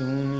soon.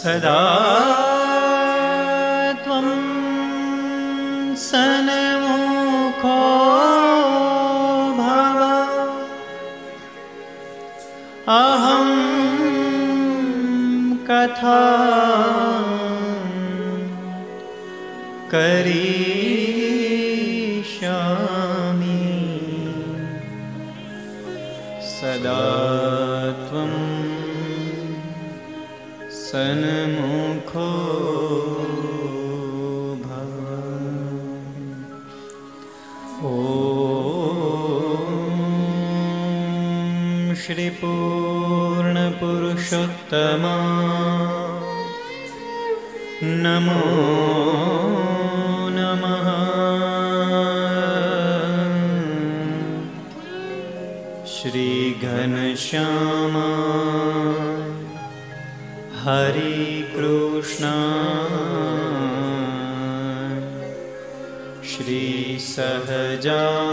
猜到 प्रियतमा नमो नमः श्रीघनश्यामा Harikrishna श्रीसहजानन्द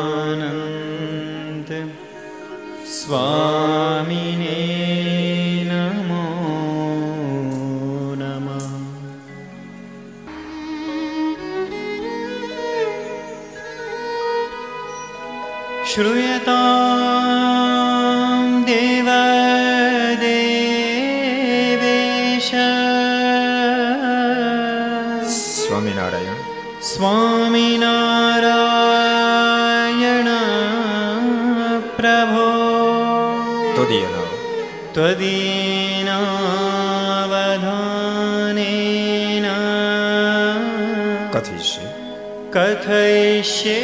share.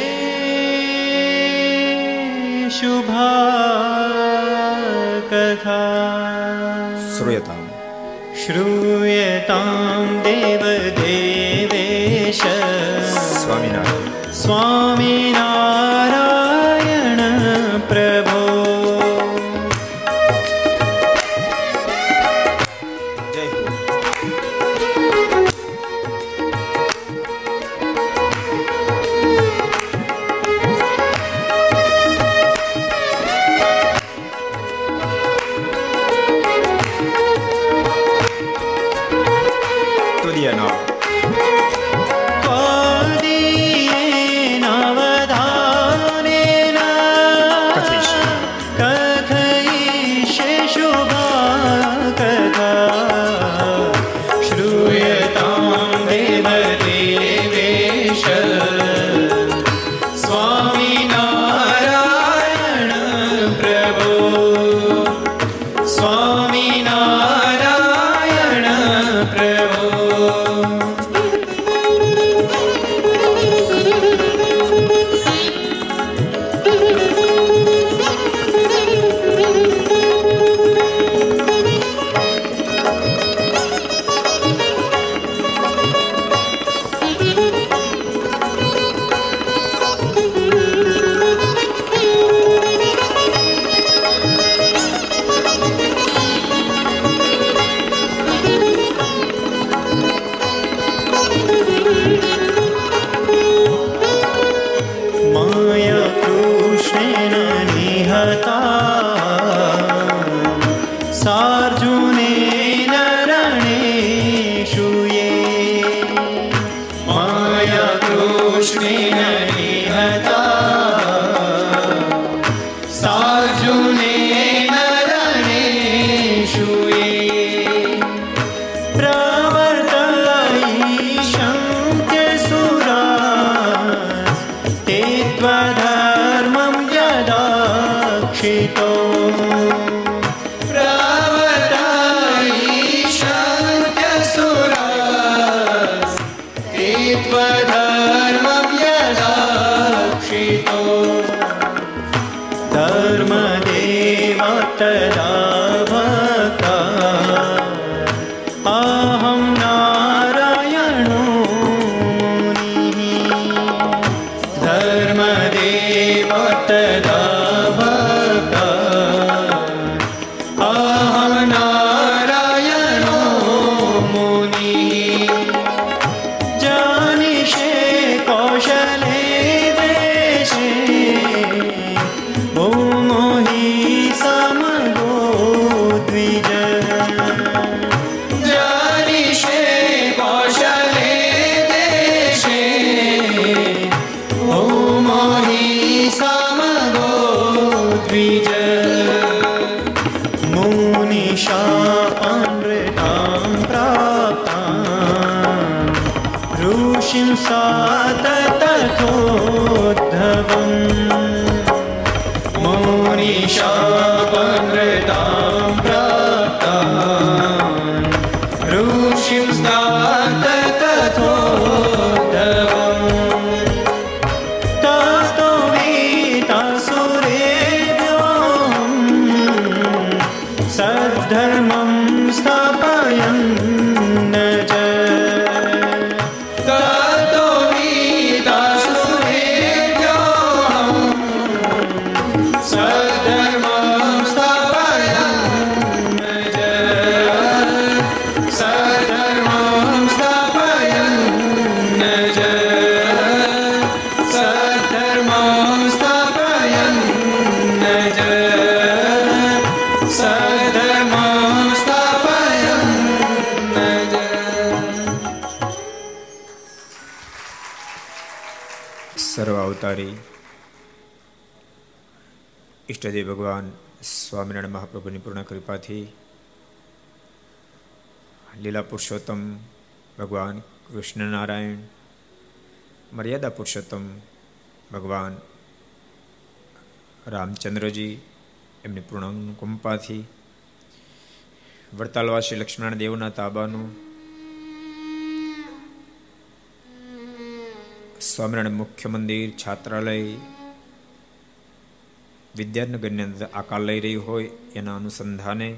અવતારી ઈષ્ટદેવ ભગવાન સ્વામિનારાયણ મહાપ્રભુની પૂર્ણ કૃપાથી લીલા પુરુષોત્તમ ભગવાન કૃષ્ણ નારાયણ મર્યાદા પુરુષોત્તમ ભગવાન રામચંદ્રજી એમની પૂર્ણ કુંપાથી વડતાલવાસી લક્ષ્મણ દેવના તાબાનું સ્વામિનારાયણ મુખ્ય મંદિર, છાત્રાલય વિદ્યાનગરની અંદર આકાર લઈ રહી હોય એના અનુસંધાને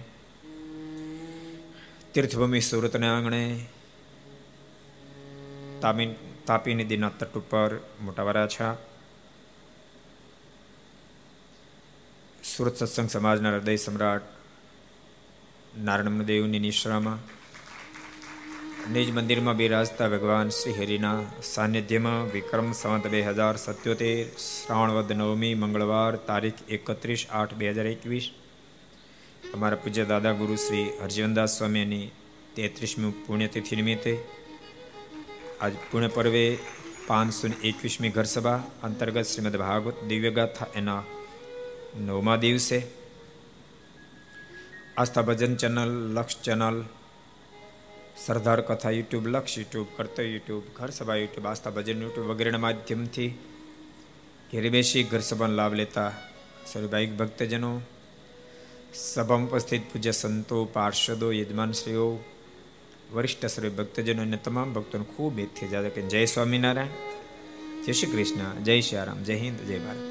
તીર્થભૂમિ સુરતના આંગણે તામી તાપી નદીના તટ ઉપર મોટા વરાછા સુરત સત્સંગ સમાજના હૃદય સમ્રાટ નારાયણ દેવની નિશ્રામાં નિજ મંદિરમાં બિરાજતા ભગવાન શ્રી હરિના સાનિધ્યમાં વિક્રમ સંવત બે હજાર સત્યોતેર શ્રાવણવદ નવમી, મંગળવાર તારીખ એકત્રીસ આઠ બે હજાર એકવીસ, અમારા પૂજ્ય દાદા ગુરુ શ્રી હરજીવનદાસ સ્વામીની તેત્રીસમી પુણ્યતિથિ નિમિત્તે આજ પુણ્ય પર્વે પાંચસો ને એકવીસમી ઘરસભા અંતર્ગત શ્રીમદ ભાગવત દિવ્યગાથા એના નવમા દિવસે આસ્થા ભજન ચેનલ, લક્ષ ચેનલ સરદાર કથા યુટ્યુબ, લક્ષ યુટ્યુબ કરતો યુટ્યુબ, ઘર સભા યુટ્યુબ, આસ્થા ભજન યુટ્યુબ વગેરેના માધ્યમથી ઘેરે બેસી ઘર સભાનો લાભ લેતા સર્વભાઈક ભક્તજનો, સભામાં ઉપસ્થિત પૂજ્ય સંતો, પાર્ષદો, યજમાનશ્રીઓ, વરિષ્ઠ સર્વે ભક્તજનો અને તમામ ભક્તોને ખૂબ એથી જાદા કે જય સ્વામિનારાયણ, જય શ્રી કૃષ્ણ, જય શ્રી જય હિન્દ, જય ભારત.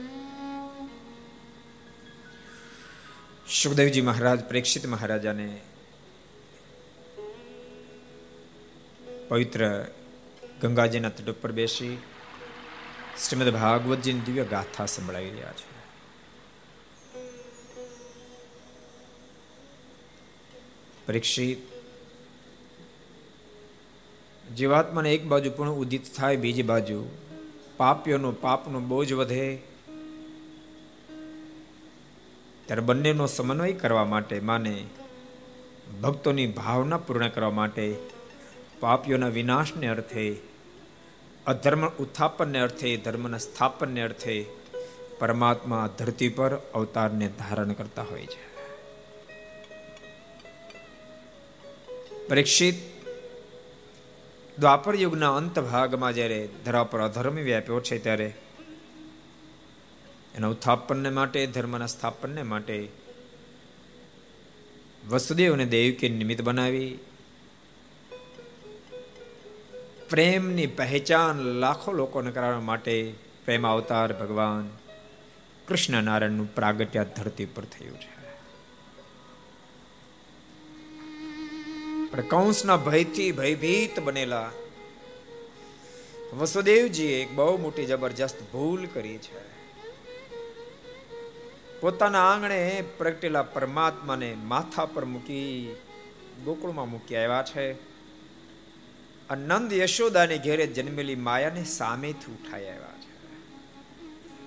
સુખદેવજી મહારાજ, પ્રેક્ષિત મહારાજાને પવિત્ર ગંગાજીના તટ ઉપર બેસી શ્રીમદ ભાગવતજીની દિવ્ય ગાથા સંભળાવી રહ્યા છે. પરીક્ષિત જીવાત્માને એક બાજુ પણ ઉદિત થાય, બીજી બાજુ પાપીઓનો પાપનો બોજ વધે, ત્યારે બંનેનો સમન્વય કરવા માટે, માને ભક્તોની ભાવના પૂર્ણ કરવા માટે પાપીઓના વિનાશને અર્થે, અધર્મ ઉત્થાપનને અર્થે, ધર્મના સ્થાપનને અર્થે પરમાત્મા ધરતી પર અવતારને ધારણ કરતા હોય છે. પરીક્ષિત દ્વાપર યુગના અંત ભાગમાં જ્યારે ધરા પર અધર્મ વ્યાપ્યો છે ત્યારે એના ઉત્થાપનને માટે, ધર્મના સ્થાપનને માટે વસુદેવને દેવકી નિમિત્ત બનાવી પ્રેમની પહેચાન લાખો લોકોને કરાવવા માટે પ્રેમ અવતાર ભગવાન કૃષ્ણ નારાયણનું પ્રાગટ્ય ધરતી પર થયું છે. પણ કંસના ભયથી ભયભીત બનેલા વસુદેવજીએ એક બહુ મોટી જબરજસ્ત ભૂલ કરી છે. પોતાના આંગણે પ્રગટેલા પરમાત્માને માથા પર મૂકી ગોકુળમાં મૂકી આવ્યા છે. નંદ યશોદાને ઘેરે જન્મેલી માયાને સામેથી ઉઠાઈ આવ્યા છે.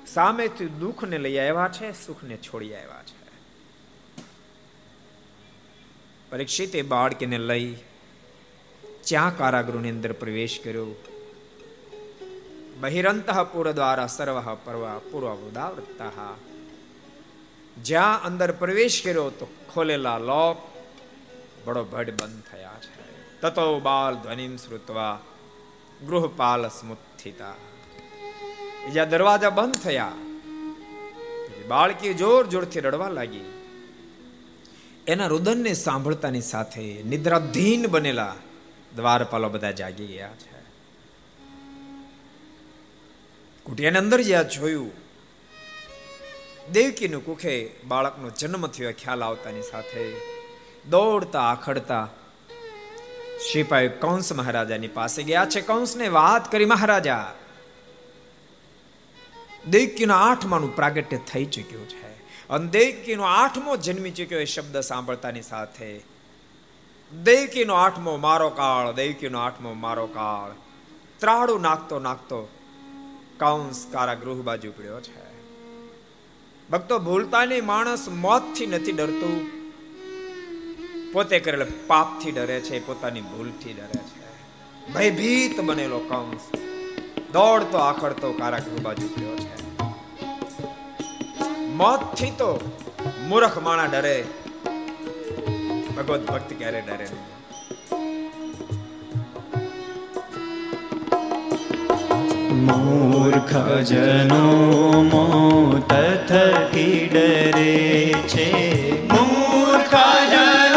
સામેથી દુઃખને લઈ આવ્યા છે, સુખને છોડી આવ્યા છે. પરીક્ષિતે બાળકીને લઈ ચ્યાં કારાગૃહની અંદર પ્રવેશ કર્યો. બહિરંત પુર દ્વારા સર્વ પરવા પૂર્વ ઉદાવૃત્તા. જ્યાં અંદર પ્રવેશ કર્યો તો ખોલેલા લોક બડો ભડ બંધ થયા છે. તતો બાલ ધ્વનિમ શ્રુતવા ગૃહપાલ સ્મુત્થિતા જ્યાં દરવાજા બંધ થયા બાળકી જોર જોરથી રડવા લાગી। એના રુદનને સાંભળતાની સાથે નિદ્રાધીન બનેલા દ્વારપાલો બધા જાગી ગયા છે. કુટિયાની અંદર જ્યાં જોયું, દેવકીનું કુખે બાળકનો જન્મ થયો ખ્યાલ આવતાની સાથે દોડતા આખડતા સિપાહી કંસ મહારાજાની પાસે ગયા છે. કંસને વાત કરી, મહારાજા દેવકીનો આઠમાનું પ્રાગટ્ય થઈ ચૂક્યું છે. અને દૈક્યનો આઠમો જન્મી ચૂક્યો એ શબ્દ સાંભળતાની સાથે દૈકીનો આઠમો મારો કાળ દૈકીનો આઠમો મારો કાળ. ત્રાડું નાખતો નાખતો કંસ કારાગૃહ બાજુ પડ્યો છે. ભક્તો ભૂલતા નહીં માણસ મોતથી નથી ડરતું. પોતે કરેલ પાપથી ડરે છે પોતાની ભૂલથી ડરે છે. ભયભીત બનેલો કંસ. દોડતો આખડતો કારાગૃહ બાજુ ગયો છે. મોતથી તો મૂર્ખ માણા ડરે. ભગવત ભક્ત ક્યારે ડરે નહીં. મૂર્ખ જનો મોત થકી ડરે છે. મૂર્ખ જનો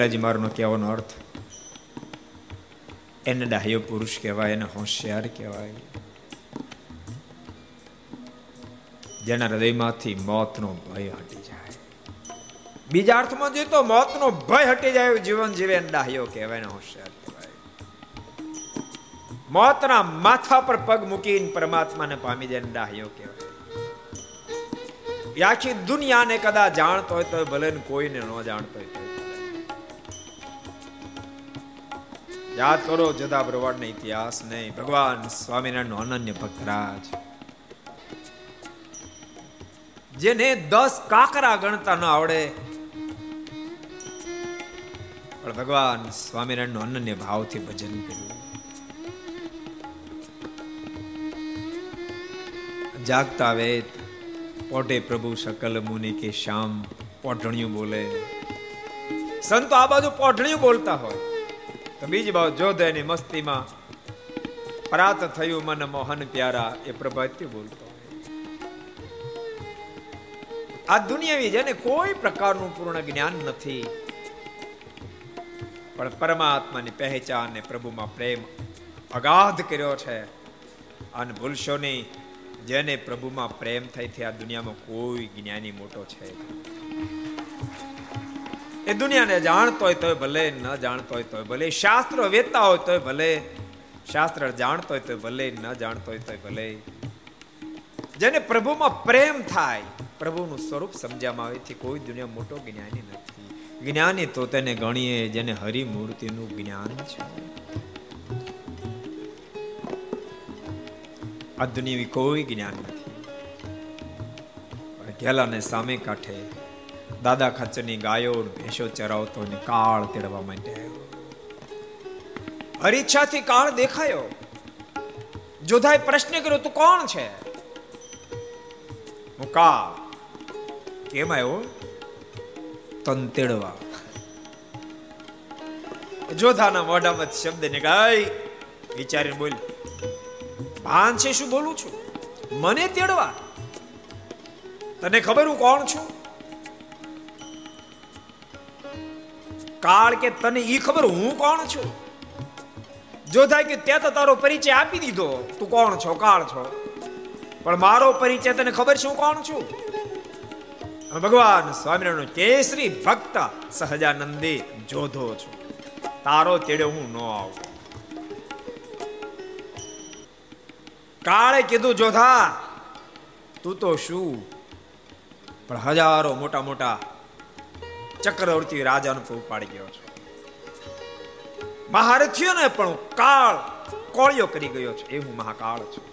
વિહારીલાજી મારનો કહેવાનો અર્થ, એને ડાહ્યો પુરુષ કહેવાય, એને હોશિયાર કહેવાય. જેના હૃદયમાંથી મોતનો ભય હટી જાય. બીજા અર્થમાં જોઈએ તો મોતનો ભય હટી જાય જીવન જીવે ડાહ્યો કહેવાય હોશિયાર કહેવાય. મોતના માથા પર પગ મૂકીને પરમાત્માને પામી જાય ડાહ્યો કહેવાય. આખી દુનિયાને કદાચ જાણતો હોય તો ભલે કોઈને ન જાણતો હોય યાદ કરો, જદા ઇતિહાસ નહીં. ભગવાન સ્વામિનારાયણ અનન્ય ભક્તરાજ. જેને દસ કાકરા ગણતા ન આવડે. પણ ભગવાન સ્વામિનારાયણ અનન્ય ભાવથી ભજન કર્યું. જાગતા વેત પોટે પ્રભુ શકલ મુનિ કે શ્યામ, પોટણિયું બોલે. સંતો આ બાજુ પોઢણિયું બોલતા હોય. તો બીજી બાજુ જોધેની મસ્તીમાં પ્રાત થયું મન મોહન પ્યારા, એ પ્રભાત્ય બોલતો આ દુનિયાવી જેને કોઈ પ્રકારનું પૂર્ણ જ્ઞાન નથી. પણ પરમાત્માની પહેચાન ને પ્રભુમાં પ્રેમ અગાધ કર્યો છે. અને ભૂલશો નહીં, જેને પ્રભુમાં પ્રેમ થઈ છે, આ દુનિયામાં કોઈ જ્ઞાની મોટો છે. એ દુનિયાને જાણતો હોય તોય ભલે, ન જાણતો હોય તોય ભલે. શાસ્ત્ર વેતા હોય તોય ભલે. શાસ્ત્ર જાણતો હોય તોય ભલે, ન જાણતો હોય તોય ભલે. જેને પ્રભુમાં પ્રેમ થાય, પ્રભુનું સ્વરૂપ સમજવામાં આવે છે કોઈ દુનિયા મોટો જ્ઞાની નથી. જ્ઞાની તો તેને ગણીએ જેને હરિમૂર્તિનું જ્ઞાન છે. આ દુનિયાવી કોઈ જ્ઞાન નથી. ઘેલાને સામે કાંઠે દાદા ખચ્ચરની ગાયો ભેંસો ચરાવતો ને કાળ તેડવા માટે આવ્યો હરીચ્છાથી કાળ દેખાયો. જોધાએ પ્રશ્ન કર્યો, તું કોણ છે? હું કાળ. કેમ આવ્યો? તન તેડવા. જોધાના મોઢામાં શબ્દ નીકળાય. વિચારીને બોલ. ભાન છે શું બોલું છું? મને તેડવા. તને ખબર હું કોણ છું? કાળ કે તને ઈ ખબર હું કોણ છું? જો થાય કે તે તો તારો પરિચય આપી દીધો, તું કોણ છો, કાળ છો? પણ મારો પરિચય તને ખબર છે હું કોણ છું? ભગવાન સ્વામિનારાયણ કેસરી ભક્ત સહજાનંદી જોધો છું. તારો તેડે હું ન આવું. કાળે કીધું, જોધા, તું તો શું? પણ હજારો મોટા મોટા ચક્રવર્તી રાજાનો પર ઉપાડી ગયો છે. મહારથીઓને પણ કાળ કોળિયો કરી ગયો છે. એ મહાકાળ છું.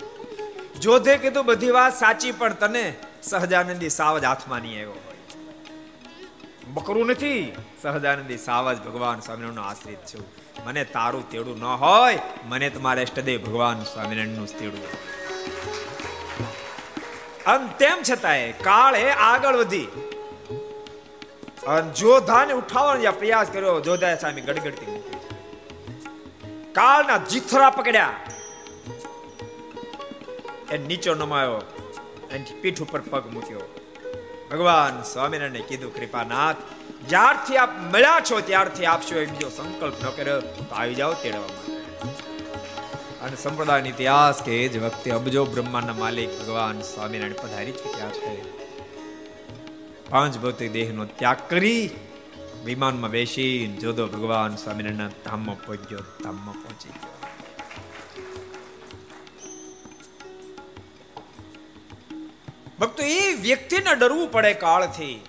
જોધે કીધું, બધી વાત સાચી, પણ તને સહજાનંદી સાવજ હાથમાં નહીં આવ્યો હોય. બકરું નથી, સહજાનંદી સાવજ ભગવાન સ્વામિનારાયણ આશ્રિત છું. મને તારું તેડું ન હોય, મને તમારે ઇષ્ટદેવ ભગવાન સ્વામિનારાયણનું તેડું. અને તેમ છતાંય કાળે આગળ વધી. અને જોધાને ઉઠાવવાનો જે પ્રયાસ કર્યો જોધા સામે ગડગડતી મૂકી. કાળના જીથરા પકડ્યા. એ નીચો નમાયો એની પીઠ ઉપર પગ મૂક્યો. ભગવાન સ્વામિનારાયણે કીધું, કૃપાનાથ, જ્યારથી આપ મળ્યા છો, ત્યારથી આપશો એ બીજો સંકલ્પ ન કર્યો, તો આવી જાઓ તેડવા અને સંપ્રદાયનો ઇતિહાસ કે એ જ વખતે અબજો બ્રહ્માંડના માલિક ભગવાન સ્વામિનારાયણ પધારી ચૂક્યા છે. પાંચ ભૌતિક દેહનો ત્યાગ કરી વિમાનમાં બેસી જોદો ભગવાન સ્વામિનારાયણના ધામમાં પહોંચ્યો. ધામમાં પહોંચી ગયો. ભક્તો, એ વ્યક્તિને ડરવું પડે કાળથી.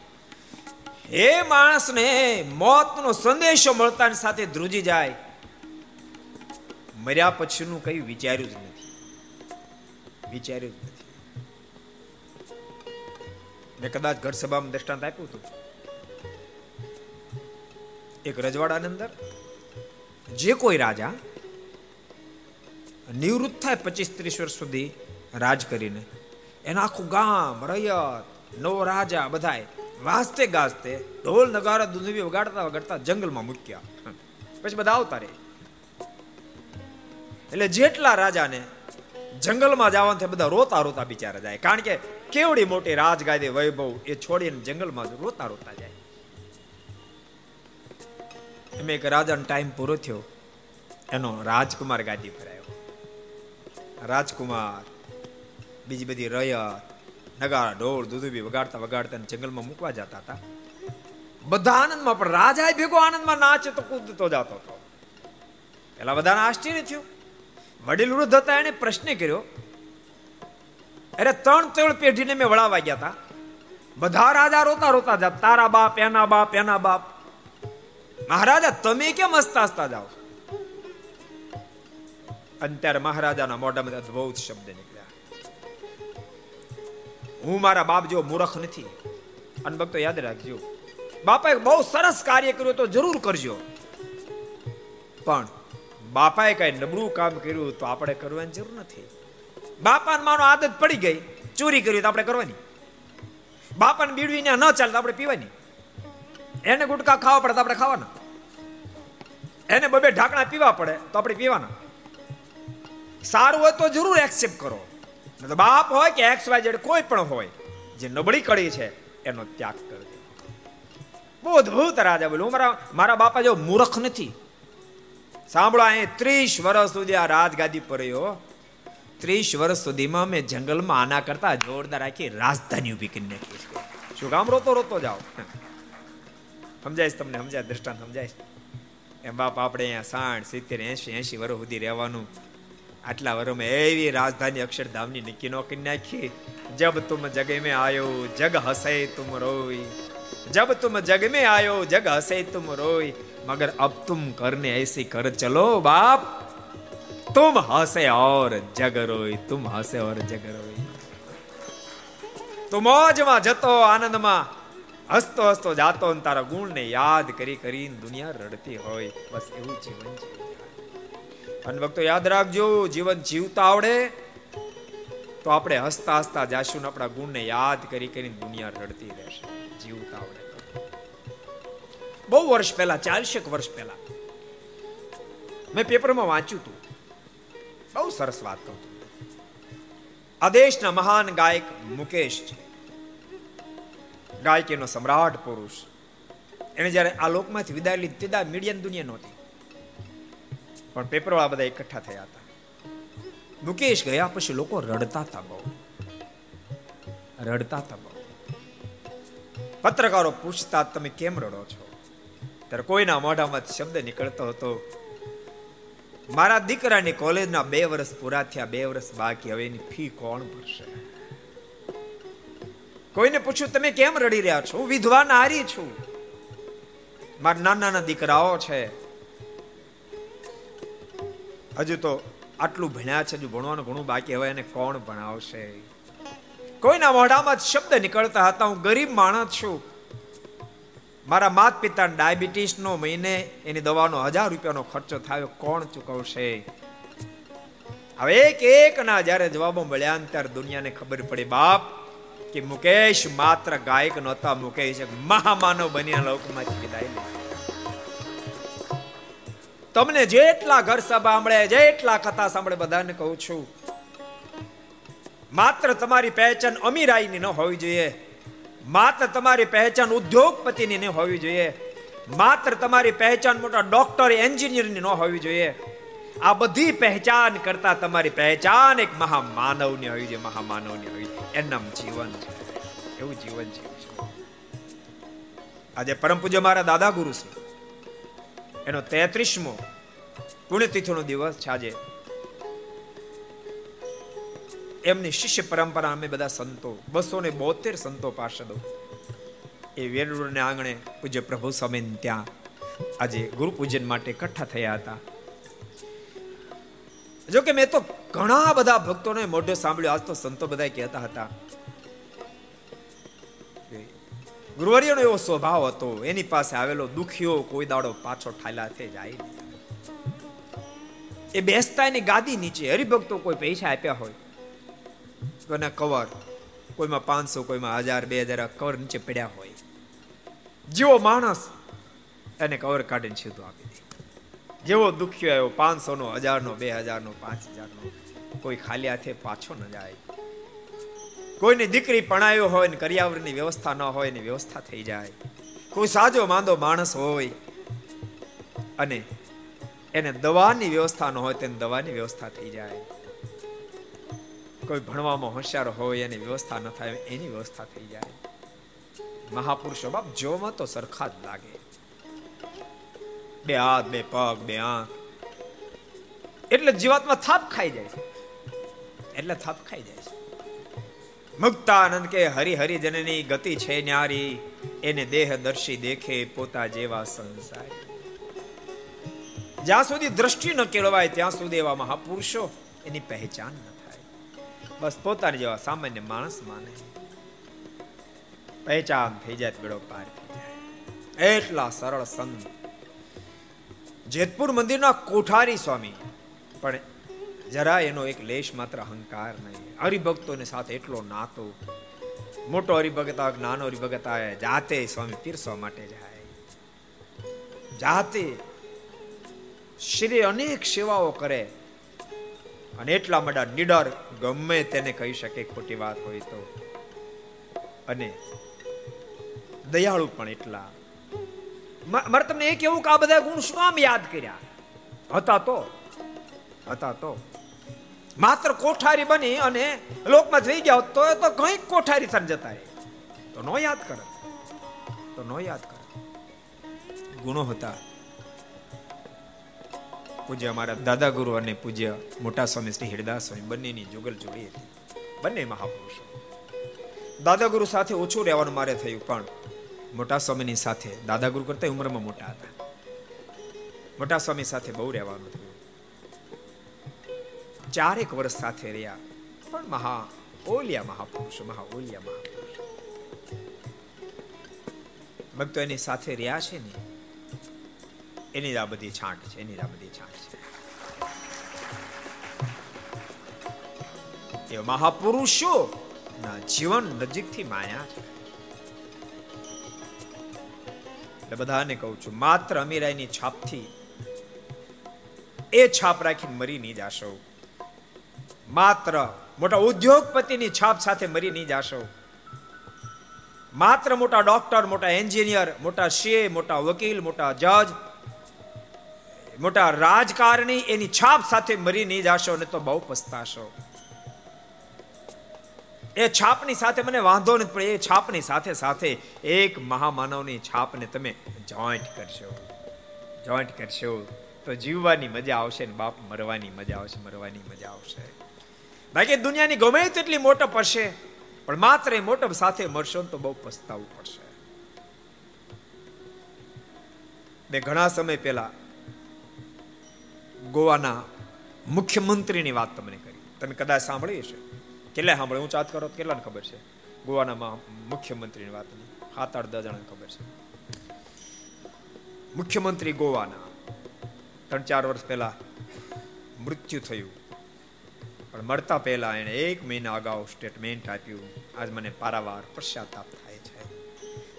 એ માણસને મોતનો સંદેશો મળતા સાથે ધ્રુજી જાય. મર્યા પછીનું કઈ વિચાર્યું જ નથી. વિચાર્યું જ નથી. મેં કદાચ ઘર સભામાં દ્રષ્ટાંત આપ્યું હતું. એક રજવાડાની અંદર જે કોઈ રાજા નિવૃત્ત થાય પચીસ ત્રીસ વર્ષ સુધી રાજ કરીને એના આખું ગામ, રૈયત, નવો રાજા બધાય વાસતે ગાજતે ઢોલ, નગારા દુધવી વગાડતા વગાડતા જંગલમાં મૂક્યા. પછી બધા આવતા રહે એટલે જેટલા રાજાને જંગલમાં જવાનું બધા રોતા રોતા બિચારા જાય. કારણ કે કેવડી મોટી રાજગાદી વૈભવ એ છોડીને જંગલમાં રોતા રોતા જાય. એમ એક રાજાનો ટાઈમ પૂરો થયો. એનો રાજકુમાર ગાદી પર આવ્યો. રાજકુમાર, બીજી બધી રયત, નગારા ઢોળ દૂધુબી વગાડતા વગાડતા જંગલમાં મૂકવા જતા હતા. બધા આનંદમાં, પણ રાજા ભેગો આનંદમાં નાચે તો કૂદતો જતો હતો. પેલા બધાને આશ્ચર્ય થયું. વડીલ વૃદ્ધ હતા એને પ્રશ્ન કર્યો, અરે, ત્રણ ત્રણ પેઢીને મેં વળાવા ગયા હતા બધા રાજા રોતા રોતા જા, તારા બાપ, એના બાપ એના બાપ. મહારાજા, તમે કેમ હસતા હસતા જાઓ? અત્યારે ત્યારે મહારાજાના મોઢામાં અદભુત શબ્દ નીકળ્યા. હું મારા બાપ જેવો મૂર્ખ નથી. અને ભક્તો યાદ રાખજો, બાપાએ બહુ સરસ કાર્ય કર્યું તો જરૂર કરજો. પણ બાપાએ કઈ નબળું કામ કર્યું તો આપણે કરવાની જરૂર નથી. બાપાને માનો આદત પડી ગઈ, ચોરી કરી તો આપણે કરવાની. બાપાને બીડવી ન ચાલે તો આપણે પીવાની. એને ગુટકા ખાવા પડે તો આપણે ખાવાના. એને બબે ઢાંકણા પીવા પડે તો આપણે પીવાના. સારું હોય તો જરૂર એક્સેપ્ટ કરો. બાપ હોય કે એક્સ વાય જેડ કોઈ પણ હોય, જે નબળી કડી છે, એનો ત્યાગ કરજો. બહુ અદભુત રાજા બોલું. મારા મારા બાપા જો મૂર્ખ નથી. સાંભળો અહીં ત્રીસ વર્ષ સુધી આ રાજગાદી પર રહ્યો. ત્રીસ વર્ષ સુધીમાં મેં જંગલમાં આના કરતા જોરદાર રાખી રાજધાની ઊભી કરી નાખી શું કામ રોતો રોતો જાઓ. સમજાય તમને, સમજાય, દ્રષ્ટાંત સમજાય એમ બાપ, આપણે અહીંયા સાઠ, સિત્તેર એસી એસી વર્ષ સુધી રહેવાનું. આટલા વર્ષમાં એવી રાજધાની અક્ષરધામની નક્કી નો નાખી. જબ તુમ જગે મેં આયો, જગ હસે તુમ રોય જબ તુમ જગ મેં આયો, જગ હસે તુમ રોય मगर अब तुम करने ऐसी कर चलो बाप तुम हंसे और जग रोई तुम हंसे और जग रोई તું મોજમાં જતો આનંદમાં હસતો હસતો જાતો અને તારા ગુણને યાદ કરી કરીને દુનિયા રડતી હોય બસ એવું જીવન છે અને ભક્તો યાદ રાખજો જીવન જીવતા આવડે તો આપણે હસતા હસતા જાશું આપણા ગુણને યાદ કરી કરીને દુનિયા રડતી રહેશે જીવતા આવડે બહુ વર્ષ પહેલા ચાલશેક વર્ષ પહેલા. મેં પેપરમાં વાંચ્યું હતું. બહુ સરસ વાત કહું આ દેશના મહાન ગાયક મુકેશ છે. ગાયકીનો સમ્રાટ પુરુષ. એને જ્યારે આ લોકમાંથી વિદાય લીધી તેદા મીડિયન દુનિયા નહોતી. પણ પેપરવાળા બધા એકઠા થયા હતા. મુકેશ ગયા પછી લોકો રડતા હતા બહુ. રડતા હતા બહુ. પત્રકારો પૂછતા, તમે કેમ રડો છો? ત્યારે કોઈના મોઢામાં શબ્દ નીકળતો હતો. મારા દીકરાની કોલેજના બે વર્ષ પૂરા થયા, બે વર્ષ બાકી, હવે એની ફી કોણ ભરશે? કોઈને પૂછ્યું, તમે કેમ રડી રહ્યા છો? હું વિધવા નારી છું. મારા નાના નાના દીકરાઓ છે. હજુ તો આટલું ભણ્યા છે, હજુ ભણવાનું ઘણું બાકી, હવે એને કોણ ભણાવશે? કોઈના મોઢામાં શબ્દ નીકળતા હતા, હું ગરીબ માણસ છું. મારા માત પિતા ડાયાબિટીસનો મહિને એની દવાનો હજાર રૂપિયાનો ખર્ચો થયો. કોણ ચૂકવશે? હવે એક એક ના જ્યારે જવાબો મળ્યા ત્યારે દુનિયાને ખબર પડી, બાપ, કે મુકેશ માત્ર ગાયક નહોતા, મુકેશ મહામાનવ બન્યા લોકમાં વિદાય તમને જેટલા ઘર સભા સાંભળે, જેટલા કથા સાંભળે બધાને કહું છું, માત્ર તમારી પહેચાન અમીરાઈની ન હોવી જોઈએ. માત્ર તમારી પહેચાન ઉદ્યોગપતિની નહીં હોવી જોઈએ. માત્ર તમારી પહેચાન મોટા ડોક્ટર, એન્જિનિયરની ન હોવી જોઈએ. આ બધી પહેચાન કરતા તમારી પહેચાન એક મહામાનવની હોવી જોઈએ, મહામાનવની હોવી એનામ જીવન છે. એવું જીવન છે. આજે પરમ પૂજ્ય મારા દાદા ગુરુ છે. એનો તેત્રીસમો પુણ્યતિથિનો દિવસ છે આજે. એમની શિષ્ય પરંપરા અમે બધા સંતો બસો ને બોતેર સંતો પાર્ષદો. એ વેરુડને આંગણે પૂજ્ય પ્રભુ સ્વામી ત્યાં. આજે ગુરુ પૂજન માટે કઠા થયા હતા. જો કે મેં તો ઘણા બધા ભક્તોને મોઢે સાંભળ્યું, આજ તો સંતો બધા કહેતા હતા. ગુરુવર્યનો એવો સ્વભાવ હતો, એની પાસે આવેલો દુખ્યો કોઈ દાડો પાછો ઠાલા થઈ જાય એ બેસતા એની ગાદી નીચે હરિભક્તો કોઈ પૈસા આપ્યા હોય. કોઈના કવર, કોઈમાં પાંચસો, કોઈમાં હજાર, બે હજાર કવર નીચે પડ્યા હોય. જેવો માણસ એને કવર કાઢીને સીધો આપી દે જેવો દુખ્યો આવ્યો પાંચસો નો હજાર નો બે હજાર નો પાંચ હજાર નો કોઈ ખાલી હાથે પાછો ન જાય. કોઈને દીકરી પણાયો હોય ને કરિયાવરની વ્યવસ્થા ન હોય ને વ્યવસ્થા થઈ જાય. કોઈ સાજો માંદો માણસ હોય અને એને દવાની વ્યવસ્થા ન હોય તેને દવાની વ્યવસ્થા થઈ જાય. કોઈ ભણવામાં હોશિયાર હોય, એની વ્યવસ્થા ન થાય, એની વ્યવસ્થા થઈ જાય. મહાપુરુષો બાપ, જોવામાં તો સરખા જ લાગે. બે હાથ, બે પગ, બે આંખ. એટલે જીવાતમાં થાપ ખાઈ જાય છે. એટલે થાપ ખાઈ જાય છે. મુક્તાનંદ કે હરિ હરિ જનની ગતિ છે ન્યારી, એને દેહ દર્શી દેખે પોતા જેવા સંસાર. જ્યાં સુધી દ્રષ્ટિ ન કેળવાય, ત્યાં સુધી એવા મહાપુરુષો એની પહેચાન ન બસ પોતાની જેવા સામાન્ય માણસ માને. પહેચાન થઈ જાય બેડો પાર થઈ જાય. એટલા સરળ સંત. જેતપુર મંદિરના કોઠારી સ્વામી. પણ જરા એનો એક લેશ માત્ર અહંકાર નહીં. હરિભક્તોને સાથે એટલો નાતો. મોટો હરિભગત નાનો હરિભગત આવે જાતે સ્વામી પીરસવા માટે જાય. જાતે શ્રી અનેક સેવાઓ કરે. અને એટલા મોટા નિડર ગમે તેને કહી શકે ખોટી વાત હોય તો. અને દયાળુ પણ એટલા. મારે તમને એ કેવું કે આ બધા ગુણ શું આમ યાદ કર્યા? હતા તો હતા તો. માત્ર કોઠારી બની અને લોકમાં થઈ ગયા તો તો કંઈક કોઠારી થઈને જતા તો નો યાદ કરે તો નો યાદ કરે ગુણો હતા. પૂજ્ય અમારા દાદા ગુરુ અને પૂજ્ય મોટા સ્વામી શ્રી હિરદાસ સ્વામી, બંનેની જુગલ જોડી હતી. બંને મહાપુરુષો. દાદા ગુરુ સાથે ઓછું રહેવાનું મારે થયું, પણ મોટા સ્વામીની સાથે દાદા ગુરુ કરતા ઉંમરમાં મોટા હતા. મોટા સ્વામી સાથે બહુ રહેવાનું થયું ચારેક વર્ષ સાથે રહ્યા, પણ મહા ઓલિયા મહાપુરુષો, મહા ઓલિયા મહાપુરુષ. ભક્તો એની સાથે રહ્યા છે ને? એની આ બધી છાંટ છે, એની આ બધી છાંટ. એ મહાપુરુષો ના જીવન નજીકથી માયા છે. એટલે બધાને કહું છું, માત્ર અમીરાઈની છાપથી એ છાપ રાખીને મરી નહીં જાશો. માત્ર મોટા ઉદ્યોગપતિની છાપ સાથે મરી નહીં જાશો. માત્ર મોટા ડોક્ટર, મોટા એન્જિનિયર, મોટા શે મોટા વકીલ, મોટા જજ, મોટા રાજકારણી એની છાપ સાથે મરી નહીં જાશો ને તો બહુ પસ્તાશો. એ છાપની સાથે મને વાંધો નથી, પણ એ છાપની સાથે સાથે એક મહામાનવની છાપને તમે જોઈન્ટ કરશો. જોઈન્ટ કરશો. તો જીવવાની મજા આવશે ને બાપ મરવાની મજા આવશે, મરવાની મજા આવશે. બાકી દુનિયાની ગમે તેટલી મોટપ હશે પણ માત્ર એ મોટપ સાથે મરશો તો બહુ પસ્તાવું પડશે. મેં ઘણા સમય પહેલા ગોવાના મુખ્યમંત્રીની વાત તમને કરી. તમે કદાચ સાંભળી હશે. કેટલા સાંભળે? હું ચાત કરો કેટલાને ખબર છે? ગોવાના મુખ્યમંત્રીની વાતની. સાત આઠ દસ જણાને ખબર છે. મુખ્યમંત્રી ગોવાના. ત્રણ ચાર વર્ષ પહેલા મૃત્યુ થયું. પણ મળતા પહેલા એને એક મહિના અગાઉ સ્ટેટમેન્ટ આપ્યું. આજ મને પારાવાર પશ્ચાતાપ થાય છે.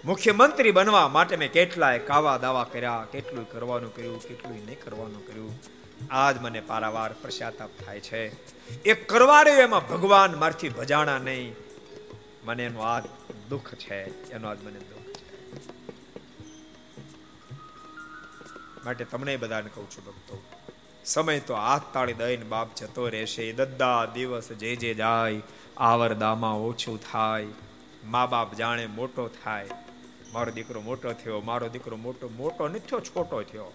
મુખ્યમંત્રી બનવા માટે મેં કેટલાય કાવા દાવા કર્યા. કેટલું કરવાનું કર્યું કેટલું નહીં કરવાનું કર્યું. આજ મને પારાવાર પ્રસાતાપ થાય છે. એ કરવાડે એમાં ભગવાન મારથી ભજાણા નહીં. મને એનો આજ દુઃખ છે. એનો આજ મને દુઃખ માટે તમને બધાને કહું છું ભક્તો, સમય તો હાથ તાળી દઈને બાપ જતો રહેશે. દદ્દા દિવસ જે જે જાય આવરદામાં ઓછું થાય. મા બાપ જાણે મોટો થાય. મારો દીકરો મોટો થયો, મારો દીકરો મોટો મોટો નથી થયો, છોટો થયો.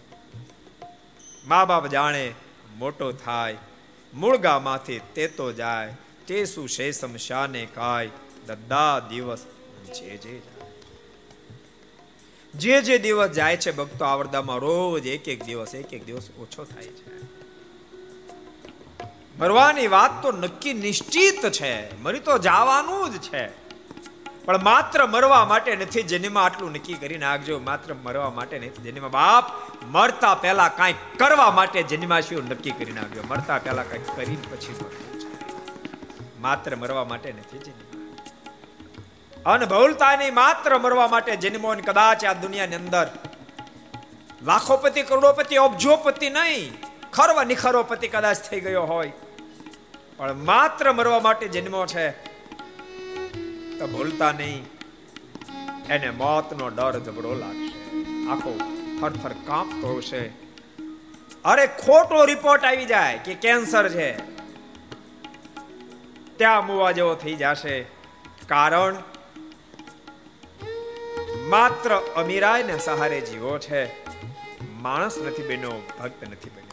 મા બાપ જાણે મોટો થાય, મૂળગામાંથી તેતો જાય તે શું શેષમ શાને કાય દદ્દા દિવસ જે જે જે જે દિવસ જાય છે ભક્તો આવરદામાં, રોજ એક એક દિવસ એક એક દિવસ ઓછો થાય છે. મરવાની વાત તો નક્કી નિશ્ચિત છે, મરી તો જવાનું જ છે. પણ માત્ર મરવા માટે નથી, જેનીમાં આટલું નક્કી કરીને આગજો માત્ર મરવા માટે નથી, જેનીમાં બાપ મરતા પહેલા કાંઈક કરવા માટે જેનીમાં શું નક્કી કરીને નાખજો મરતા પહેલા કાંઈક કરીને પછી માત્ર મરવા માટે નથી, જેનીમાં. અનભૂલતા નહીં માત્ર મરવા માટે જન્મો કદાચ આ દુનિયાની અંદર લાખોપતિ, કરોડોપતિ, અબજોપતિ નહીં ખરવા નિખરોપતિ કદાચ થઈ ગયો હોય. પણ માત્ર મરવા માટે જન્મો છે તો ભૂલતા નહીં. એને મોતનો ડર જબડો લાગશે. આખો ફરફર કાંપતો હશે. અરે ખોટો રિપોર્ટ આવી જાય કે કેન્સર છે. ત્યાં મુવા જેવો થઈ જશે. કારણ માત્ર અમીરાય ને સહારે જીવો છે. માણસ નથી બન્યો, ભક્ત નથી બન્યો.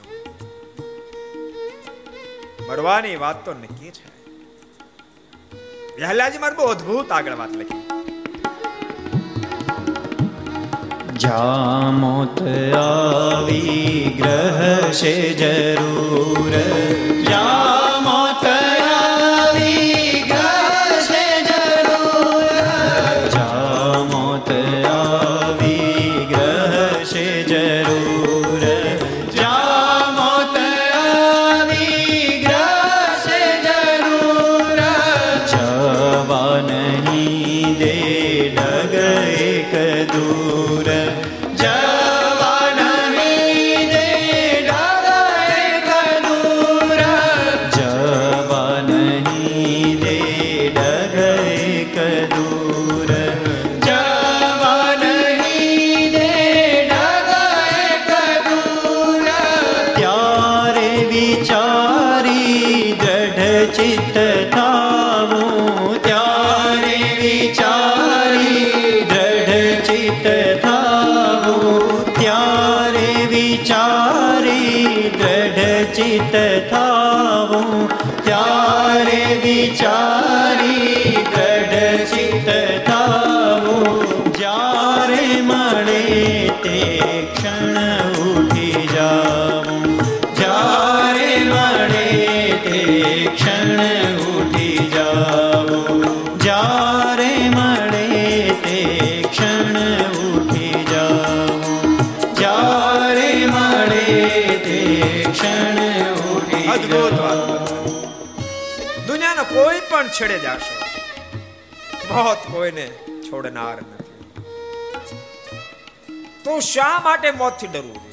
મરવાની વાત તો નક્કી છે. વહેલાજી મારે બહુ અદભુત આગળ વાત લખી. જામોત આવી ગ્રહ છે જરૂર. જા છેડે જાશો. મોત કોઈને છોડનાર નથી. તો શા માટે મોતથી ડરવું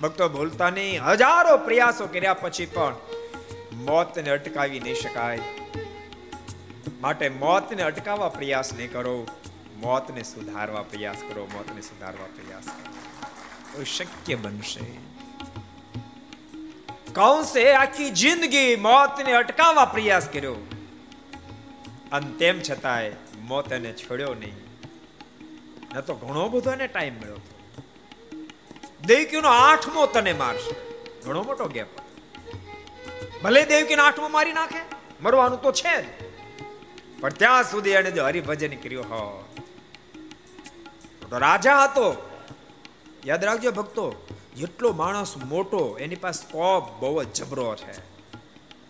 ભક્તો ભૂલતા નહીં, હજારો પ્રયાસો કર્યા પછી પણ મોતને અટકાવી નહીં શકાય. માટે મોતને અટકાવવા પ્રયાસ નહીં કરો, મોતને સુધારવા પ્રયાસ કરો, મોતને સુધારવા પ્રયાસ કરો. શક્ય બનશે. કૌંસે આખી જિંદગી મોતને અટકાવવા પ્રયાસ કર્યો. અને તેમ છતાંય મોત એને છોડ્યો નહીં. ન તો ઘણો બધો એને ટાઈમ મળ્યો દેવકીનો આઠમો તને મારશે. ઘણો મોટો ગેપ ભલે દેવકીનો આઠમો મારી નાખે, મરવાનું તો છે જ. પણ ત્યાં સુધી એને જો હરિભજન કર્યું હોય તો રાજા હતો. યાદ રાખજો ભક્તો એટલો માણસ મોટો, એની પાસે સ્કોપ બહુ જ જબરો છે.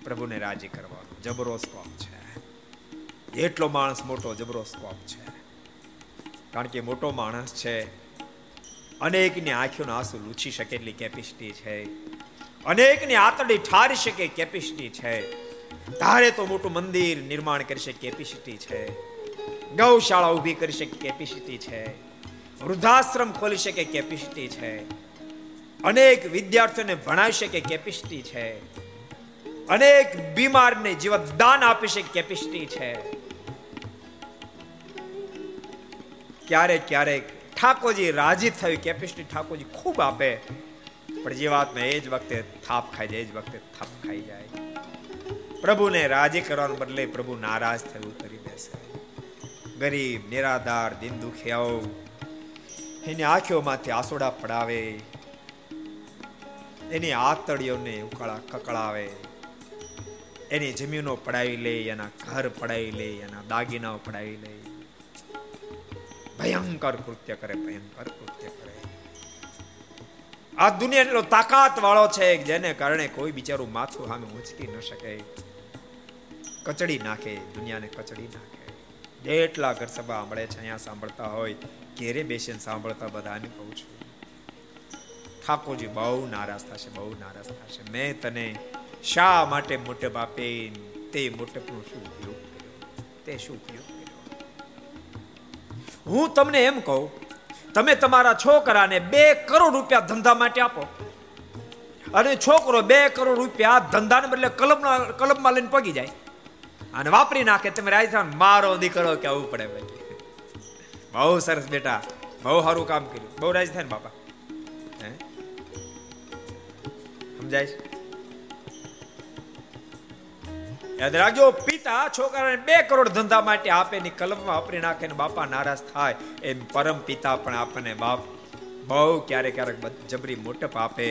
પ્રભુને રાજી કરવાનો. જબરો સ્કોપ છે. એટલો માણસ મોટો, જબરો સ્કોપ છે. કારણ કે મોટો માણસ છે. અનેકની આંખોના આંસુ લૂછી શકે એટલી કેપેસિટી છે. અનેકની આતડી ઠારી શકે કેપેસિટી છે. ધારે તો મોટું મંદિર નિર્માણ કરી શકે કેપેસિટી છે. ગૌશાળા ઊભી કરી શકે કેપેસિટી છે. વૃદ્ધાશ્રમ ખોલી શકે કેપેસિટી છે. અનેક વિદ્યાર્થીઓને ભણાવી શકે કેપેસિટી છે. અનેક બીમારને જીવન દાન આપી શકે કેપેસિટી છે. ક્યારેક ક્યારેક ઠાકોરજી રાજી થયું, કેપેસિટી ઠાકોરજી ખૂબ આપે. પણ જે વાતમાં એ જ વખતે થાપ ખાઈ જાય, એ જ વખતે થાપ ખાઈ જાય. પ્રભુને રાજી કરવાને બદલે પ્રભુ નારાજ થયું કરી બેસે. ગરીબ, નિરાધાર, દિન દુખિયાઓ, એની આંખોમાંથી આસોડા પડાવે. એની આતળીઓને ઉકાળા, કકળાવે. એની જમીનો પડાવી લે, એના ઘર પડાવી લે, એના દાગીનાઓ પડાવી લે. ભયંકર કૃત્ય કરે, ભયંકર કૃત્ય કરે. આ દુનિયા એટલો તાકાત વાળો છે જેને કારણે કોઈ બિચારું માથું સામે ઉંચકી ન શકે. કચડી નાખે, દુનિયાને કચડી નાખે. જેટલા ઘર સભા સાંભળે છે, અહીંયા સાંભળતા હોય, ઘેરે બેસીને સાંભળતા બધાને કહું છું. ઠાકોરજી બહુ નારાજ થશે, બહુ નારાજ થશે. મેં તને શા માટે મોટે બાપે તે મોટેપનું શું ઉપયોગ તે શું ઉપયોગ હું તમને એમ કહું, તમે તમારા છોકરાને બે કરોડ રૂપિયા ધંધા માટે આપો. અને છોકરો બે કરોડ રૂપિયા ધંધાને બદલે કલમના કલમમાં લઈને પગી જાય. અને વાપરી નાખે, તમે રાજસ્થાન મારો દીકરો કેવું પડે ભાઈ. બહુ સરસ બેટા, બહુ સારું કામ કર્યું. બહુ રાજસ્થાન બાપા. સમજાય યાદ રાખજો, પિતા છોકરાને બે કરોડ ધંધા માટે આપે ની કલમમાં વાપરી નાખે ને બાપા નારાજ થાય. એમ પરમ પિતા પણ આપણને બાપ બહુ ક્યારેક ક્યારેક જબરી મોટપ આપે.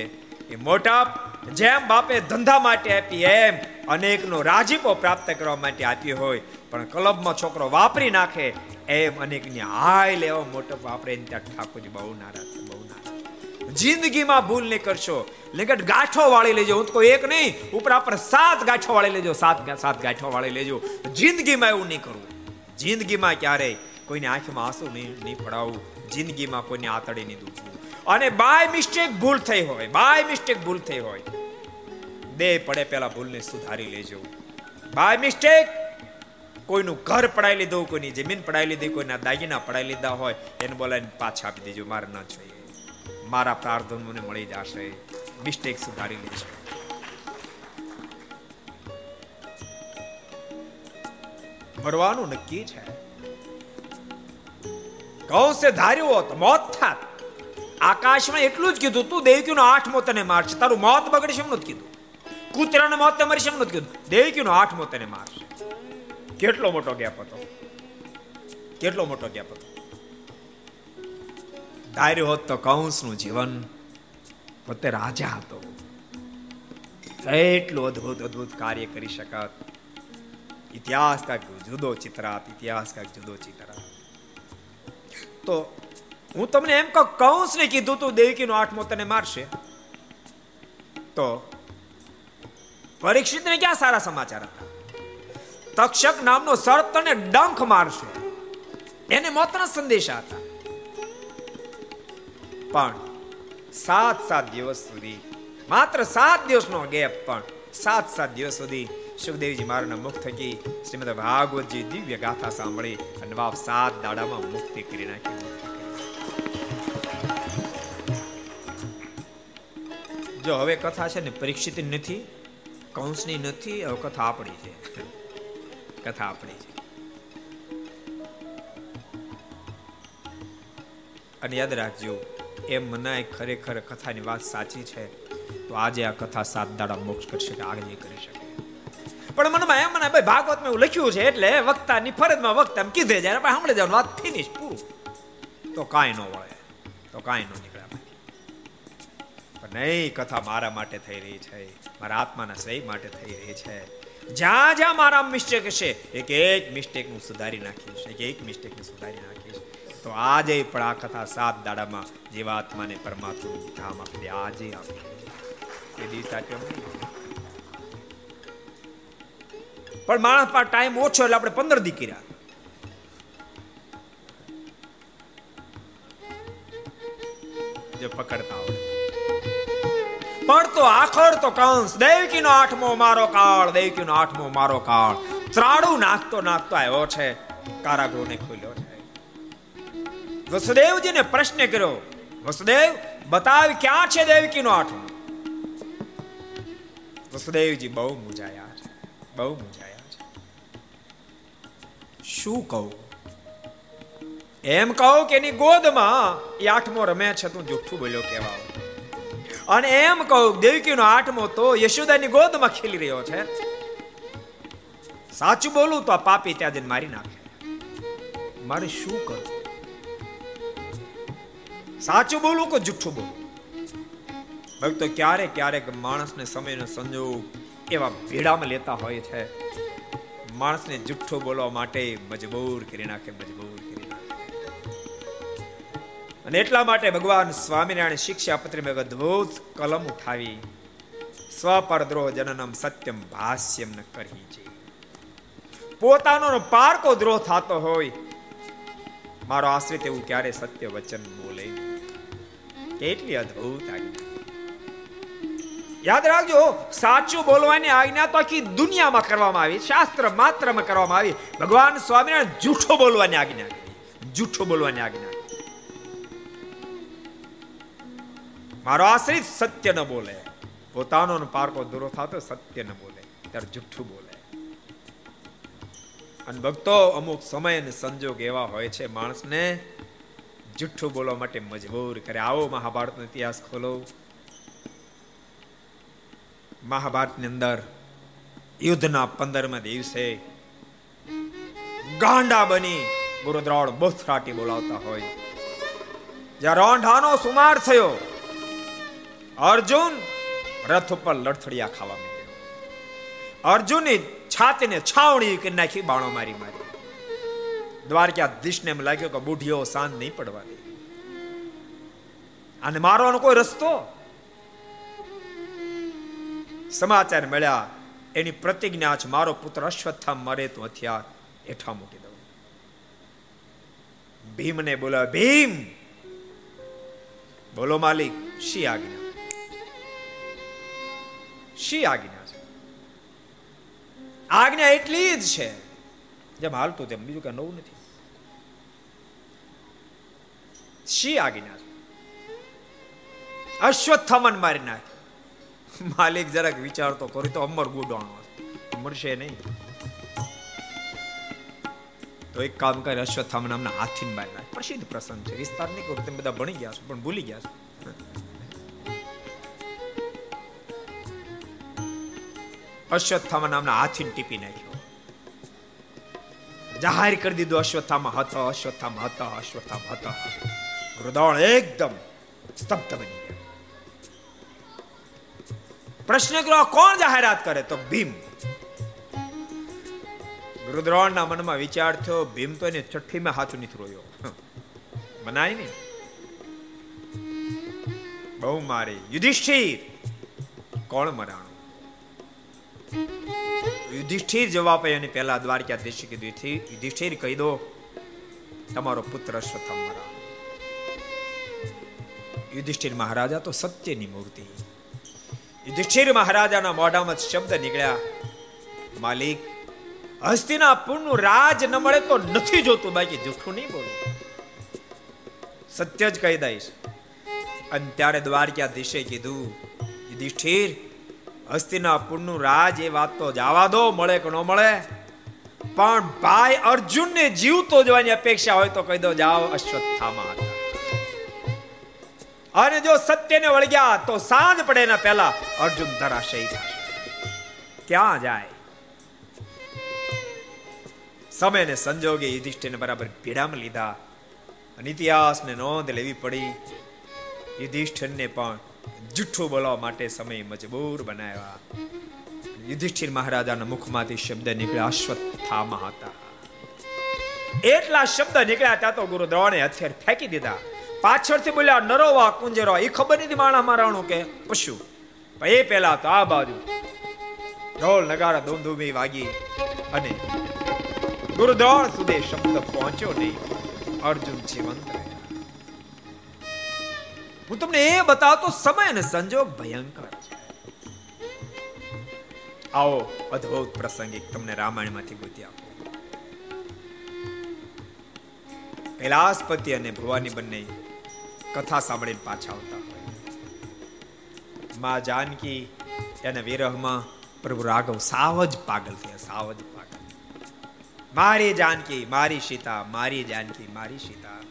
એ મોટપ જેમ બાપે ધંધા માટે આપી, એમ અનેકનો રાજીપો પ્રાપ્ત કરવા માટે આપી હોય. પણ ક્લબમાં છોકરો વાપરી નાખે, એમ અનેકની હાય લેવા મોટપ વાપરે ત્યાં ઠાકોરજી બહુ નારાજ બહુ જિંદગીમાં ભૂલ નહીં કરશો. લેકટ ગાંઠો વાળી લેજો. હું તો એક નહીં, ઉપર ઉપર સાત ગાંઠો વાળી લેજો. સાત સાત ગાંઠો વાળી લેજો. જિંદગીમાં એવું નહીં કરવું જિંદગીમાં ક્યારેય કોઈની આંખમાં આંસુ નહીં નહીં પડાવવું જિંદગીમાં કોઈને આતડી નહીં દુખવું. અને બાય મિસ્ટેક ભૂલ થઈ હોય બાય મિસ્ટેક ભૂલ થઈ હોય, બે પડે પેલા ભૂલને સુધારી લેજો. બાય મિસ્ટેક કોઈનું ઘર પડાવી લીધું, કોઈની જમીન પડાવી લીધી, કોઈના દાગીના પડાવી લીધા હોય, એને બોલાવીને પાછા આપી દેજો. મારે ન જોઈએ. મારા પ્રાર્થન મને મળી જશે. મિસ્ટેક સુધારી લેશે મરવાનું નક્કી છે. કૌશે ધાર્યું હોત, મોત થાત. આકાશમાં એટલું જ કીધું તું, દેવકીનો આઠમો તને મારશે. તારું મોત બગડશે એમ નથી કીધું. કૂતરાને મોત તે મરશે એમ નથી કીધું. દેવકીનો આઠમો તને મારશે. કેટલો મોટો ગેપ હતો? કેટલો મોટો ગેપ હતો? ધાર્યું હોત તો કૌંસનું જીવન પોતે રાજા હતો. એટલું અદભુત અદભુત કાર્ય કરી શકત. ઇતિહાસ કાંઈક જુદો ચિત્રાત ઇતિહાસ કાંઈક જુદો ચિત્રાત તો હું તમને એમ કહું, કંસને કીધું તું, દેવકીનો આઠમો તને મારશે. તો પરીક્ષિતને ક્યાં સારા સમાચાર હતા? તક્ષક નામનો સર્પ તને ડંખ મારશે. એને મોતના સંદેશા હતા. પણ સાત સાત દિવસ સુધી, માત્ર સાત દિવસનો ગેપ પણ સાત સાત દિવસ સુધી સુખદેવજી મારના મુખ થકી શ્રીમદ ભાગવતજી દિવ્ય ગાથા સાંભળી અને બાપ સાત દાડામાં મુક્તિ કરી નાખી. જો હવે કથા છે ને પરીક્ષિત નથી, કૌંસની નથી, હવે કથા આપણી છે. કથા આપણી છે. અને યાદ રાખજો એમ મનાય ખરેખર કથાની વાત સાચી છે, તો આજે આ કથા સાત દાડા મોક્ષ કરશે કે આગળ કરી શકે. પણ મનમાં એમ મને ભાઈ, ભાગવતમાં એવું લખ્યું છે એટલે વક્તાની ફરજમાં વક્તા કીધે જાય પણ સાંભળી જવાનું વાત ફિનિશ. પૂરું તો કાંઈ ન વળે, તો કાંઈ ન નીકળે પણ નહીં, કથા મારા માટે થઈ રહી છે, મારા આત્માના સહી માટે થઈ રહી છે. જ્યાં જ્યાં મારા મિસ્ટેક છે એક એક મિસ્ટેક હું સુધારી નાખીશ, એક એક મિસ્ટેક સુધારી નાખીશ. તો આજે પણ આ કથા સાત દાડામાં જીવાત્માને પરમાત્મા ધામ આપી આજે આપી એ દિવસ પણ માણસ પાસે ટાઈમ ઓછો એટલે આપણે પંદર દી કર્યા જે પકડતા આવડે પણ તો આખર તો કંસ. દેવકીનો આઠમો મારો કાળ, દેવકીનો આઠમો મારો કાળ. ત્રાડું નાખતો નાખતો આવ્યો છે. કારાગૃહ ને ખોલ્યો. વસુદેવજીને પ્રશ્ન કર્યો, વસુદેવ, બતાવ ક્યાં છે દેવકી નો આઠમો? વસુદેવજી બહુ મુજાયા છે બહુ મુજાયા છે શું કહું? એમ કહું કે એની ગોદમાં એ આઠમો રમે છે તું જુઠ્ઠું બોલ્યો કેવા અને એમ કહું, દેવકીનો આઠમો તો યશોદાની ગોદમાં ખીલી રહ્યો છે. સાચું બોલું તો આ પાપી ત્યાં જઈને મારી નાખે. મારે શું કરવું? સાચું બોલું કે જુઠ્ઠું બોલું? ભક્તો ક્યારેક ક્યારેક માણસને સમયનો સંજોગ એવા ભેડામાં લેતા હોય છે. માણસને જુઠ્ઠું બોલવા માટે મજબૂર કરી નાખે, મજબૂર કરી નાખે. અને એટલા માટે ભગવાન સ્વામિનારાયણ શિક્ષા પત્રીમાં અદ્ભુત કલમ ઉઠાવી. સ્વપરદ્રોહ જનનમ સત્યમ ભાષ્યમ ન કરી છે પોતાનો પારકો દ્રોહ થતો હોય. મારો આશ્રિત એવું ક્યારે સત્ય વચન કેટલી અદ્ભુત આજ્ઞા યાદ રાખજો, સાચું બોલવાની આજ્ઞા તો આખી દુનિયામાં કરવામાં આવી, શાસ્ત્ર માત્રમાં કરવામાં આવી. ભગવાન સ્વામિનારાયણ જૂઠો બોલવાની આજ્ઞા જૂઠો બોલવાની આજ્ઞા મારો આશ્રિત સત્ય ન બોલે. પોતાનો પારકો દૂરો થતો સત્ય ન બોલે. ત્યારે જુઠ્ઠું બોલે. અને ભક્તો અમુક સમય અને સંજોગ એવા હોય છે માણસને જુઠ્ઠું બોલવા માટે મજબૂર કરે. આવો મહાભારતનો ઇતિહાસ ખોલો. મહાભારતની અંદર યુદ્ધના પંદરમા દિવસે ગાંડા બની ગુરુદ્રોણ બોથરાટી બોલાવતા હોય. જ્યાં રોંઢાનો સુમાર થયો, અર્જુન રથ ઉપર લડથડિયા ખાવા માંડ્યો. અર્જુનની છાતીને છાવણી કરી નાખી, બાણો મારી મારી. દ્વારકાધીશને એમ લાગ્યો કે બુઢીઓ શાંત નહીં પડવાની. અને મારવાનો કોઈ રસ્તો? સમાચાર મળ્યા, એની પ્રતિજ્ઞા છે, મારો પુત્ર અશ્વત્થામ મરે તો હથિયાર એઠા મૂકી દઉં. ભીમને બોલાવ ભીમ! બોલો માલિક, શી આજ્ઞા? શી આજ્ઞા છે? આજ્ઞા એટલી જ છે, જેમ હાલતું તેમ, બીજું કઈ નવું નથી. શી આજ્ઞા અશ્વત્થામન મારી નાખ. માલિક જરાક વિચાર તો તો અમર ગુડાણો મળશે નહીં. તો એક કામ કરે અશ્વત્થામ નામના હાથી મારી નાખ. પ્રસિદ્ધ પ્રસંગ છે. વિસ્તાર નહીં કરું, તમે બધા ભણી ગયા છો, પણ ભૂલી ગયા છો. અશ્વત્થામા નામના હાથીને ટીપી નાખ્યો. જાહેર કરી દીધું, અશ્વત્થામા હતો અશ્વત્થામા હતો અશ્વત્થામા હતો. હૃદય એકદમ સ્તબ્ધ બની પ્રશ્ન કર્યો કોણ જાહેરાત કરે તો ભીમ? રુદ્રોણના મનમાં વિચાર થયો, ભીમ તો એને છઠ્ઠીમાં હાચું નથી રોયો. મનાય ને બહુ મારી યુધિષ્ઠિર. કોણ મરાણું? યુધિષ્ઠિર જવાબ એને પહેલા દ્વારકાધીશે કીધું, યુધિષ્ઠિર કહી દો, તમારો પુત્ર અશ્વત્થામ મરાણો. યુધિષ્ઠિર મહારાજા તો સત્યની મૂર્તિ. યુધિષ્ઠિર મહારાજાના મોઢામાં શબ્દ નીકળ્યા. માલિક હસ્તિનાપુરનું રાજ ન મળે તો નથી જોતું, બાકી જૂઠું નહીં બોલું. સત્ય જ કહી દઈશ. અને ત્યારે દ્વારકાધીશે કીધું, યુધિષ્ઠિર હસ્તિનાપુરનું રાજ એ વાત તો જવા દો, મળે કે ન મળે. પણ ભાઈ અર્જુનને જીવતો જોવાની અપેક્ષા હોય તો કહી દો, જાઓ અશ્વત્થામાં હતા અને જો સત્યને વળગ્યા તો સાંજ પડે એના પહેલા અર્જુન ધરાશયી થાય. ક્યાં જાય? સમય ને સંજોગે યુધિષ્ઠિરને બરાબર પીડામાં લીધા. અને ઇતિહાસને નોંધ લેવી પડી. યુધિષ્ઠિરને પણ જુઠ્ઠું બોલવા માટે સમય મજબૂર બનાવ્યા. યુધિષ્ઠિર મહારાજાના મુખમાંથી શબ્દ નીકળ્યા અશ્વત્થામા હતા. એટલા શબ્દ નીકળ્યા ત્યાં તો ગુરુ દ્રોણે હથિયાર ફેંકી દીધા. પાછળથી બોલ્યા નરોવા કુંજરો એ ખબર નથી માણા મારાણું કે પશુ એ પેલા તો આ બાજુ ઢોલ, નગારા, ધૂમધૂમી વાગી અને ગુરુદ્રોણ સુધી શબ્દ પહોંચ્યો નહીં. અર્જુન જીવંત હું તમને એ બતાવતો સમય અને સંજોગ ભયંકર. છે આવો અદ્ભુત પ્રસંગિક તમને રામાયણમાંથી ગોતી આપો. કૈલાસપતિ અને ભવાની બંને કથા સાંભળીને પાછા આવતા માં જાનકી એના વિરહમાં પ્રભુ રાઘવ સાવ જ પાગલ થયા, સાવ જ પાગલ. મારી જાનકી, મારી સીતા, મારી જાનકી, મારી સીતા.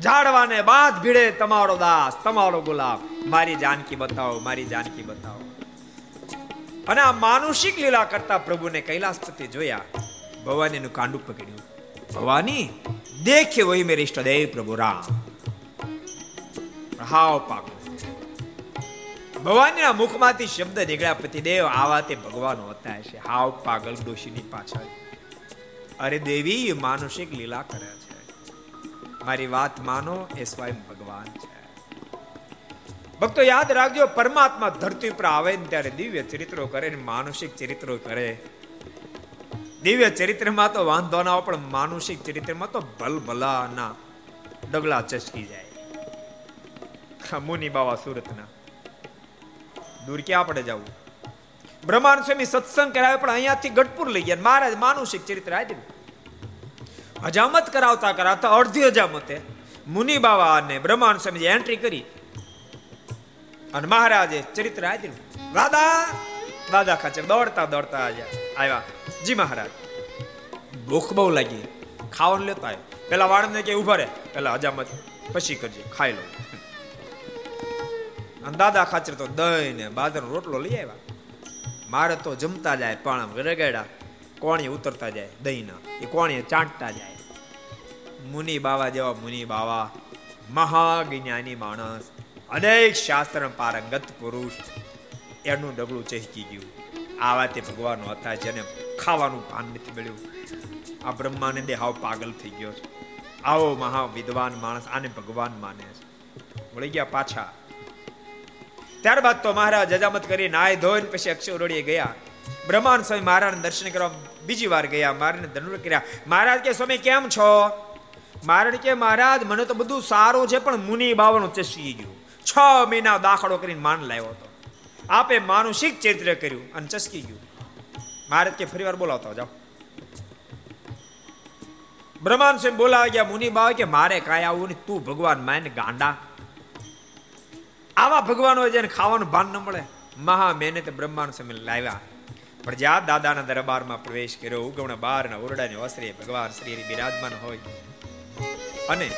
ઝાડવાને બાદ ભીડે તમારો દાસ, તમારો ગુલાબ મારી જાનકી બતાવો, મારી જાનકી બતાવો. અને આ માનુષિક લીલા કરતા પ્રભુને કૈલાસપતિ જોયા ભવાનીનું કાંડું પકડ્યું. ભવાની દેખે વહી મેરે ઇષ્ટદેવ પ્રભુ રામ. હાવ પાક. ભવાનીના મુખમાંથી શબ્દ નીકળ્યા પતિદેવ આવા તે ભગવાન હોતા છે. હાવ પાગલ ડોશીની પાછળ. અરે દેવી, માનુષિક લીલા કરે છે. મારી વાત માનો, એ સ્વયં ભગવાન છે. ભક્તો યાદ રાખજો, પરમાત્મા ધરતી ઉપર આવે ને ત્યારે દિવ્ય ચરિત્રો કરે ને માનુષિક ચરિત્રો કરે. દિવ્ય ચરિત્રમાં તો વાંધો ના પણ માનુષિક ચરિત્રમાં તો ભલભલાના ડગલા ચસકી જાય. મુનિ બાવા સુરતના. દૂર ક્યાં પડે જવું? બ્રહ્માંડ સ્વામી સત્સંગ કરાવે, પણ અહીંયાથી ગઢપુર લઈ ગયા. મહારાજ માનુષિક ચરિત્ર આપ્યું હજામત કરાવતા કરાવતા અડધી હજામતે મુનિ બાવા અને બ્રહ્માંડ સ્વામી એન્ટ્રી કરી. અને મહારાજે ચરિત્ર આપ્યું દાદા દાદા ખાચર. દોડતા દોડતા આવ્યા. જી મહારાજ. ભૂખ બહુ લાગી. ખાવાનું લેતા આવ્યો. પેલા વાળને કે ઊભા રહે. પેલા હજામત. પછી કરજે. ખાઈ લો. અને દાદા ખાચર તો દહીં ને બાજરનો રોટલો લઈ આવ્યા. મારે તો જમતા જાય પણ રગેડા કોણી ઉતરતા જાય દહીંના. એ કોણી ચાંટતા જાય. મુનિ બાવા જેવા મુનિ બાવા, મહાજ્ઞાની માણસ, અનેક શાસ્ત્ર પારંગત પુરુષ. એનું ડગલું ચહેકી ગયું. આ વાતે ભગવાન હતા જેને ખાવાનું ભાન નથી મળ્યું. આ બ્રહ્માનંદે હાવ પાગલ થઈ ગયો છે. આવો મહા વિદ્વાન માણસ આને ભગવાન માને છે. વળી ગયા પાછા. ત્યારબાદ તો મહારાજ જજામત કરી નાય ધોઈને પછી અક્ષરોડીએ ગયા. બ્રહ્માન સ્વામી મહારાજ દર્શન કરવા બીજી વાર ગયા, મહારાજને ધનુર કર્યા. મહારાજ કે, સ્વામી, કેમ છો? મારણ કે, મહારાજ, મને તો બધું સારું છે, પણ મુનિ બાવાનું ચસકી ગયું. છ મહિના દાખલો કરીને માન લાવ્યો હતો. આપે માનુષિક ચરિત્ર કર્યું અને ચસકી ગયું. મહારાજ કે, ફરી વાર બોલાવતા જાઓ. બ્રહ્માન સ્વામી બોલાવી ગયા. મુનિ બાવા કે, મારે કાંઈ આવું નહીં. તું ભગવાન માન ગાંડા. આવા ભગવાન જેને ખાવાનું ભાન ન મળે. મહા મહેનત બ્રહ્માંડ સમય લાવ્યા. પણ જ્યાં દાદાના દરબારમાં પ્રવેશ કર્યો. ઉગવણા બારના ઓરડાની વસ્ત્રે ભગવાન શ્રી બિરાજમાન હોય. અને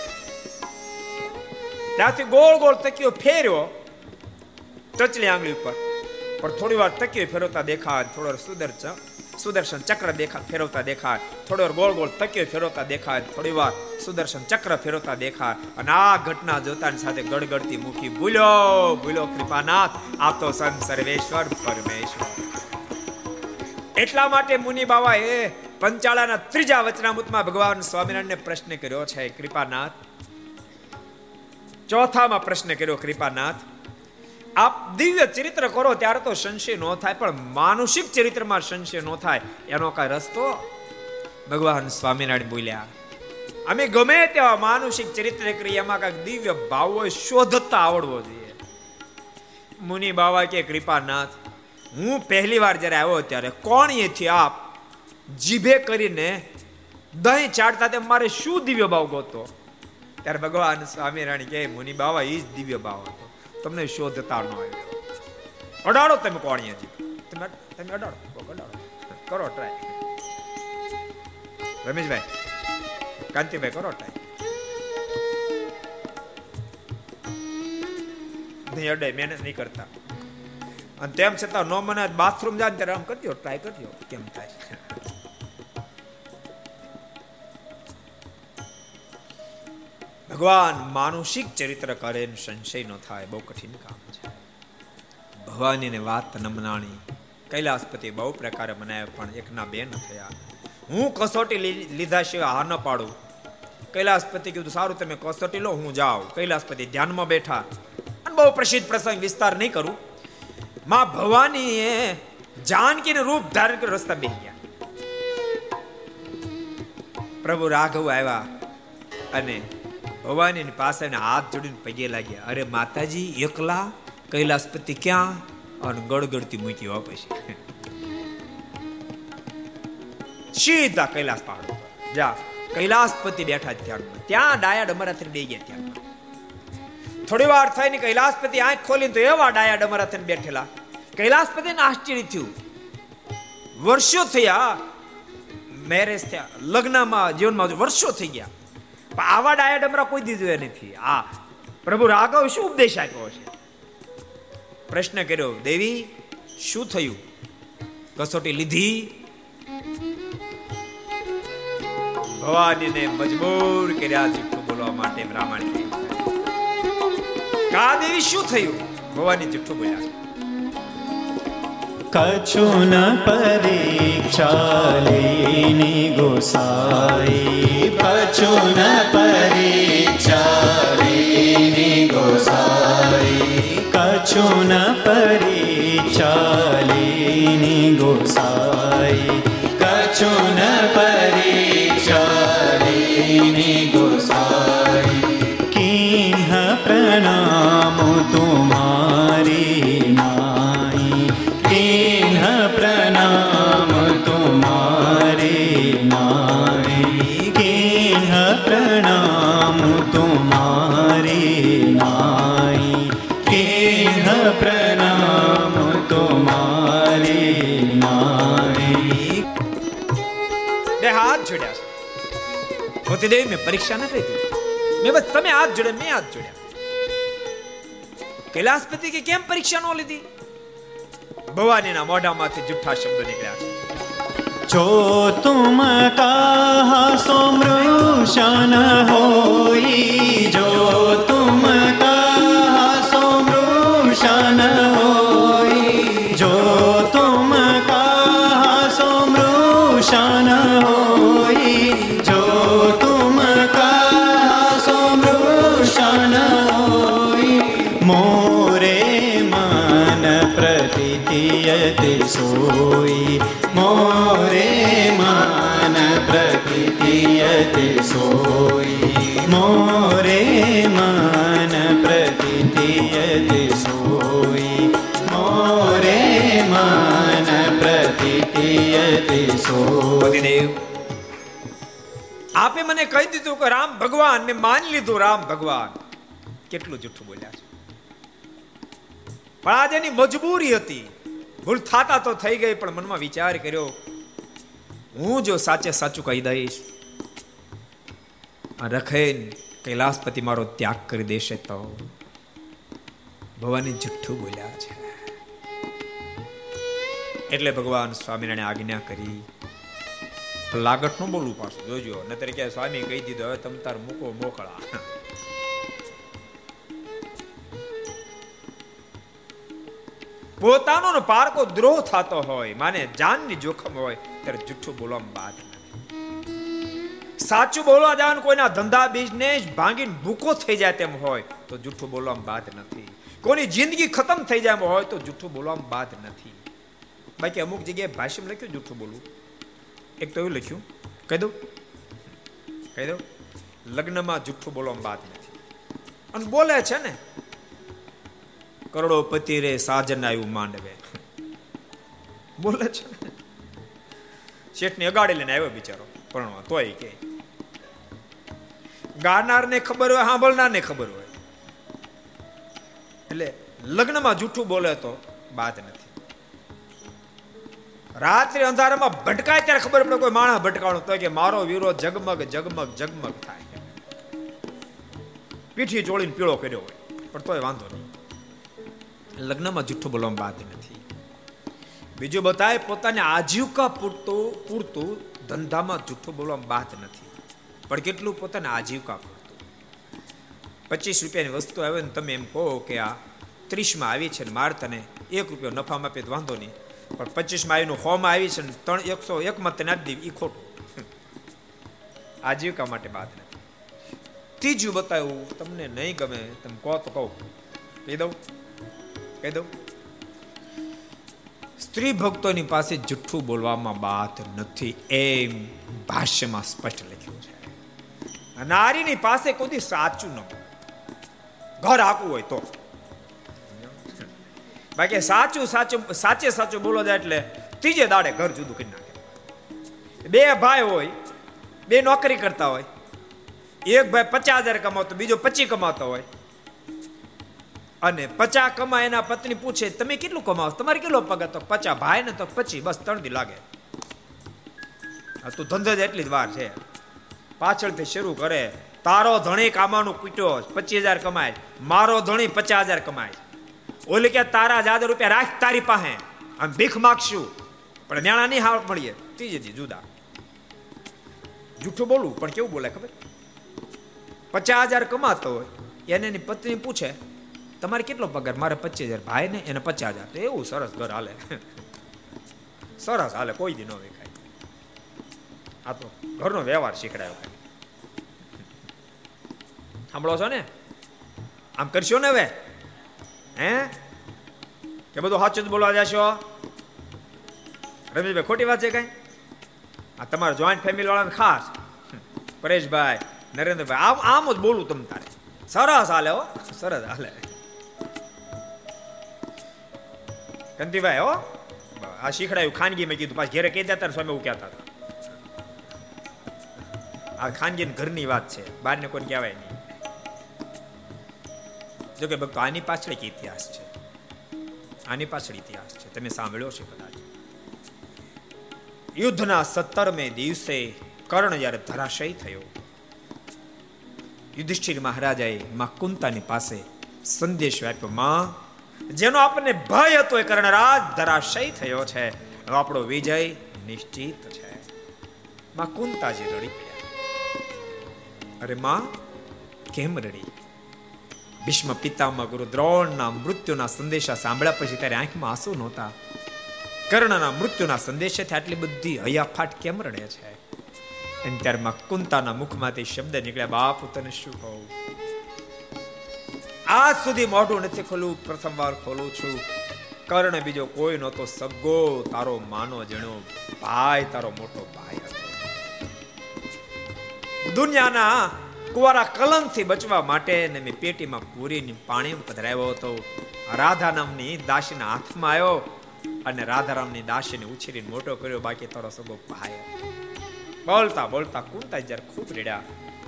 ત્યાંથી ગોળ ગોળ તકીઓ ફેર્યો. ટચલી આંગળી ઉપર. પણ થોડી વાર તકીઓ ફેરવતા દેખાય થોડો સુદર્શન સુદર્શન ચક્ર દેખા, ફેરવતા દેખાય. થોડી વાર ગોળ ગોળ તકીઓ ફેરવતા દેખાય. થોડી વાર સુદર્શન ચક્ર ફેરવતા દેખાય. અને આ ઘટના જોતાની સાથે ગડગડતી મુખી ભૂલ્યો ભૂલ્યો કૃપાનાથ. આ સંત સર્વેશ્વર પરમેશ્વર. એટલા માટે મુનિ બાબા એ પંચાળાના ત્રીજા વચનામૃતમાં ભગવાન સ્વામિનારાયણને પ્રશ્ન કર્યો છે, કૃપાનાથ. ચોથામાં પ્રશ્ન કર્યો, કૃપાનાથ આપ દિવ્ય ચરિત્ર કરો ત્યારે તો સંશય ન થાય, પણ માનુષિક ચરિત્રમાં સંશય ન થાય, એનો કઈ રસ્તો ભગવાન સ્વામિનારાયણ બોલ્યા. અમે ગમે તેવા માનુષિક ચરિત્ર કરીએ, એમાં કંઈક દિવ્ય ભાવો શોધતા આવડવો જોઈએ. મુનિ બાવા કે, કૃપાનાથ, હું પહેલી વાર જ્યારે આવ્યો ત્યારે કોણ એથી આપ જીભે કરીને દહીં ચાટતા તે મારે શું દિવ્ય ભાવ ગોતો? ત્યારે ભગવાન સ્વામિનારાયણ કે, મુનિ બાવા એ જ દિવ્ય ભાવ હતો. તમને શોધતા ન આવ્યો અડાડો તમે કોણીએ જીભ તમે તમે અડાડો. અડાડો. કરો ટ્રાય રમેશભાઈ, કાંતિભાઈ, કરો ટ્રાય નહીં અડે મહેનત નહીં કરતા. અને તેમ છતાં નો મને બાથરૂમ જાય ત્યારે આમ કરજો ટ્રાય કરજો. કેમ થાય? ભગવાન માનુષિક ચરિત્ર કરે સંશય ન થાય, બહુ કઠિન કામ છે. ભવાનીને વાત નમનાણી, કૈલાસપતિ બહુ પ્રકારે મનાયા પણ એકના બે ન થયા. હું કસોટી લીધા સિવાય હા ન પાડું. કૈલાસપતિ કીધું, સારું, તમે કસોટી લો, હું જાઉં. કૈલાસપતિ ધ્યાનમાં બેઠા. અને બહુ પ્રસિદ્ધ પ્રસંગ, વિસ્તાર નહીં કરું. માં ભવાની જાનકીને રૂપ ધારણ કરી રસ્તા બે ગયા. પ્રભુ રાઘવ આવ્યા અને ભવાની પાસે હાથ જોડીને પગે લાગ્યા. અરે માતાજી, એકલા કૈલાસપતિ ક્યાં? અને ગડગડતી મૂકી પછી સીધા કૈલાસ પહાડ જા. કૈલાસપતિ બેઠા ધ્યાનમાં ત્યાં ડાયા ડમરાથી બે ગયા ત્યાં થોડી વાર થઈને કૈલાસપતિ આંખ ખોલીને તો એવા ડાયા ડમરાથી બેઠેલા. કૈલાસપતિને આશ્ચર્ય થયું. વર્ષો થયા મેરેજ થયા, લગ્નમાં જીવનમાં વર્ષો થઈ ગયા. પણ આવા ડાયા ડમરા કોઈ દીધું એ નથી. આ પ્રભુ રાઘવ શું ઉપદેશ આપ્યો છે? પ્રશ્ન કર્યો, દેવી, શું થયું? કસોટી લીધી? ભવાનીને મજબૂર કર્યા જુઠ્ઠું બોલવા માટે બ્રાહ્મણ કા દેવી, શું થયું? ભવાની જુઠ્ઠું બોલ્યા કછુન પરીક્ષા લેની ગોસાઈ કછુન પરીક્ષા લેની ગોસાઈ કછુન પરીક્ષા લેની ગોસાઈ કછુન પરીક્ષા દેવી મેં પરીક્ષા નથી દીધી મેં બસ તમે હાથ જોડે, મેં હાથ જોડ્યા કૈલાસપતિ કે કેમ પરીક્ષા નો લીધી? ભવાનીના મોઢામાંથી જુઠ્ઠા શબ્દ નીકળ્યા છે. જો તુમ કાહ સોમૃષણ હોઈ, જો તુમ કાહ સોમૃષણ હોઈ આપે મને કહી દીધું કે રામ ભગવાન મેં માની લીધું રામ ભગવાન. કેટલું જૂઠું બોલ્યા છે. પણ આજે મજબૂરી હતી. ભૂલ થાતા તો થઈ ગઈ, પણ મનમાં વિચાર કર્યો, હું જો સાચે સાચું કહી દઈશ. રખેન કૈલાસપતિ મારો ત્યાગ કરી દેશે તો. ભવાની જુઠ્ઠું બોલ્યા છે. એટલે ભગવાન સ્વામિનારાયણ આજ્ઞા કરી. લાગટનું બોલવું પાછું જોજો નતર કે સ્વામી કહી દીધો, હવે તમ તાર મૂકો, મોકળા. પોતાનો પારકો દ્રોહ થતો હોય, માને જાનની જોખમ હોય, ત્યારે જુઠ્ઠું બોલવામાં બાદ સાચું બોલવા જવાનું કોઈના ધંધા બિઝનેસ ભાંગીને ભૂકો થઈ જાય તેમ હોય, તો જુઠ્ઠું બોલવામાં બાદ નથી. કોની જિંદગી ખતમ થઈ જાય હોય, તો જુઠ્ઠું બોલવામાં બાદ નથી. બાકી અમુક જગ્યાએ ભાષ્યમાં લખ્યું જૂઠું બોલવું. એક તો એવું લખ્યું. કહી દઉં. કહી દઉં. લગ્નમાં જુઠ્ઠું બોલવામાં બાદ નથી. અને બોલે છે ને. કરોડોપતિ રે સાજન આવ્યું માંડવે. બોલે છે ને. અગાડી લઈને આવ્યો બિચારો. પણ તોય કે. ગાનારને ખબર હોય, સાંભળનારને ખબર હોય. એટલે લગ્નમાં જૂઠું બોલે તો બાદ નથી. રાત્રે અંધારામાં ભટકાય ત્યારે ખબર પડે કોઈ માણસ ભટકાણો. તો કે મારો વીરો જગમગ જગમગ જગમગ થાય. પીઠી ચોળીને પીળો કર્યો હોય. પણ તોય વાંધો નહીં. લગ્નમાં જુઠ્ઠું બોલવામાં બાદ નથી. બીજું બતાય પોતાને આજીવિકા પૂરતું પૂરતું ધંધામાં જુઠ્ઠું બોલવામાં બાદ નથી. પણ કેટલું પોતાને આજીવિકા પૂરતું. પચીસ રૂપિયાની વસ્તુ આવે ને તમે એમ કહો કે આ ત્રીસમાં આવી છે ને માર તને એક રૂપિયો નફામાં આપે વાંધો નહીં. પણ પચીસમાં આવીને હોમાં આવી છે ત્રણ એકસો એકમાં તને આપી દેવી એ ખોટું. આજીવિકા માટે બાદ નથી. ત્રીજું બતાવ્યું તમને નહીં ગમે, તમે કહો તો કહો. કહી દઉં? કહી દઉં? સ્ત્રી ભક્તોની પાસે જુઠ્ઠું બોલવામાં બાત નથી એમ ભાષ્યમાં સ્પષ્ટ લખ્યું છે. નારીની પાસે કોઈ સાચું ન ઘર આપવું હોય તો. બાકી સાચું સાચું સાચે સાચું બોલો જાય એટલે ત્રીજે દાડે ઘર જુદું કરી નાખે. બે ભાઈ હોય, બે નોકરી કરતા હોય, એક ભાઈ પચાસ હજાર કમાતો બીજો પચી કમાતો હોય. અને પચા કમાય એના પત્ની પૂછે, તમે કેટલું કમાવો? તમારે કેટલો પગાર? તો પચા ભાઈ ને તો પચી બસ ત્રણ દી લાગે. તું ધંધો એટલી જ વાર છે. પાછળથી શરૂ કરે, તારો ધણી કામાનું કૂટ્યો, પચીસ હજાર કમાય. મારો ધણી પચાસ હજાર કમાય. ઓલી કે તારા હજાર રૂપિયા રાખ તારી પાસે. આમ ભીખ માગશું. પણ ન્યાણા નહીં હાવ મળીએ. ત્રીજેથી જુદા. જૂઠું બોલવું પણ કેવું બોલે ખબર? પચાસ હજાર કમાતો હોય, એને એની પત્ની પૂછે, તમારે કેટલો પગાર? મારે પચીસ હજાર ભાઈ ને એને પચાસ હજાર. તો એવું સરસ ઘર હાલે. સરસ હાલે, કોઈ દી ન વેખાય. આ તો ઘરનો વ્યવહાર શીખડાયો સાંભળો છો ને? આમ કરશો ને હવે? હે? કે બધું સાચું જ બોલવા જશો? રમેશભાઈ ખોટી વાત છે કઈ? આ તમારા જોઈન્ટ ફેમિલી વાળાને ખાસ. પરેશભાઈ, નરેન્દ્રભાઈ, આમ આમ જ બોલું તમ તારે. સરસ હાલે હો. સરસ હાલે. કંતિભાઈ, હો. આ શીખડાયું ખાનગી મેં કીધું. પાછું ઘેરે કહી દેતા સ્વામી એવું કહેતા હતા. આ ખાનગી ઘરની વાત છે. બહારને કોઈ કહેવાય નહીં. જો કે ભક્તો આની પાછળ એક ઇતિહાસ છે. આની પાછળ ઇતિહાસ છે. તમે સાંભળ્યો છે કદાચ. યુદ્ધના સત્તરમે દિવસે કર્ણ જ્યારે ધરાશય થયો. યુધિષ્ઠિર મહારાજાએ મા કુંતાની પાસે સંદેશ આપ્યો, માં, જેનો આપણને ભય હતો એ કર્ણરાજ ધરાશય થયો છે. આપણો વિજય નિશ્ચિત છે. માં કુંતાજી રડી પડ્યા. અરે માં, કેમ રડી? ભીષ્મ પિતામાં ગુરુ દ્રોણના મૃત્યુના સંદેશા સાંભળ્યા પછી ત્યારે આંખમાં આંસુ નહોતા. કર્ણના મૃત્યુના સંદેશેથી આટલી બધી હયાફાટ કેમ રડે છે? અને ત્યારમાં કુંતાના મુખમાંથી શબ્દ નીકળ્યા, બાપ તને શું કહું? આજ સુધી મોઢું નથી ખોલું પ્રથમ વાર ખોલું છું. કર્ણ બીજો કોઈ નહોતો, સગો તારો માનો જણો ભાઈ, તારો મોટો ભાઈ દુનિયાના કુવારા કલંકથી બચવા માટે ને મેં પેટીમાં પૂરીને પાણી પધરાવ્યો હતો. રાધા નામની દાસીના હાથમાં આવ્યો અને રાધારામની દાસીને ઉછેરીને મોટો કર્યો. બાકી તારો સગો ભાઈ બોલતા બોલતા કુંતા જ્યારે ખૂબ રેડ્યા.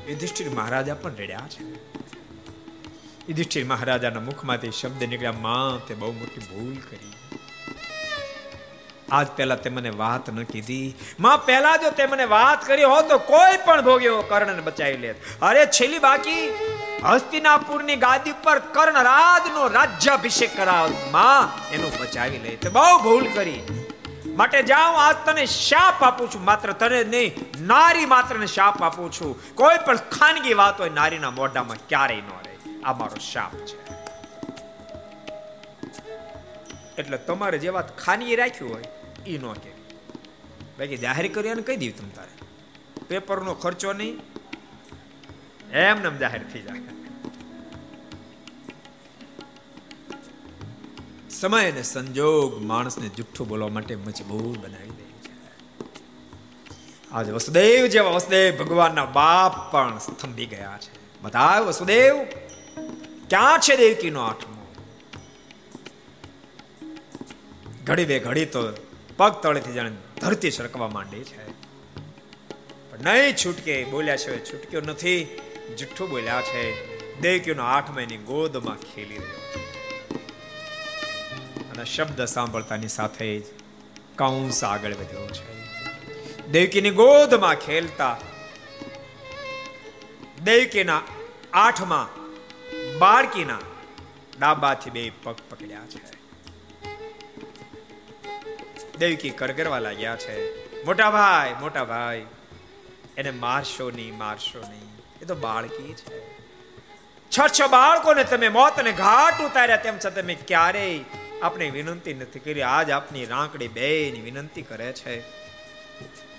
યુધિષ્ઠિર મહારાજા પણ રેડ્યા છે. યુધિષ્ઠિર મહારાજાના મુખમાંથી શબ્દ નીકળ્યા. માં તે બહુ મોટી ભૂલ કરી. આજ પહેલા તે મને વાત ન કીધી. માં પહેલા જો તે મને વાત કરી હોત તો કોઈ પણ ભોગ્યો કર્ણને બચાવી લે અરે છેલ્લી બાકી, હસ્તિનાપુરની ગાદી પર કર્ણ રાજનો રાજ્યાભિષેક કરાવ. માં એનો બચાવી લે તે બહુ ભૂલ કરી. માટે જાઉં આજ તને શાપ આપું છું. માત્ર તને નહીં, નારી માત્ર ને શાપ આપું છું. કોઈ પણ ખાનગી વાત હોય, નારીના મોઢામાં ક્યારેય ન રહે. આ મારો શાપ છે. એટલે તમારે જે વાત ખાનગી રાખ્યું હોય એ ન કે બાકી જાહેર કરી અને કહી દીધું તમે તારે. પેપરનો ખર્ચો નહીં. એમને જાહેર થઈ જાય. સમય અને સંજોગ માણસને જુઠ્ઠું બોલવા માટે મજબૂર બનાવી દે છે. આજે વસુદેવ જેવા વસુદેવ ભગવાનના બાપ પણ સ્તંભી ગયા છે. બધા વસુદેવ, ક્યાં છે દેવકીનો આઠમો? ઘડી બે ઘડી તો પગ તળેથી જાણે ધરતી સરકવા માંડી છે. પણ નહીં છૂટકે બોલ્યા છે, છૂટક્યો નથી, જુઠ્ઠું બોલ્યા છે, દેવકીનો આઠ મહિની ગોદમાં ખેલી રહ્યો અને શબ્દ સાંભળતાની સાથે જ કૌંસ આગળ વધ્યો છે. દેવકીની ગોદમાં ખેલતા દેવકીના આઠમાં બાળકીના ડાબાથી બે પગ પકડ્યા છે. દેવકી કરગરવા લાગ્યા છે. મોટા ભાઈ મોટા ભાઈ. એને મારશો નહીં મારશો નહીં. એ તો બાળકી છે. છ છ બાળકોને તમે મોતને ઘાટ ઉતાર્યા તેમ છતાં તમે ક્યારેય આપણે વિનંતી નથી કરી. આજ આપની રાંકડી બેની વિનંતી કરે છે.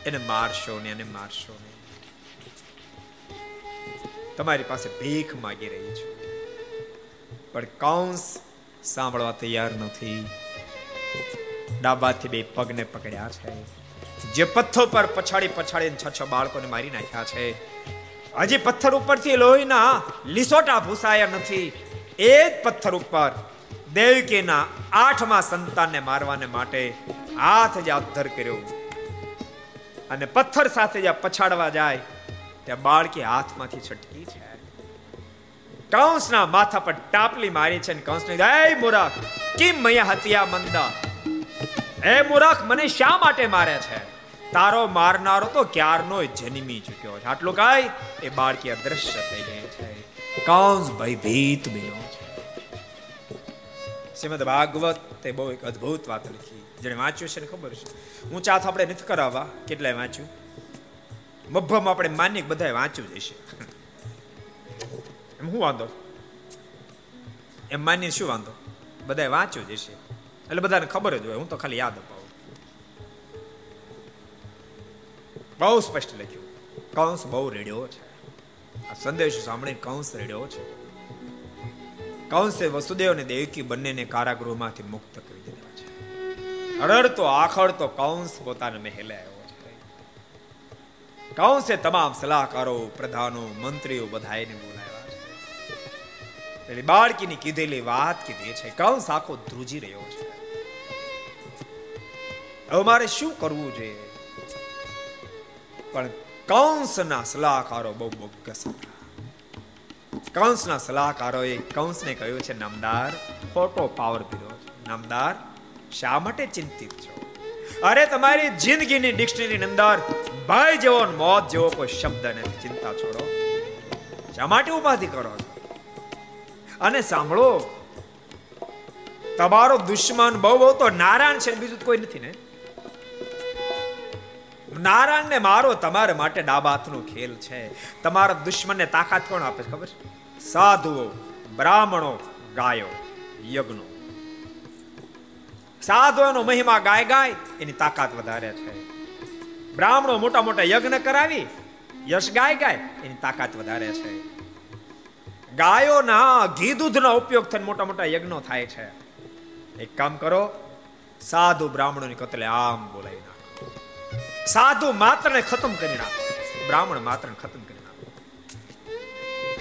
એને મારશો ને એને મારશો ને તમારી પાસે ભીખ માગી રહી છું. પણ કૌંસ સાંભળવા તૈયાર નથી. ડાબાથી બે પગને પકડ્યા છે. જે પથ્થર પર પછાડી પછાડીને છ છ બાળકોને મારી નાખ્યા છે. હજી પથ્થર ઉપરથી લોહીના લીસોટા ભૂસાયા નથી. એ જ પથ્થર ઉપર દેવકીના આઠમા સંતાનને મારવાને માટે હાથ જ અધર કર્યો. અને પથ્થર સાથે જ્યાં પછાડવા જાય, ત્યાં બાળકી હાથમાંથી છટકી છે. કંસના માથા પર ટાપલી મારી છે અને કંસને જય મોરા કેમ મયા હત્યા મંદા? એ મૂરખ, મને શા માટે મારે છે? તારો મારનારો તો ક્યારનો જન્મી ચૂક્યો છે? આટલું કાય એ બાળકી અદ્રશ્ય થઈ ગઈ છે. કંસ ભયભીત બન્યો છે. શ્રીમદ ભાગવત તે બહુ એક અદ્ભુત વાત લખી. જેને વાંચ્યું છે ને ખબર છે? હું ચાથ આપણે નથી કરાવવા. કેટલાય વાંચ્યું? મભ્ભમ આપણે માન્ય બધાય વાંચ્યું જશે એમ શું વાંધો? એમ માન્ય શું વાંધો? બધાય વાંચ્યું જ હશે. એટલે બધાને ખબર જ હોય. હું તો ખાલી યાદ અપાવું. બહુ સ્પષ્ટ લખ્યું. કંસ બહુ રેડ્યો છે. આ સંદેશ સાંભળીને કંસ રેડ્યો છે. કંસે વસુદેવ અને દેવકી બંનેને કારાગૃહમાંથી મુક્ત કરી દીધા છે. અરડતો આખડતો કંસ પોતાના મહેલે આવ્યો છે. કંસે તમામ સલાહકારો, પ્રધાનો, મંત્રીઓ બધાને બોલાવ્યા છે. પેલી બાળકીની કીધેલી વાત કીધી છે. કંસ આખો ધ્રુજી રહ્યો છે. હવે મારે શું કરવું જોઈએ પણ કંસના સલાહકારો બહુ બોગસ કંસના સલાહકારોએ કંસને કહ્યું છે, નામદાર, ખોટો પાવર પીરો નામદાર, શા માટે ચિંતિત છો? અરે, તમારી જિંદગીની ડિક્શનરી અંદર ભય જેવો મોત જેવો કોઈ શબ્દ નથી. ચિંતા છોડો. શા માટે ઉપાધિ કરો છો? અને સાંભળો, તમારો દુશ્મન બહુ બહુ તો નારાયણ છે, બીજું કોઈ નથી ને. નારાયણ ને મારો તમારે માટે ડાબાતનો ખેલ છે. તમારા દુશ્મનને તાકાત કોણ આપે છે ખબર? સાધુઓ, બ્રાહ્મણો, ગાયો, યજ્ઞો. સાધુઓનો મહિમા ગાય ગાય, એની તાકાત વધારે છે. બ્રાહ્મણો મોટા મોટા યજ્ઞ કરાવી, યશ ગાય ગાય, એની તાકાત વધારે છે. ગાયોના ઘી દૂધનો ઉપયોગ થઈને મોટા મોટા યજ્ઞો થાય છે. એક કામ કરો, સાધુ બ્રાહ્મણોની કતલે આમ બોલાવી સાધુ માત્ર ને ખતમ કરી નાખો. બ્રાહ્મણ માત્ર ખતમ કરી નાખો.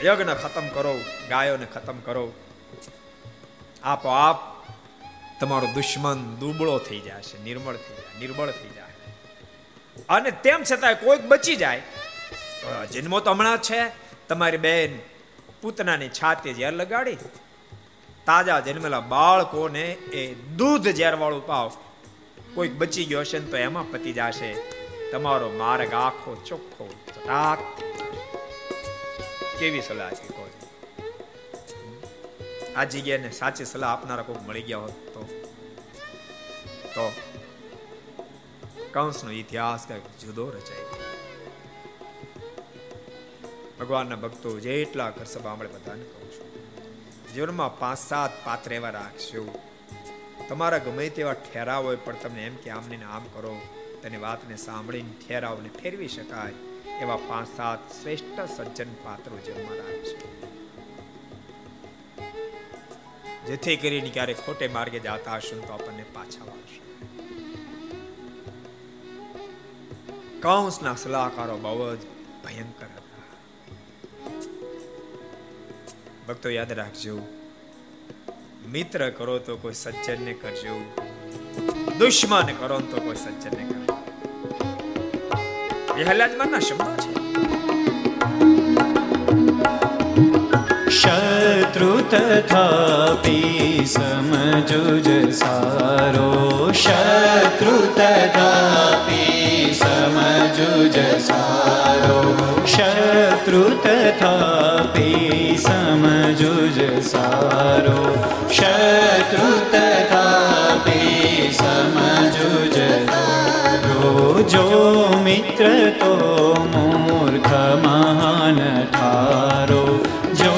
યજ્ઞ ખતમ કરો, ગાયોને ખતમ કરો. આપો આપ તમારો દુશ્મન દુબળો થઈ જશે નિર્મળ થઈ જાય નિર્બળ થઈ જાય અને તેમ છતાં કોઈક બચી જાય. જન્મો તો હમણાં છે. તમારી બેન પૂતનાની છાતી ઝેર લગાડી. તાજા જન્મેલા બાળકોને એ દૂધ ઝેરવાળું પાવ કોઈક બચી ગયો હશે તો એમાં પતી જશે. તમારો માર્ગ આખો ચોખ્ખો ચટાક. કેવી સલાહ આપી કોઈ? આ જગ્યાને સાચી સલાહ આપનારા કોઈ મળી ગયા હોત તો. તો કંસનો ઇતિહાસ કંઈક જુદો રચાય. ભગવાનના ભક્તો જેટલા ઘર સભા આપણે બધાને કહું છું. જીવનમાં પાંચ સાત પાત્ર એવા રાખશો તમારા ગમે તેવા ઠેરાવ હોય પણ તમને એમ કે આમને આમ કરો, તેની વાતને સાંભળીને ઠેરાવને ફેરવી શકાય એવા પાંચ સાત શ્રેષ્ઠ સજ્જન પાત્રો જન્મમાં આવે છે. જેથી કરીને ક્યારે ખોટે માર્ગે જાતા હશું તો આપણને પાછા વાળશે કંસના સલાહકારો બહુ જ ભયંકર હતા. ભક્તો યાદ રાખજો મિત્ર કરો તો કોઈ સજ્જનને કરજો. દુશ્મન કરો તો કોઈ સજ્જનને કરજો. પ્રહલાદમાના શબ્દો છે. શત્રુ તથાપી સમજુજ સારો શત્રુત તથાપી સમજુજ સારો શત્રુત તથાપી સમજુજ સારો શત્રુત તથાપી સમજુજ જો મિત્ર તો મૂર્ખ મહાન ઠારો જો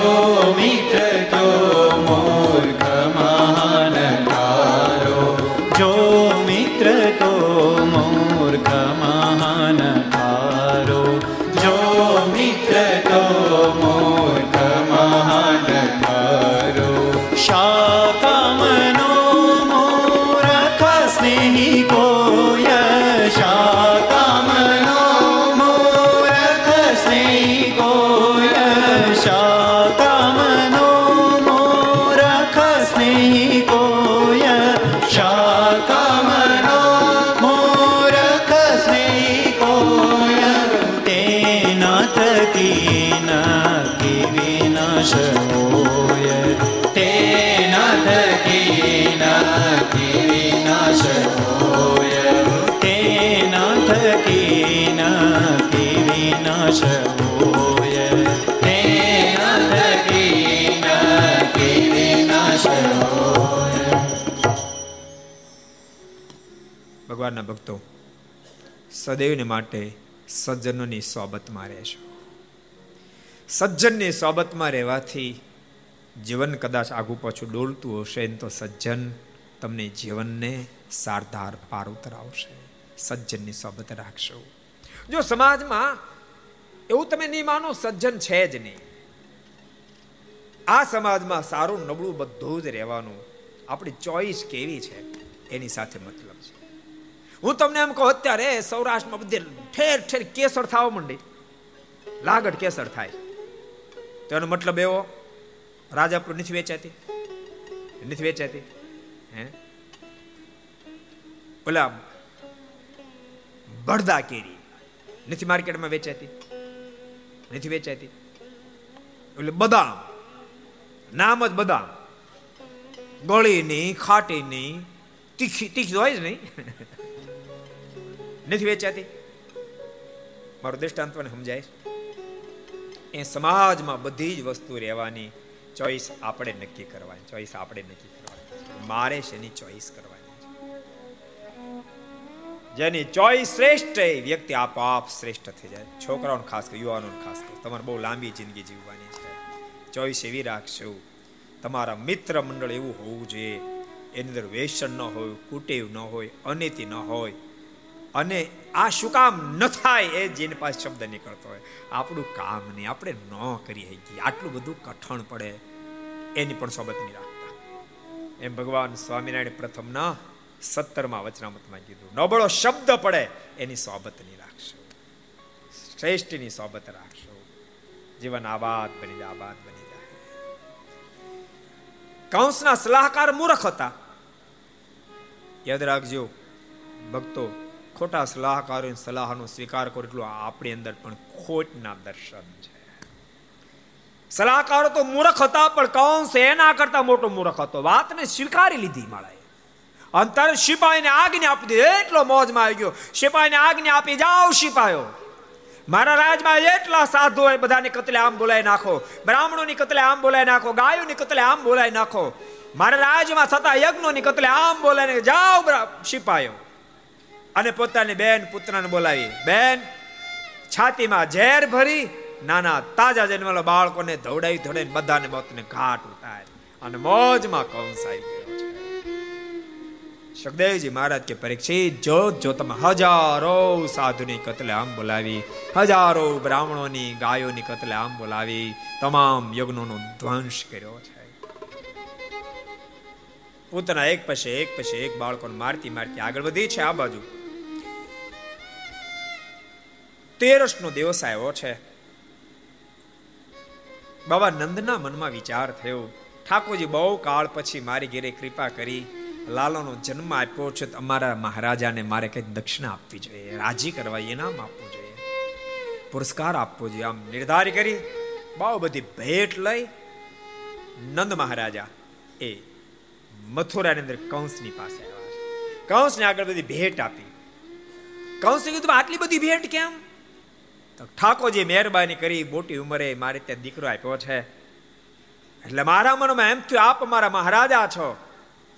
ભગવાનના ભક્તો, સદૈવને માટે સજ્જનોની સોબતમાં રહેશો. સજ્જનની સોબતમાં રહેવાથી જીવન કદાચ આગુ પાછું ડોલતું હશે તો સજ્જન તમને જીવનને સારધાર પાર ઉતરાવશે. સજ્જનની સોબત રાખશો. જો સમાજમાં એવું તમે નહીં માનો, સજ્જન છે જ નહીં. આ સમાજમાં સારું નબળું બધું જ રહેવાનું આપણી ચોઈસ કેવી છે, એની સાથે મતલબ હું તમને એમ કહું, અત્યારે સૌરાષ્ટ્રમાં બધે ઠેર ઠેર કેસર થવા માંડી. લાગડ કેસર થાય. તેનો મતલબ એવો, રાજાપુર નથી વેચાતી? નથી વેચાતી? હે? ઓલા બળદા કેરી. નથી માર્કેટમાં વેચાતી? નથી વેચાતી? એટલે બદામ. નામ જ બદામ. ગળી નહીં ખાટી નહીં તીખી તીખી હોય જ નહીં. નથી વેચાતી? મારું દ્રષ્ટાંત પણ સમજાય એ સમાજમાં બધી જ વસ્તુ રહેવાની ચોઈસ આપણે નક્કી કરવાની, ચોઈસ આપણે નક્કી કરવાની. મારે શેની ચોઈસ કરવાની જેની ચોઈસ શ્રેષ્ઠ એ વ્યક્તિ આપોઆપ શ્રેષ્ઠ થઈ જાય. છોકરાઓને ખાસ કરી, યુવાનોને ખાસ કરી. તમારે બહુ લાંબી જિંદગી જીવવાની છે. ચોઈસ એવી રાખશો, તમારા મિત્ર મંડળ એવું હોવું જોઈએ, એની અંદર વેસન ન હોય, કુટેવ ન હોય, અનિતિ ન હોય અને આ શું કામ ન થાય એ જેની પાસે શબ્દ નીકળતો હોય. આપણું કામ નહીં, આપણે ન કરી શકીએ. આટલું બધું કઠણ પડે, એની પણ સોબત નહીં રાખતા. એમ ભગવાન સ્વામિનારાયણ પ્રથમ ના સત્તરમાં વચનામતમાં કીધું નબળો શબ્દ પડે, એની સોબત નહીં રાખશો. શ્રેષ્ઠની સોબત રાખશો. જીવન આબાદ બની જાય, આબાદ બની જાય. કંસના સલાહકાર મૂર્ખ હતા. યાદ રાખજો, ભક્તો ખોટા સલાહકારોની સલાહનો સ્વીકાર કરો એટલું આપણી અંદર પણ ખોટના દર્શન છે. સલાહકારો તો મૂર્ખ હતા, પણ કૌંસ એના કરતા મોટો મૂર્ખ હતો. વાતને સ્વીકારી લીધી મળે અંતર સિપાહીને આજ્ઞા આપી દીધી. એટલો મોજમાં આવી ગયો. સિપાહીને આજ્ઞા આપી, જાઓ સિપાયો મારા રાજમાં એટલા સાધુ હોય, બધાની કતલે આમ બોલાય નાખો. બ્રાહ્મણોની કતલે આમ બોલાય નાખો. ગાયોની કતલે આમ બોલાય નાખો. મારા રાજમાં થતા યજ્ઞોની કતલે આમ બોલાય જાઓ સિપાહીઓ. અને પોતાની બેન પુત્રને બોલાવી. બેન, છાતીમાં ઝેર ભરી નાના તાજા જન્મેલા બાળકોને ધોડાઈ ધોડાઈ બધાને મોતને ઘાટ ઉતાર અને મોજમાં કંસ આવી ગયો છે. સુખદેવજી મહારાજ કે પરીક્ષિત, જો જો તમે હજારો સાધુની કતલે આમ બોલાવી, હજારો બ્રાહ્મણોની ગાયોની કતલે આમ બોલાવી, તમામ યજ્ઞોનો ધ્વંસ કર્યો છે. પુત્રના એક પછી એક પછી એક બાળકોને મારતી મારતી આગળ વધી છે આ બાજુ. તેરસ નો દિવસ આવ્યો છે. બાબા નંદના મનમાં વિચાર થયો. ઠાકોરજી બહુ કાળ પછી મારી ઘેરે કૃપા કરી લાલાનો જન્મ આપ્યો છે. અમારા મહારાજાને મારે કંઈક દક્ષિણા આપવી જોઈએ, રાજી કરવા ઇનામ આપવું જોઈએ, પુરસ્કાર આપવો જોઈએ. આમ નિર્ધાર કરી બહુ બધી ભેટ લઈ નંદ મહારાજા એ મથુરાની અંદર કંસની પાસે આવ્યા છે. કંસને આગળ બધી ભેટ આપી. કંસ કીધું, આટલી બધી ભેટ કેમ? તો ઠાકોરજી મહેરબાની કરી, મોટી ઉંમરે મારે ત્યાં દીકરો આપ્યો છે. એટલે મારા મનમાં એમ થયું, આપ મારા મહારાજા છો.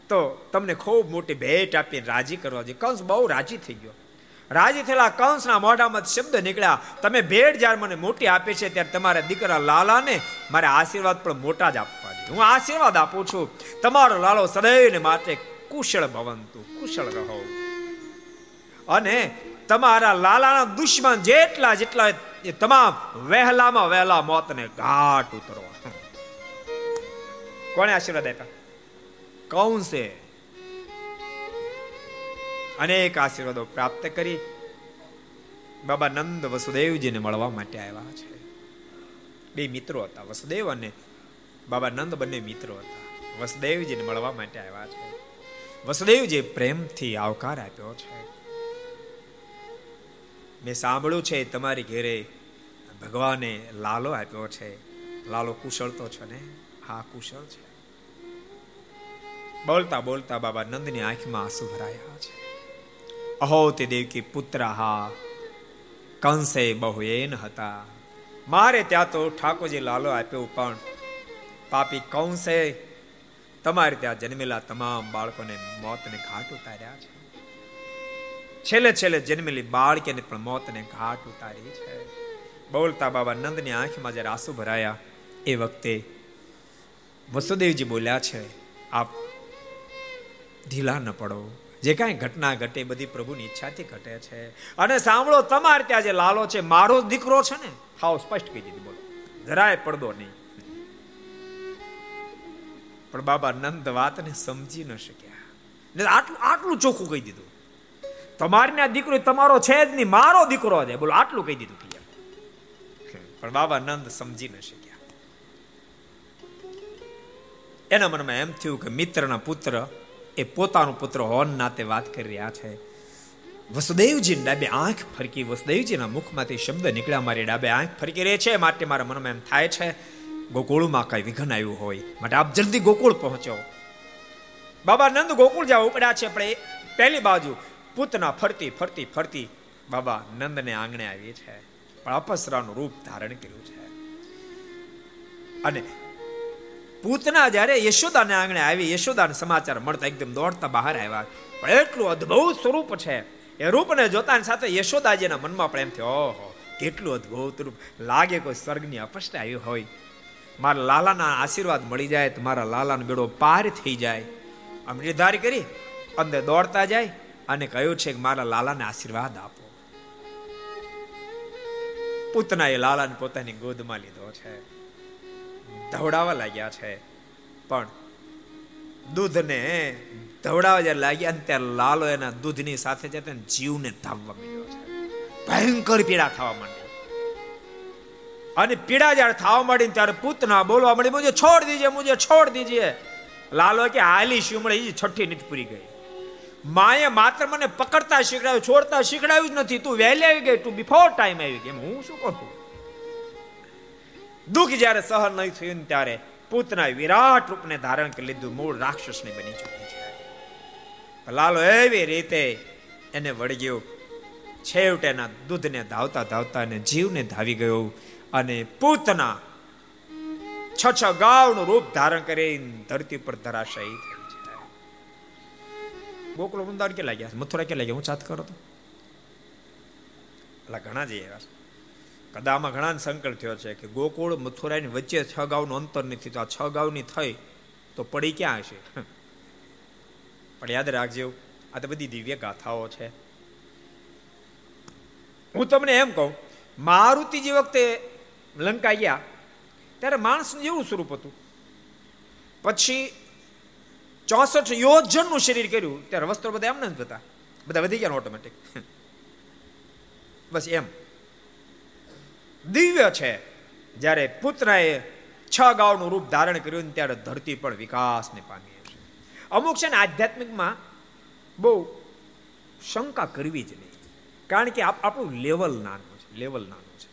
તો તમને ખૂબ મોટી ભેટ આપીને રાજી કરવા જોઈએ કંસ બહુ રાજી થઈ ગયો. રાજી થયેલા કંસના મોઢામાં શબ્દ નીકળ્યા, તમે ભેટ જ્યારે મને મોટી આપી છે ત્યારે તમારા દીકરા લાલાને મારે આશીર્વાદ પણ મોટા જ આપવા જોઈએ. હું આશીર્વાદ આપું છું. તમારો લાલો સદૈવને માટે કુશળ ભવંતુ, કુશળ રહો. અને તમારા લાલાના દુશ્મન જેટલા જેટલા એ તમામ વહેલામાં વહેલા મોતને ઘાટ ઉતરો કોણે આશીર્વાદ આપ્યા? કૌંસે. અનેક આશીર્વાદો પ્રાપ્ત કરી. બાબા નંદ વસુદેવજીને મળવા માટે આવ્યા છે. બે મિત્રો હતા, વસુદેવ અને બાબા નંદ બંને મિત્રો હતા. વસુદેવજીને મળવા માટે આવ્યા છે. વસુદેવજી પ્રેમથી આવકાર આપ્યો છે. મેં સાંભળ્યું છે તમારી ઘેરે ભગવાને લાલો આપ્યો છે. લાલો કુશળ તો છે ને? હા, કુશળ છે. બોલતા બોલતા બાબા નંદની આંખમાં આંસુ ભરાયા છે. અહો તે દેવકી પુત્ર, હા, કંસે બહુ એન હતા. મારે ત્યાં તો ઠાકોરજી લાલો આપ્યો, પણ પાપી કંસે તમારે ત્યાં જન્મેલા તમામ બાળકોને મોતને ઘાટ ઉતાર્યા છે. છેલ્લે છેલ્લે જન્મેલી બાળકીને પણ મોતને ઘાટ ઉતારી છે. બોલતા બાબા નંદની આંખમાં જ્યારે આંસુ ભરાયા, એ વખતે વસુદેવજી બોલ્યા છે, આપ ઢીલા ન પડો. જે કાંઈ ઘટના ઘટે બધી પ્રભુની ઈચ્છાથી ઘટે છે. અને સાંભળો, તમારે ત્યાં જે લાલો છે, મારો દીકરો છે ને? હાવ સ્પષ્ટ કહી દીધું, બોલો. જરાય પડદો નહીં. પણ બાબા નંદ વાતને સમજી ન શક્યા. આટલું આટલું ચોખ્ખું કહી દીધું. તમારી આ દીકરો તમારો છે જ નહીં, મારો દીકરો છે. બોલો, આટલું કહી દીધું પણ બાબા નંદ સમજી ન શક્યા. એના મનમાં એમ થયું કે મિત્રના પુત્ર એ પોતાનો પુત્ર હોન નાતે વાત કરી રહ્યા છે. વસુદેવજી ડાબે આંખ ફરકી, વસુદેવજીના મુખમાંથી શબ્દ નીકળ્યા, મારી ડાબે આંખ ફરકી રહે છે. માટે મારા મનમાં એમ થાય છે, ગોકુળમાં કઈ વિઘન આવ્યું હોય. માટે આપ જલ્દી ગોકુળ પહોંચો. બાબા નંદ ગોકુળ જવા ઉપડ્યા છે, પણ પહેલી બાજુ પૂતના ફરતી ફરતી ફરતી બાબા નંદને આંગણે આવી છે. પણ અપસરાનું રૂપ ધારણ કર્યું છે. અને પૂતના જ્યારે યશોદાને આંગણે આવી, યશોદાને સમાચાર મળતા એકદમ દોડતા બહાર આવ્યા. પણ એટલું અદ્ભુત સ્વરૂપ છે. એ રૂપને જોતાની સાથે યશોદાજીના મનમાં પણ એમ થયો. ઓહો, કેટલું અદ્ભુત રૂપ. લાગે કોઈ સ્વર્ગની અપષ્ટ આવી હોય. મારા લાલાના આશીર્વાદ મળી જાય તો મારા લાલાનો બેડો પાર થઈ જાય. આમ નિર્ધાર કરી, અંદર દોડતા જાય. અને કહ્યું છે કે મારા લાલાને આશીર્વાદ આપો. પૂતનાએ લાલાને પોતાની ગોદમાં લીધો છે. ધવડાવવા લાગ્યા છે. પણ દૂધને ધવડાવવા જ્યારે લાગ્યા ને ત્યારે લાલો એના દૂધની સાથે જતા જીવને ધાવવા મળ્યો છે. ભયંકર પીડા થવા માંડી અને પીડા જ્યારે થવા માંડી ત્યારે પૂતના બોલવા મળી મુજે છોડ દીજે, મુજે છોડ દીજે. લાલો કે, હાલી, શિમળે છઠ્ઠી નીચ પૂરી ગઈ. માએ માત્ર મને પકડતા શીખડાવ્યું, છોડતા શીખડાવ્યું જ નથી. તું વહેલી આવી ગઈ, તું બિફોર ટાઈમ આવી ગઈ. હું શું કરું દુઃખ જ્યારે સહન નહીં થયું ત્યારે પૂતના વિરાટ રૂપને ધારણ કરી લીધું. મૂળ રાક્ષસને બની ચૂકી છે. લાલો એવી રીતે એને વળગ્યો. છેવટે એના દૂધને ધાવતા ધાવતા અને જીવને ધાવી ગયો અને પૂતના છ છ ગાવનું રૂપ ધારણ કરી ધરતી પર ધરાશાયી ગોકુળ વૃંદાવન કે લાગ્યા મથુરા કે લાગ્યા હું ચાત કરો તો. એટલે ઘણા જઈ આવ્યા કદામાં ઘણા સંકલ્પ થયો છે કે ગોકુળ, મથુરાની વચ્ચે છ ગાઉનું અંતર નથી તો આ છ ગાઉની થઈ તો પડી ક્યાં હશે? પણ યાદ રાખજો, આ તો બધી દિવ્ય ગાથાઓ છે. હું તમને એમ કહું મારુતિજી વખતે લંકા ગયા, ત્યારે માણસનું એવું સ્વરૂપ હતું. પછી ચોસઠ યોજનનું શરીર કર્યું, ત્યારે વસ્ત્રો બધા એમને નથી હતા. બધા વધી ગયા ઓટોમેટિક બસ એમ. દિવ્ય છે. જ્યારે પુત્રએ છ ગાવનું રૂપ ધારણ કર્યું ને ત્યારે ધરતી પણ વિકાસને પામી છે અમુક છે ને આધ્યાત્મિકમાં બહુ શંકા કરવી જ નહીં. કારણ કે આપણું લેવલ નાનું છે લેવલ નાનું છે.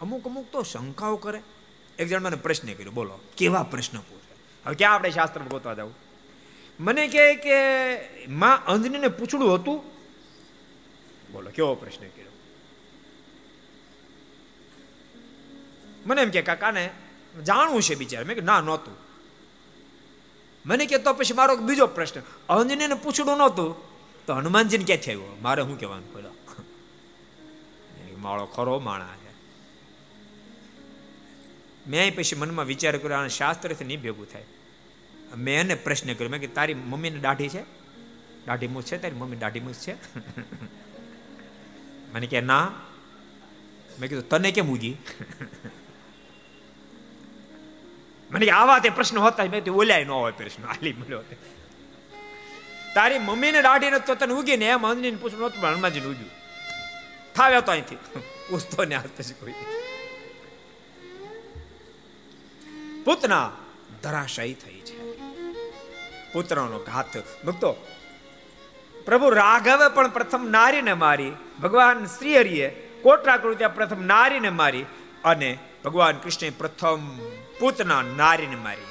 અમુક અમુક તો શંકાઓ કરે. એક જણ મને પ્રશ્ન કર્યો, બોલો, કેવા પ્રશ્ન પૂછે? હવે ક્યાં આપણે શાસ્ત્ર ગોતવા જવું મને કહે કે માં અંજનીને પૂછડું હતું? બોલો, કેવો પ્રશ્ન કર્યો? મને એમ કે, કાકાને જાણવું છે બિચારા. મેં કે ના, નહોતું. મને કે તો પછી મારો બીજો પ્રશ્ન, અંજનીને પૂછડું નહોતું? તો હનુમાનજીને ક્યાંથી આવ્યો? મારે શું કહેવાનું બોલો. માળો ખરો માણા છે. મેં પછી મનમાં વિચાર કર્યો આ શાસ્ત્રથી નહીં ભેગું થાય. મેં એને પ્રશ્ન કર્યો. મેં કે તારી મમ્મીને દાઢી છે? દાઢી મૂછ છે તારી મમ્મી, દાઢી મૂછ છે? મને કે, ના. મેં કીધું, તને કેમ ઉગી મને કે આવા તે પ્રશ્ન હોતા મેં તો ઓલ્યા ન હોય પ્રશ્ન. આલી મળ્યો તારી મમ્મીને દાઢી નથી તો તને ઉગીને એમ અંજની પૂછવું નહોતું, પણ હનુમાનજીને ઉગ્યું થાવ્યો તો અહીંથી. પૂછતો ને હાથ પછી કોઈ. પૂતના, ધરાશયી થઈ છે. પુત્રનો ઘાત. ભક્તો, પ્રભુ રાઘવે પણ પ્રથમ નારીને મારી. ભગવાન શ્રી હરિએ કોટરા કૃત્યા પ્રથમ નારીને મારી અને ભગવાન કૃષ્ણે પ્રથમ પૂતના નારીને મારી.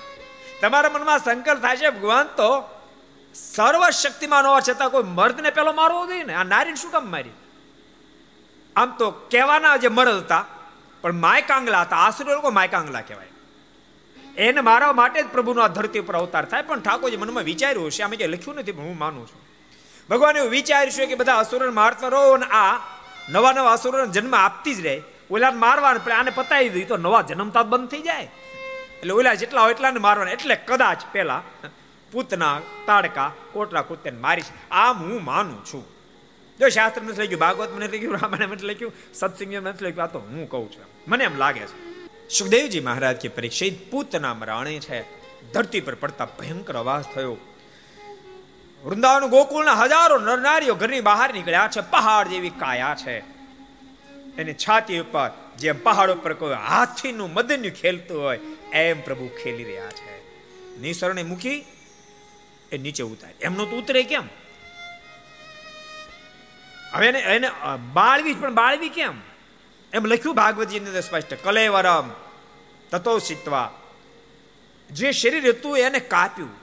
તમારા મનમાં સંકલ્પ થાય છે, ભગવાન, તો સર્વ શક્તિમાન હોવા છતાં કોઈ મર્દને પેલો મારવો જોઈએ ને? આ નારીને શું કામ મારી? આમ તો કહેવાના જે મરદ હતા, પણ માયકાંગલા હતા. આસુરો લોકો માયકાંગલા કહેવાય. એને મારવા માટે જ પ્રભુનો આ ધરતી ઉપર અવતાર થાય. પણ ઠાકોરજી મનમાં વિચાર્યું હશે અમે જે લખ્યું નથી, પણ હું માનું છું. ભગવાન એવું વિચાર્યું કે બધા અસુરને મારતા રહો અને આ નવા નવા અસુરોને જન્મ આપતી જ રહે. ઓલા મારવાનું પણ આને પતાવી દીધી તો નવા જન્મતા બંધ થઈ જાય. એટલે ઓલા જેટલા હોય એટલાને મારવાના. એટલે કદાચ પેલા પૂતના તાડકા કોટરા કુત્તેને મારીશ આમ હું માનું છું. જો શાસ્ત્ર નથી લખ્યું, ભાગવત મને લખ્યું, રામાયણ નથી લખ્યું સત્સંગ નથી લખ્યું, આ તો હું કહું છું મને એમ લાગે છે. સુખદેવજી મહારાજ કે પરીક્ષિત પૂતના રાણે છે. ધરતી પર પડતા ભયંકર અવાજ થયો. વૃંદાવન ગોકુળના હજારો નરનારીઓ ઘરની બહાર નીકળ્યા છે. પહાડ જેવી કાયા છે. એની છાતી ઉપર જેમ પહાડ ઉપર કોઈ હાથીનું મદન્યું ખેલતું હોય, એમ પ્રભુ ખેલી રહ્યા છે. નિસરણે મૂકી એ નીચે ઉતારી. એમનો તો ઉતરે કેમ? હવે એને એને બાળવી પણ બાળવી કેમ? એમ લખ્યું ભાગવતજી અંદર સ્પષ્ટ, કલેવરમ તતો સિત્વા. જે શરીર હતું એને કાપ્યું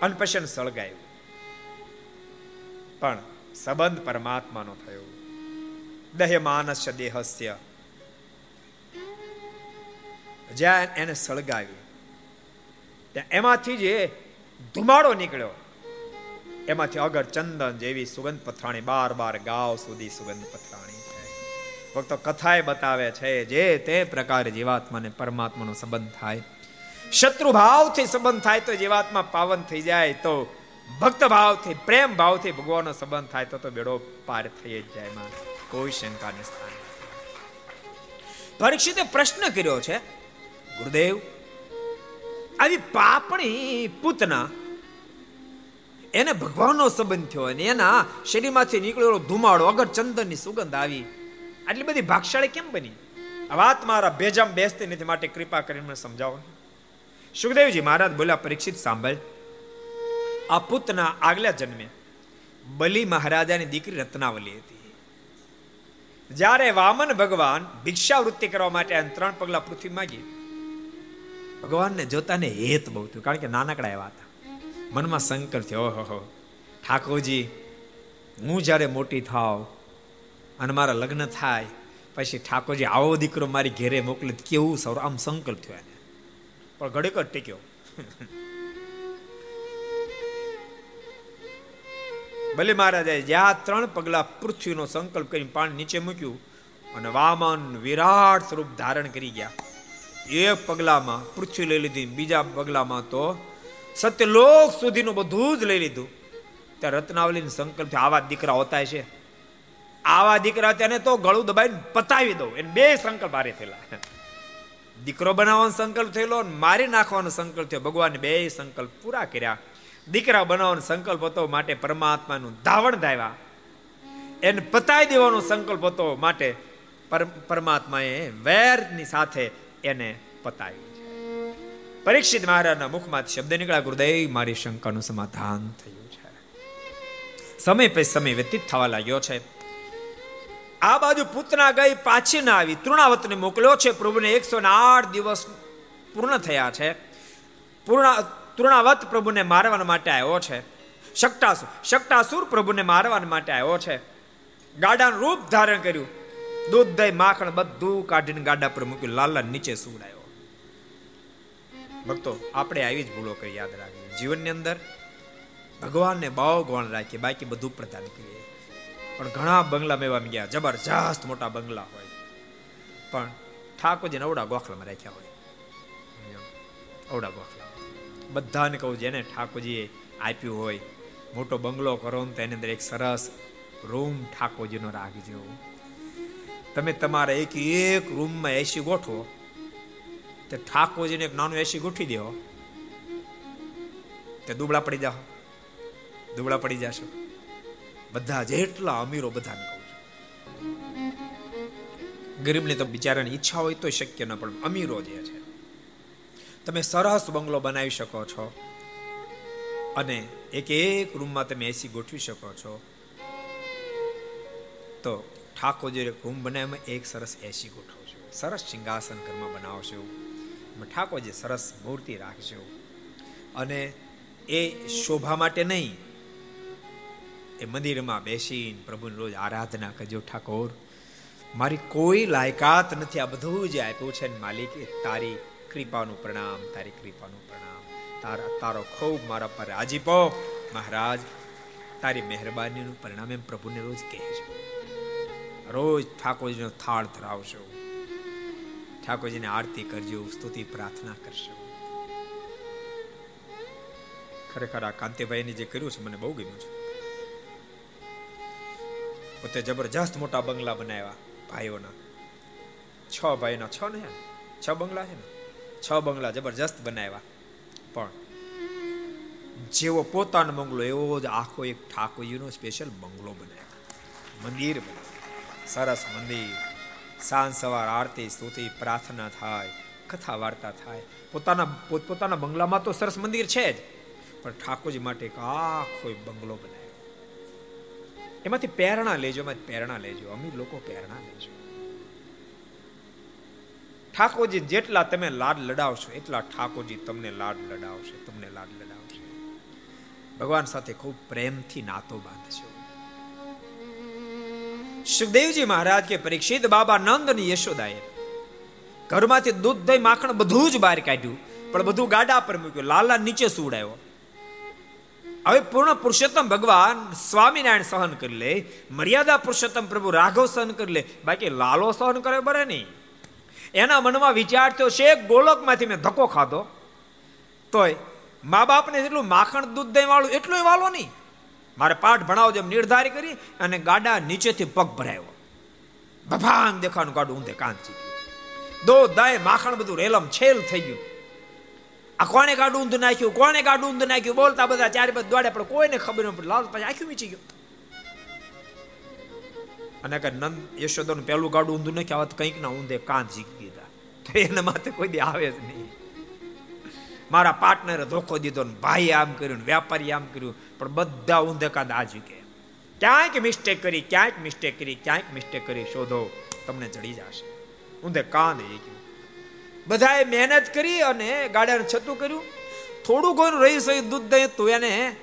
અને પછી સળગાયું. પણ સંબંધ પરમાત્માનો થયો. દેહ માનસ દેહસ્ય. જ્યાં એને સળગાવ્યું ત્યાં એમાંથી જે ધુમાડો નીકળ્યો, એમાંથી અગર ચંદન જેવી સુગંધ પથરાણી બાર બાર ગાવ સુધી સુગંધ પથરાણી છે ફક્ત કથાએ બતાવે છે જે તે પ્રકારે જીવાત્માને પરમાત્માનો સંબંધ થાય. શત્રુ ભાવથી સંબંધ થાય તો જીવાત્મા પાવન થઈ જાય, તો ભક્ત ભાવથી પ્રેમ ભાવથી ભગવાનનો સંબંધ થાય તો તો બેડો પાર થઈ જ જાય માં કોઈ શંકાને સ્થાન પરીક્ષિતે પ્રશ્ન કર્યો છે, ગુરુદેવ, આવી પાપણી પૂતના એને ભગવાનનો સંબંધ થયો અને એના શરીરમાંથી નીકળેલો ધુમાડો અગર ચંદનની સુગંધ આવી આટલી બધી ભાગશાળી કેમ બની? વાત મારા ભેજામ બેસતી નથી, માટે કૃપા કરીને મને સમજાવો. સુખદેવજી મહારાજ બોલ્યા, પરીક્ષિત સાંભળ, આ પુતના આગલા જન્મે બલિ મહારાજાની દીકરી રત્નાવલી હતી. જ્યારે વામન ભગવાન ભિક્ષાવૃત્તિ કરવા માટે ત્રણ પગલા પૃથ્વી માંગી, ભગવાનને જોતાને હેત બહુ થયું, કારણ કે નાનકડા એવા હતા. મનમાં સંકલ્પ થયો ઓહો. ઠાકોરજી, હું જ્યારે મોટી થાવ અને મારા લગ્ન થાય, પછી ઠાકોરજી આવો દીકરો મારી ઘેરે મોકલે કેવું સૌર, આમ સંકલ્પ થયો એને. પણ ઘડીક જ ટીક્યો. ભલે મહારાજાએ જ્યાં ત્રણ પગલા પૃથ્વીનો સંકલ્પ કરી પાણી નીચે મૂક્યું અને વામન વિરાટ સ્વરૂપ ધારણ કરી ગયા. એક પગલામાં પૃથ્વી લઈ લીધી, બીજા પગલામાં તો સત્યલોક સુધીનું બધું જ લઈ લીધું. ત્યાં રત્નાવલીનો સંકલ્પ આવા દીકરા હોતા છે આવા દીકરા તેને તો ગળું દબાઈને પતાવી દઉં. એને બે સંકલ્પ હારે થયેલા. દીકરો બનાવવાનો સંકલ્પ થયેલો મારી નાખવાનો સંકલ્પ થયો. ભગવાન બે સંકલ્પ પૂરા કર્યા. દીકરા બનાવવાનો સંકલ્પ હતો માટે પરમાત્માનું ધાવણ ધાવ્યા એને પતાવી દેવાનો સંકલ્પ હતો માટે પરમાત્માએ વેરની સાથે એને પતાવી પરીક્ષિત મહારાજના મુખમાં શબ્દ નીકળ્યા, ગુરુદેવ, મારી શંકાનું સમાધાન થયું છે. સમય પછી સમય વ્યતીત થવા લાગ્યો છે. આ બાજુ પૂતના ગઈ પાછી ના આવી. તૃણાવતને મોકલ્યો છે પ્રભુને. એકસો ને આઠ દિવસ પૂર્ણ થયા છે. પૂર્ણ, તૃણાવત પ્રભુને મારવા માટે આવ્યો છે. શક્ટાસુર શક્ટાસુર પ્રભુને મારવા માટે આવ્યો છે. ગાડાનું રૂપ ધારણ કર્યું. દૂધ, દહીં, માખણ બધું કાઢીને ગાડા પર મૂક્યું. લાલા નીચે સુવડાયો. ભક્તો, આપણે આવી જ ભૂલો કરી યાદ રાખીએ જીવનની અંદર ભગવાનને બહુ ગોણ રાખીએ. બાકી બધું પ્રદાન કરીએ. પણ ઘણા બંગલામાં એવા ગયા, જબરજસ્ત મોટા બંગલા હોય. પણ ઠાકોરજીને અવડા ગોખલામાં રાખ્યા હોય. અવડા ગોખલા. બધાને કહું જેને ઠાકોરજીએ આપ્યું હોય, મોટો બંગલો કરો ને તેની અંદર એક સરસ રૂમ ઠાકોરજીનો રાખજો તમે તમારા એક એક રૂમમાં એસી ગોઠવો, તે ઠાકોરજીને એક નાનું એસી ગોઠવી દેવો તે દુબળા પડી જાઓ. દુબળા પડી જશો. બધા જેટલા અમીરો બધાને કહું છું. ગરીબને તો બિચારાની ઈચ્છા હોય તો શક્ય ન પણ અમીરો જે છે, તમે સરસ બંગલો બનાવી શકો છો અને એક એક રૂમમાં તમે એસી ગોઠવી શકો છો, તો ઠાકોરજી રૂમ બનાવવામાં એક સરસ એસી ગોઠવશો સરસ સિંહાસન ઘરમાં બનાવશો ઠાકોરજી સરસ મૂર્તિ રાખજો. અને એ શોભા માટે નહીં એ મંદિરમાં બેસીને પ્રભુની રોજ આરાધના કરજો ઠાકોર. મારી કોઈ લાયકાત નથી. આ બધું જે આપ્યું છે માલિક તારી કૃપાનું પ્રણામ, તારી કૃપાનું પ્રણામ. તારા, તારો ખૂબ મારા પર રાજીપો મહારાજ, તારી મહેરબાનીનું પરિણામ એમ પ્રભુને રોજ કહેજો. રોજ ઠાકોરજીનો થાળ ધરાવશો ઠાકોરજીને આરતી કરજો, સ્તુતિ, પ્રાર્થના કરશો ખરેખર આ કાંતિભાઈને જે કર્યું છે, મને બહુ ગમ્યું છે. પોતે જબરજસ્ત મોટા બંગલા બનાવ્યા ભાઈઓના. છ ભાઈના છ ને? છ બંગલા છે ને? છ બંગલા જબરજસ્ત બનાવ્યા. પણ જેવો પોતાનો બંગલો, એવો જ આખો એક ઠાકોરજીનો સ્પેશિયલ બંગલો બનાવ્યો. મંદિર સરસ મંદિર. સાંજ સવાર આરતી, સ્તુતિ, પ્રાર્થના થાય, કથા વાર્તા થાય. પોતાના, પોતપોતાના બંગલામાં તો સરસ મંદિર છે જ. પણ ઠાકોરજી માટે એક આખો બંગલો બનાવ્યો. એમાંથી પ્રેરણા લેજો એમાંથી પ્રેરણા લેજો. અમીર લોકો પ્રેરણા લેજો. ઠાકોરજી જેટલા તમે લાડ લડાવશો, એટલા ઠાકોરજી તમને લાડ લડાવશે, તમને લાડ લડાવશે. ભગવાન સાથે ખૂબ પ્રેમથી નાતો બાંધશો. સુખદેવજી મહારાજ કે પરીક્ષિત બાબા નંદ અને યશોદાએ ઘરમાંથી દૂધ દહીં માખણ બધું જ બહાર કાઢ્યું, પણ બધું ગાડા પર મૂક્યું, લાલા નીચે સુવડાયો હવે પૂર્ણ પુરુષોત્તમ ભગવાન સ્વામિનારાયણ સહન કરી લે, મર્યાદા પુરુષોત્તમ પ્રભુ રાઘવ સહન કરી લે, બાકી લાલો સહન કરે બરે નહીં. એના મનમાં વિચાર થયો છે, ગોલકમાંથી મેં ધક્કો ખાધો. તોય મા બાપને જેટલું માખણ દૂધ દહીં વાળું એટલું વાલો નહીં. મારે પાઠ ભણાવો જેમ નિર્ધારી કરી અને ગાડા નીચેથી પગ ભરાયો. ભભાંગ દેખાનું ગાડું ઊંધે કાંચી દો, દાય, માખણ બધું રેલમ છેલ થઈ ગયું. આ કોને ગાડું ઊંધું નાખ્યું? કોને ગાડું ઊંધું નાખ્યું? બોલતા બધા ચારે બધા દોડે, પણ કોઈને ખબર ન પડી. લાલ પછી આખું મીચી ગયું. અને કે નંદ યશોદાનું પહેલું ગાડું ઊંધું નાખ્યું આવત કંઈક ના ઊંધે કાંત જીકી દીધા. તો એના માથે કોઈ દી આવે જ નહીં. મારા પાર્ટનરે ધોખો દીધો ને ભાઈ આમ કર્યું વેપારી આમ કર્યું, પણ બધા ઊંધે કાંદ આ ઝૂકે. ક્યાંક મિસ્ટેક કરી, ક્યાંક મિસ્ટેક કરી, ક્યાંક મિસ્ટેક કરી, શોધો, તમને જડી જશે. ઊંધે કાંદ એ ગયું બધાએ મહેનત કરી અને ગાડાને છતું કર્યું. થોડું ઘણું રહી સહી દૂધ દહીં તો એને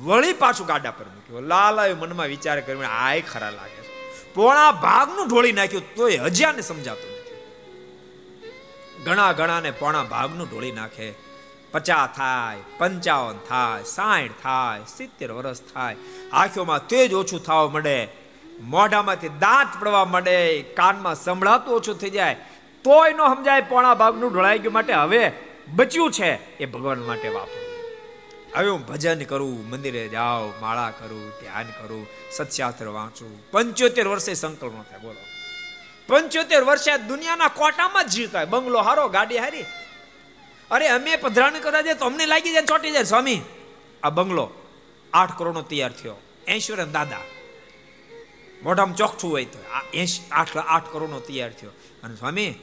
વળી પાછું ગાડા પર મૂક્યું. લાલાએ મનમાં વિચાર કર્યો આય ખરા લાગે છે. પોણા ભાગનું ઢોળી નાખ્યું, તોય હજ્યાને સમજાતું નથી. ઘણા ઘણાને પોણા ભાગનું ઢોળી નાખે. પચાસ થાય, પંચાવન થાય સાઠ થાય, સિત્તેર વર્ષ થાય. આંખોમાં તેજ ઓછું થવા મળે મોઢામાંથી દાંત પડવા મળે કાનમાં સંભળાતું ઓછું થઈ જાય. તોય ન સમજાય, પોણા ભાગનું ઢોળાઈ ગયું માટે હવે બચ્યું છે એ ભગવાન માટે વાપરું. હવે હું ભજન કરું, મંદિરે જાઉં, માળા કરું, ધ્યાન કરું સત્શાસ્ત્ર વાંચું. પંચોતેર વર્ષે સંકલ્પ થાય, બોલો. પંચોતેર વર્ષે દુનિયાના કોટામાં જ જીવતા બંગલો હારો, ગાડી હારી. અરે અમે પધરાણ કરવા જાય તો અમને લાગી જાય ચોટી જાય, સ્વામી. આ બંગલો આઠ કરોડનો તૈયાર થયો. એશ્વર દાદા. મોઢામાં ચોખ્ઠું હોય તો એસી આઠ આઠ કરોડનો તૈયાર થયો. અને સ્વામી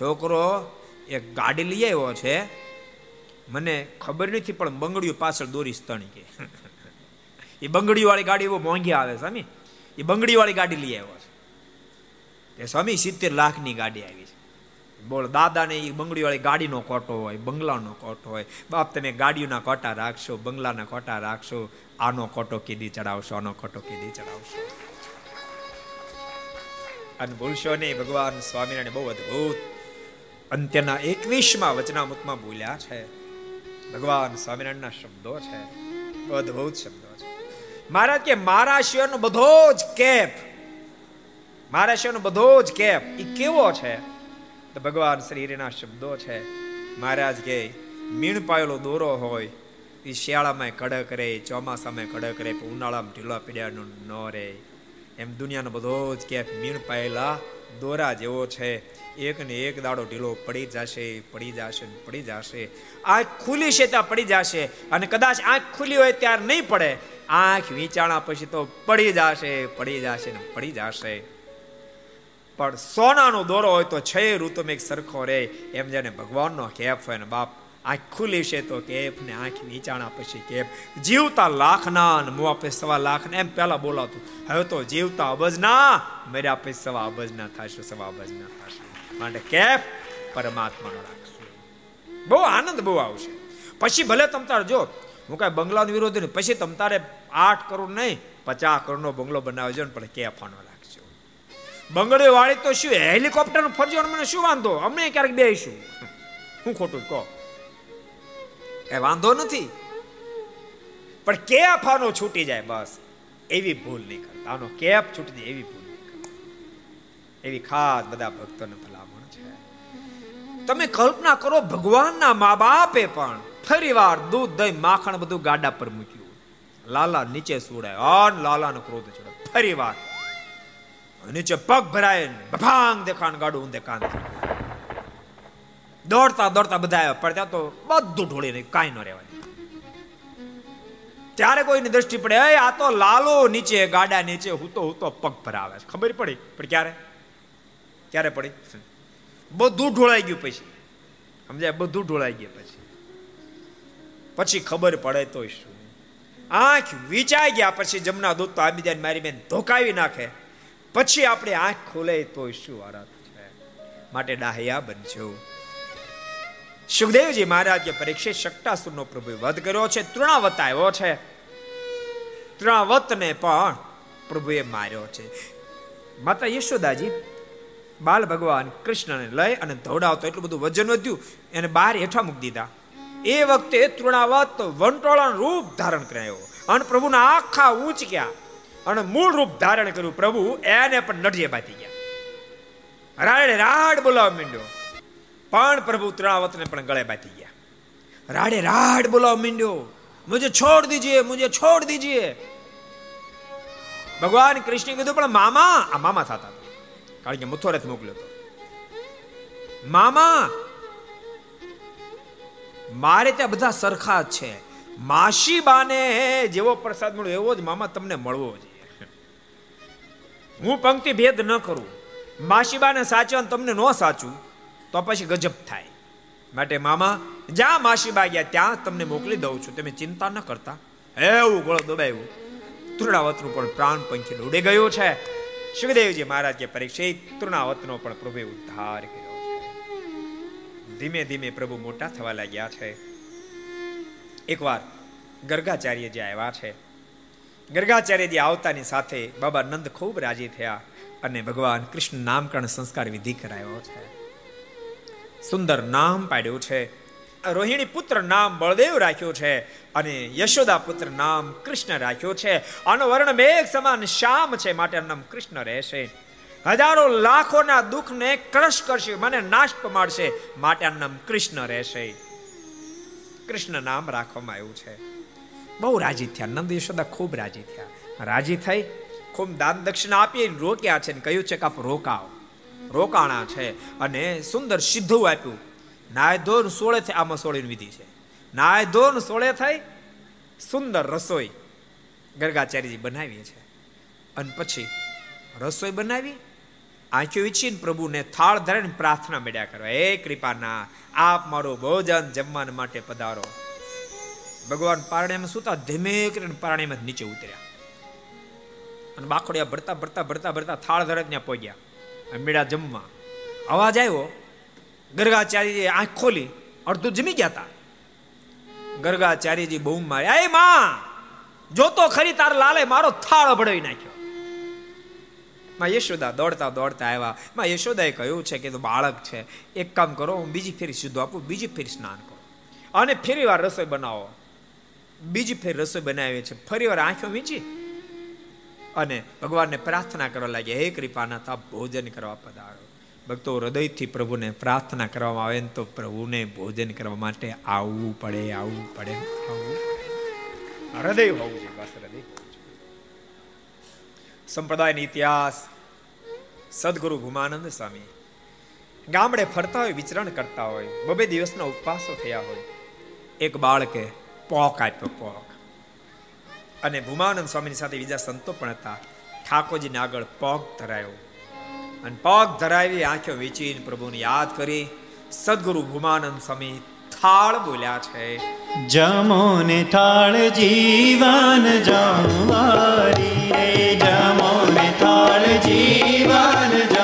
છોકરો એક ગાડી લઈ આવ્યો છે. મને ખબર નથી, પણ બંગડીઓ પાછળ દોરી તણી કે. એ બંગડીવાળી ગાડી એવો મોંઘી આવે, સ્વામી. એ બંગડી વાળી ગાડી લઈ આવ્યો છે. એ સ્વામી, સિત્તેર લાખની ગાડી આવી છે. બોલ, દાદાને એ બંગડી વાળી ગાડીનો કોટો હોય, બંગલાનો કોટો હોય. બાપ, તમે ગાડીઓના કોટા રાખશો, બંગલાના કોટા રાખશો, આનો કોટો કીધી ચડાવશો, આનો કોટો કીધી ચડાવશો. અને ભૂલશો નહીં, ભગવાન સ્વામિનારાયણ બહુ અદભુત અંત્યના એકવીસમાં વચનામૃતમાં બોલ્યા છે. ભગવાન સ્વામિનારાયણના શબ્દો છે. અદભુત શબ્દો છે. મહારાજ કે મારા શિવનો બધો જ કેપ. મારા શિવનો બધો જ કેપ. એ કેવો છે? તો ભગવાન શ્રીના શબ્દો છે. મહારાજ કે, મીણ પાયેલો દોરો હોય એ શિયાળામાં કડક રહે ચોમાસામાં કડક રહે ઉનાળામાં ઢીલો પીડ્યાનો ન રહે એમ દુનિયાનો બધો જ કેફ મીણ પાયેલા દોરા જેવો છે. એક ને એક દાડો ઢીલો પડી જશે પડી જશે પડી જશે. આંખ ખુલી છે ત્યાં પડી જશે અને કદાચ આંખ ખુલી હોય ત્યારે નહીં પડે. આંખ વિચાણા પછી તો પડી જશે પડી જશે ને પડી જશે. પણ સોનાનો દોરો હોય તો છ ઋતુ એક સરખો રે એમ જેને ભગવાનનો કેફ હોય ને બાપ આંખ ખુલી છે તો કેફ ને આંખ નીચાણા પછી કેફ જીવતા લાખના ને મો આપે સવા લાખના એમ પહેલા બોલાતું હવે તો જીવતા અબજના મર્યા પછી સવા અબજના થશે, સવા અબજના થશે. માટે કેફ પરમાત્માનો રાખશું. બહુ આનંદ બહુ આવશે. પછી ભલે તમ તાર જો, હું કાંઈ બંગલાનો વિરોધ નહીં, પછી તમ તારે આઠ કરોડ નહીં, પચાસ કરોડનો બંગલો બનાવજો ને, પણ કેફાનો રાખજો. બંગલો વાળી તો શું હેલિકોપ્ટર ફરજો મને શું વાંધો? અમને ક્યારેક બેસીશું હું ખોટું કહો. એ વાંધો નથી. પણ કેફ આનો છૂટી જાય બસ. એવી ભૂલ નહીં કરતા. આનો કેફ છૂટી જાય એવી ભૂલ નહીં એવી ખાસ બધા ભક્તોને ભલામણ છે. તમે કલ્પના કરો ભગવાનના મા બાપે પણ ફરીવાર દૂધ, દહીં, માખણ બધું ગાડા પર મૂક્યું. લાલા નીચે સુડાય અન લાલાનો ક્રોધ ચડે ફરીવાર. નીચે પગ ભરાય ભભાંગ દેખાણ ગાડું ઊંધે કાન દોડતા દોડતા બધા આવ્યા, પણ ત્યાં તો બધું ઢોળી નહીં કાંઈ ન રહેવાય. ત્યારે કોઈની દ્રષ્ટિ પડે આ તો લાલો નીચે, ગાડા નીચે, હુતો હુતો પગ ભરાવે છે ખબર પડી? પણ ક્યારે? ક્યારે પડી? બધું ઢોળાઈ ગયું પછી. સમજાય? બધું ઢોળાઈ ગયું પછી. પછી ખબર પડે તો શું? આંખ વિચાઈ ગયા પછી જમના દૂત તો આબીદાન મારી બેન ધોકાવી નાખે. પછી આપણે આંખ ખોલે તો શું આરાત છે? માટે ડાહ્યા બનજો. સુખદેવજી મહારાજ કે પરીક્ષિત શક્ટાસુરનો પ્રભુ વધ કર્યો છે, તૃણાવત આવ્યો છે. તૃણાવતને પણ પ્રભુએ માર્યો છે. માતા યશોદાજી, બાલ ભગવાન કૃષ્ણને લઈ અને ધોડાવતો એટલું બધું વજન વધ્યું, એને બહાર હેઠા મૂકી દીધા. એ વખતે તૃણાવત વંટોળાનું રૂપ ધારણ કરાયો અને પ્રભુના આખા ઊંચક્યા અને મૂળ રૂપ ધારણ કર્યું. પ્રભુ એને પણ નઢીએ બાંધી ગયા. રાડ રાડ બોલાવા માંડ્યો. પણ પ્રભુ તૃણાવતને પણ ગળે બાંધી ગયા. રાડે રાડ બોલાવ મીંડ્યો. મુજે છોડ દીજીએ, મુજે છોડ દીજીએ. ભગવાન કૃષ્ણ કીધું, પણ મામા, આ મામા થતા કારણ કે મથુરાથી મોકલ્યો હતો. મામા, મારે ત્યાં બધા સરખા જ છે. માસી બાને જેવો પ્રસાદ મળ્યો, એવો જ મામા તમને મળવો જોઈએ હું પંક્તિ ભેદ ન કરું. માસી બાને સાચવા તમને ન સાચું. તો પછી ગજબ થાય. માટે મામા, જ્યાં માસીબા ગયા ત્યાં તમને મોકલી દઉં છું. તમે ચિંતા ન કરતા. એવું ગોળો દબાવ્યું. તૃણાવતનું પણ પ્રાણ પંખી ઉડી ગયું છે. સુખદેવજી મહારાજ કે પરીક્ષિત, તૃણાવતનો પણ પ્રભુએ ઉદ્ધાર કર્યો છે. ધીમે ધીમે પ્રભુ મોટા થવા લાગ્યા છે. એકવાર ગર્ગાચાર્યજી આવ્યા છે. ગર્ગાચાર્યજી આવતાની સાથે બાબા નંદ ખૂબ રાજી થયા અને ભગવાન કૃષ્ણ નામકરણ સંસ્કાર વિધિ કરાયો છે. સુંદર નામ પાડ્યું છે. રોહિણી પુત્ર નામ બળદેવ રાખ્યું છે અને યશોદા પુત્ર નામ કૃષ્ણ રાખ્યો છે. આનો વર્ણ મેઘ સમાન શ્યામ છે, માટે નામ કૃષ્ણ રહેશે. હજારો લાખોના દુઃખને ક્રશ કરશે, મને નાશ પમાડશે, માટે નામ કૃષ્ણ રહેશે. કૃષ્ણ નામ રાખવામાં આવ્યું છે. બહુ રાજી થયા. નંદ યશોદા ખૂબ રાજી થયા. રાજી થઈ, ખૂબ દાન દક્ષિણા આપી, રોક્યા છે ને કહ્યું છે કે આપ રોકાઓ. રોકાણા છે અને સુંદર સિદ્ધું આપ્યું. નાય ધોર સોળે થઈ આમાં સોળીની વિધિ છે. નાય ધોન સોળે થઈ સુંદર રસોઈ ગરગાચાર્યજી બનાવી છે. અને પછી રસોઈ બનાવી આંખો ઈચ્છીને પ્રભુને થાળ ધરાઈને પ્રાર્થના મેળ્યા કરવા એ કૃપાના, આપ મારો ભોજન જમવાને માટે પધારો. ભગવાન પારણ્યમાં સુતા ધીમે કરીને પારણ્યમાં નીચે ઉતર્યા. અને બાખોડિયા ભરતા ભરતા ભરતા ભરતા થાળ ધરે ત્યાં પહોંચ્યા. મેળા જમવા. અવાજ આવ્યો. ગરગાચાર્યજી આંખ ખોલી, અડધું જમી ગયા હતા ગરગાચાર્યજી બહુ માર્યા. એ માં, જોતો ખરી તાર લાલે, મારો થાળ ભળવી નાખ્યો. માં યશોદા દોડતા દોડતા આવ્યા. માં યશોદાએ કહ્યું છે કે તો બાળક છે. એક કામ કરો, હું બીજી ફેરી સીધું આપું, બીજી ફેરી સ્નાન કરો. અને ફેરી વાર રસોઈ બનાવો. બીજી ફેર રસોઈ બનાવી છે ફરી વાર આંખો વીંચી અને ભગવાનને પ્રાર્થના કરવા લાગ્યા હે કૃપાના આપ ભોજન કરવા પધારો. ભક્તો હૃદયથી પ્રભુને પ્રાર્થના કરવામાં આવે ને તો પ્રભુને ભોજન કરવા માટે આવવું પડે આવવું પડે. આવવું હૃદય હોવું જોઈએ બસ હૃદય. સંપ્રદાયનો ઇતિહાસ સદગુરુ ભૂમાનંદ સ્વામી. ગામડે ફરતા હોય વિચરણ કરતા હોય બબે દિવસના ઉપવાસો થયા હોય. એક બાળકે પોક આપ્યો પોક. અને ભૂમાનંદ સ્વામીની સાથે બીજા સંતો પણ હતા. ઠાકોરજીને આગળ પગ ધરાયો. અને પગ ધરાવી આંખો વેચીને પ્રભુને યાદ કરી સદગુરુ ભૂમાનંદ સ્વામી થાળ બોલ્યા છે. જમો ને થાળ જીવન જમવારી રે, જમો ને થાળ જીવન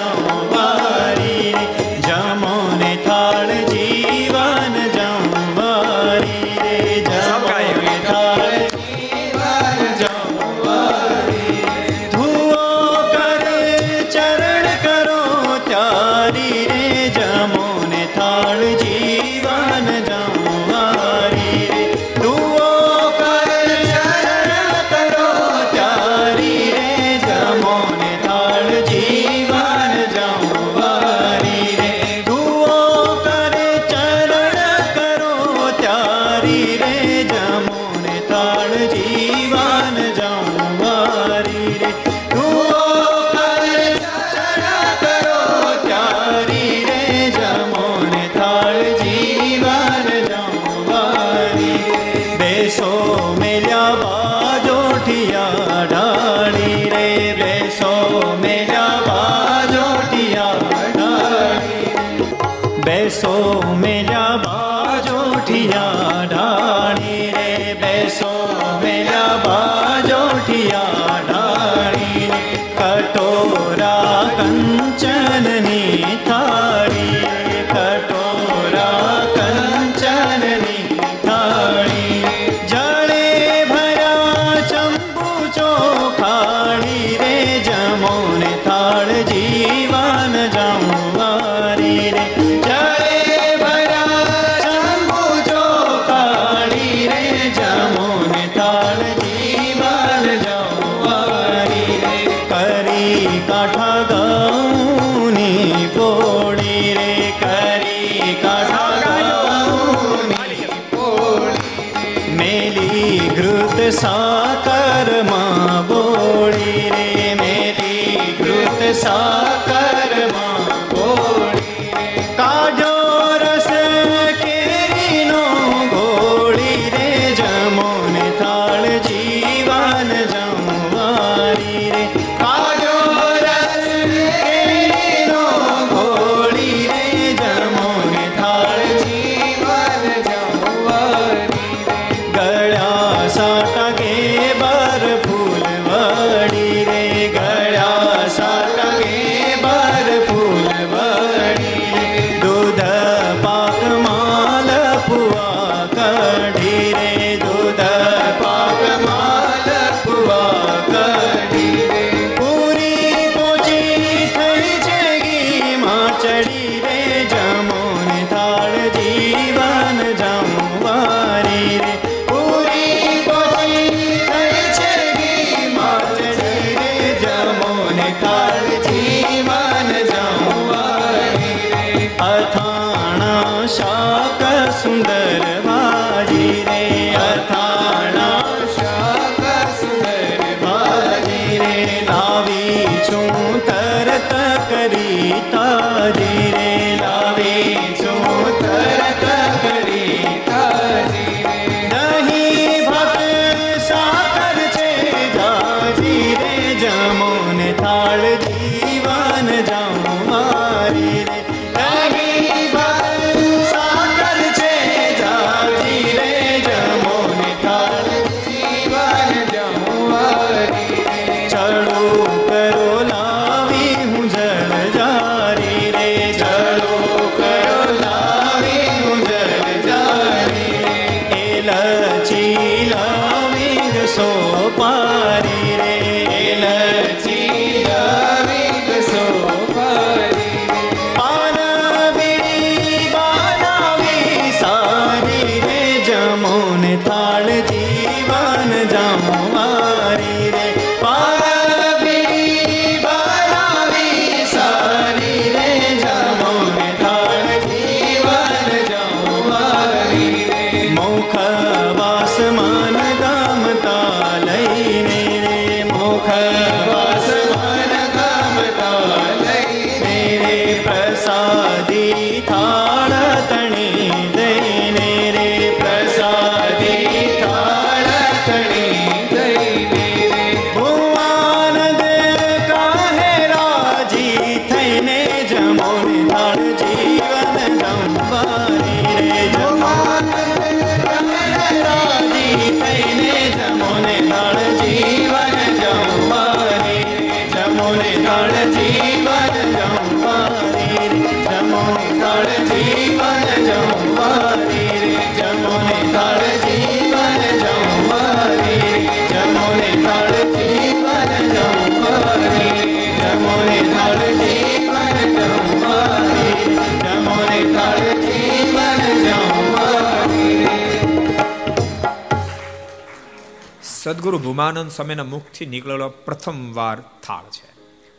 સદગુરુ ભૂમાનંદ સ્વામીના મુખથી નીકળેલો પ્રથમ વાર થાળ છે.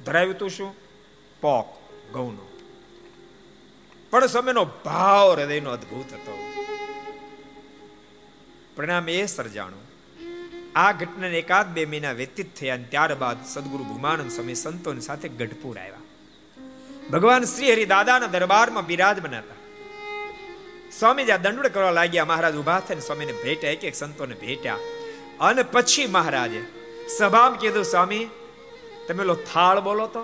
ધરાવ્યું તું શું? પોક ઘઉંનો પણ સ્વામીનો ભાવ હૃદયનો અદ્ભુત હતો. પરિણામ એ સર્જાણું. આ ઘટનાને એકાદ બે મહિના વ્યતીત થયા અને ત્યારબાદ સદગુરુ ભૂમાનંદ સ્વામી સંતોની સાથે ગઢપુર આવ્યા. ભગવાન શ્રી હરિ દાદાના દરબારમાં બિરાજમાન હતા સ્વામી જ્યાં દંડ કરવા લાગ્યા. મહારાજ ઊભા થઈને સ્વામીને ભેટ્યા એક એક સંતોને ભેટ્યા. અને પછી મહારાજે સભામાં કીધું, સ્વામી, તમે લો થાળ બોલો તો.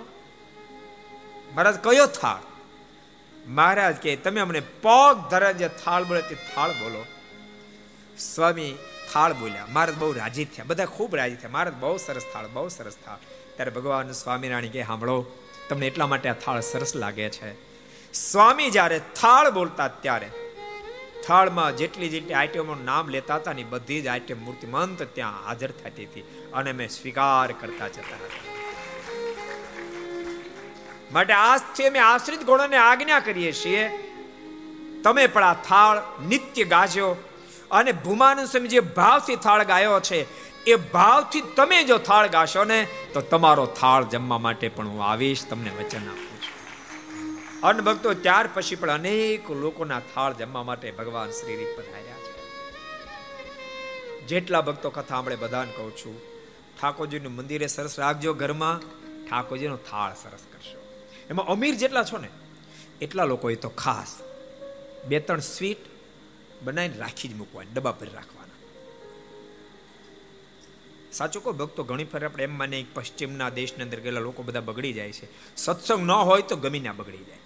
મહારાજ કયો થાળ? મહારાજ કે, તમે અમને પગ ધરા જે થાળ બોલે તે થાળ બોલો. સ્વામી થાળ બોલ્યા. મહારાજ બહુ રાજી થયા. બધા ખૂબ રાજી થયા. મહારાજ બહુ સરસ થાળ, બહુ સરસ થાળ. ત્યારે ભગવાન સ્વામિનારાયણ કે, સાંભળો, તમને એટલા માટે આ થાળ સરસ લાગે છે. સ્વામી જ્યારે થાળ બોલતા ત્યારે થાળમાં જેટલી જેટલી આઈટમોનું નામ લેતા હતા ને બધી જ આઈટમ મૂર્તિમંત ત્યાં હાજર થતી હતી અને મેં સ્વીકાર કરતા જતા હતા. માટે આજથી અમે આશ્રિત ગુણોને આજ્ઞા કરીએ છીએ, તમે પણ આ થાળ નિત્ય ગાજો અને ભૂમાનંદ સ્વામી જે ભાવથી થાળ ગાયો છે, એ ભાવથી તમે જો થાળ ગાશો ને, તો તમારો થાળ જમવા માટે પણ હું આવીશ, તમને વચન આપું. અન્ન ભક્તો ત્યાર પછી પણ અનેક લોકોના થાળ જમવા માટે ભગવાન શ્રી રીત પધાર્યા છે. જેટલા ભક્તો કથા આપણે બધાને કહું છું, ઠાકોરજીનું મંદિરે સરસ રાખજો ઘરમાં, ઠાકોરજીનો થાળ સરસ કરશો. એમાં અમીર જેટલા છો ને, એટલા લોકો એ તો ખાસ બે ત્રણ સ્વીટ બનાવીને રાખી જ મૂકવાની, ડબ્બા ભરી રાખવાના. સાચું કહો, ભક્તો ઘણી ફર, આપણે એમ માને પશ્ચિમના દેશની અંદર ગયેલા લોકો બધા બગડી જાય છે. સત્સંગ ન હોય તો ગમીને બગડી જાય.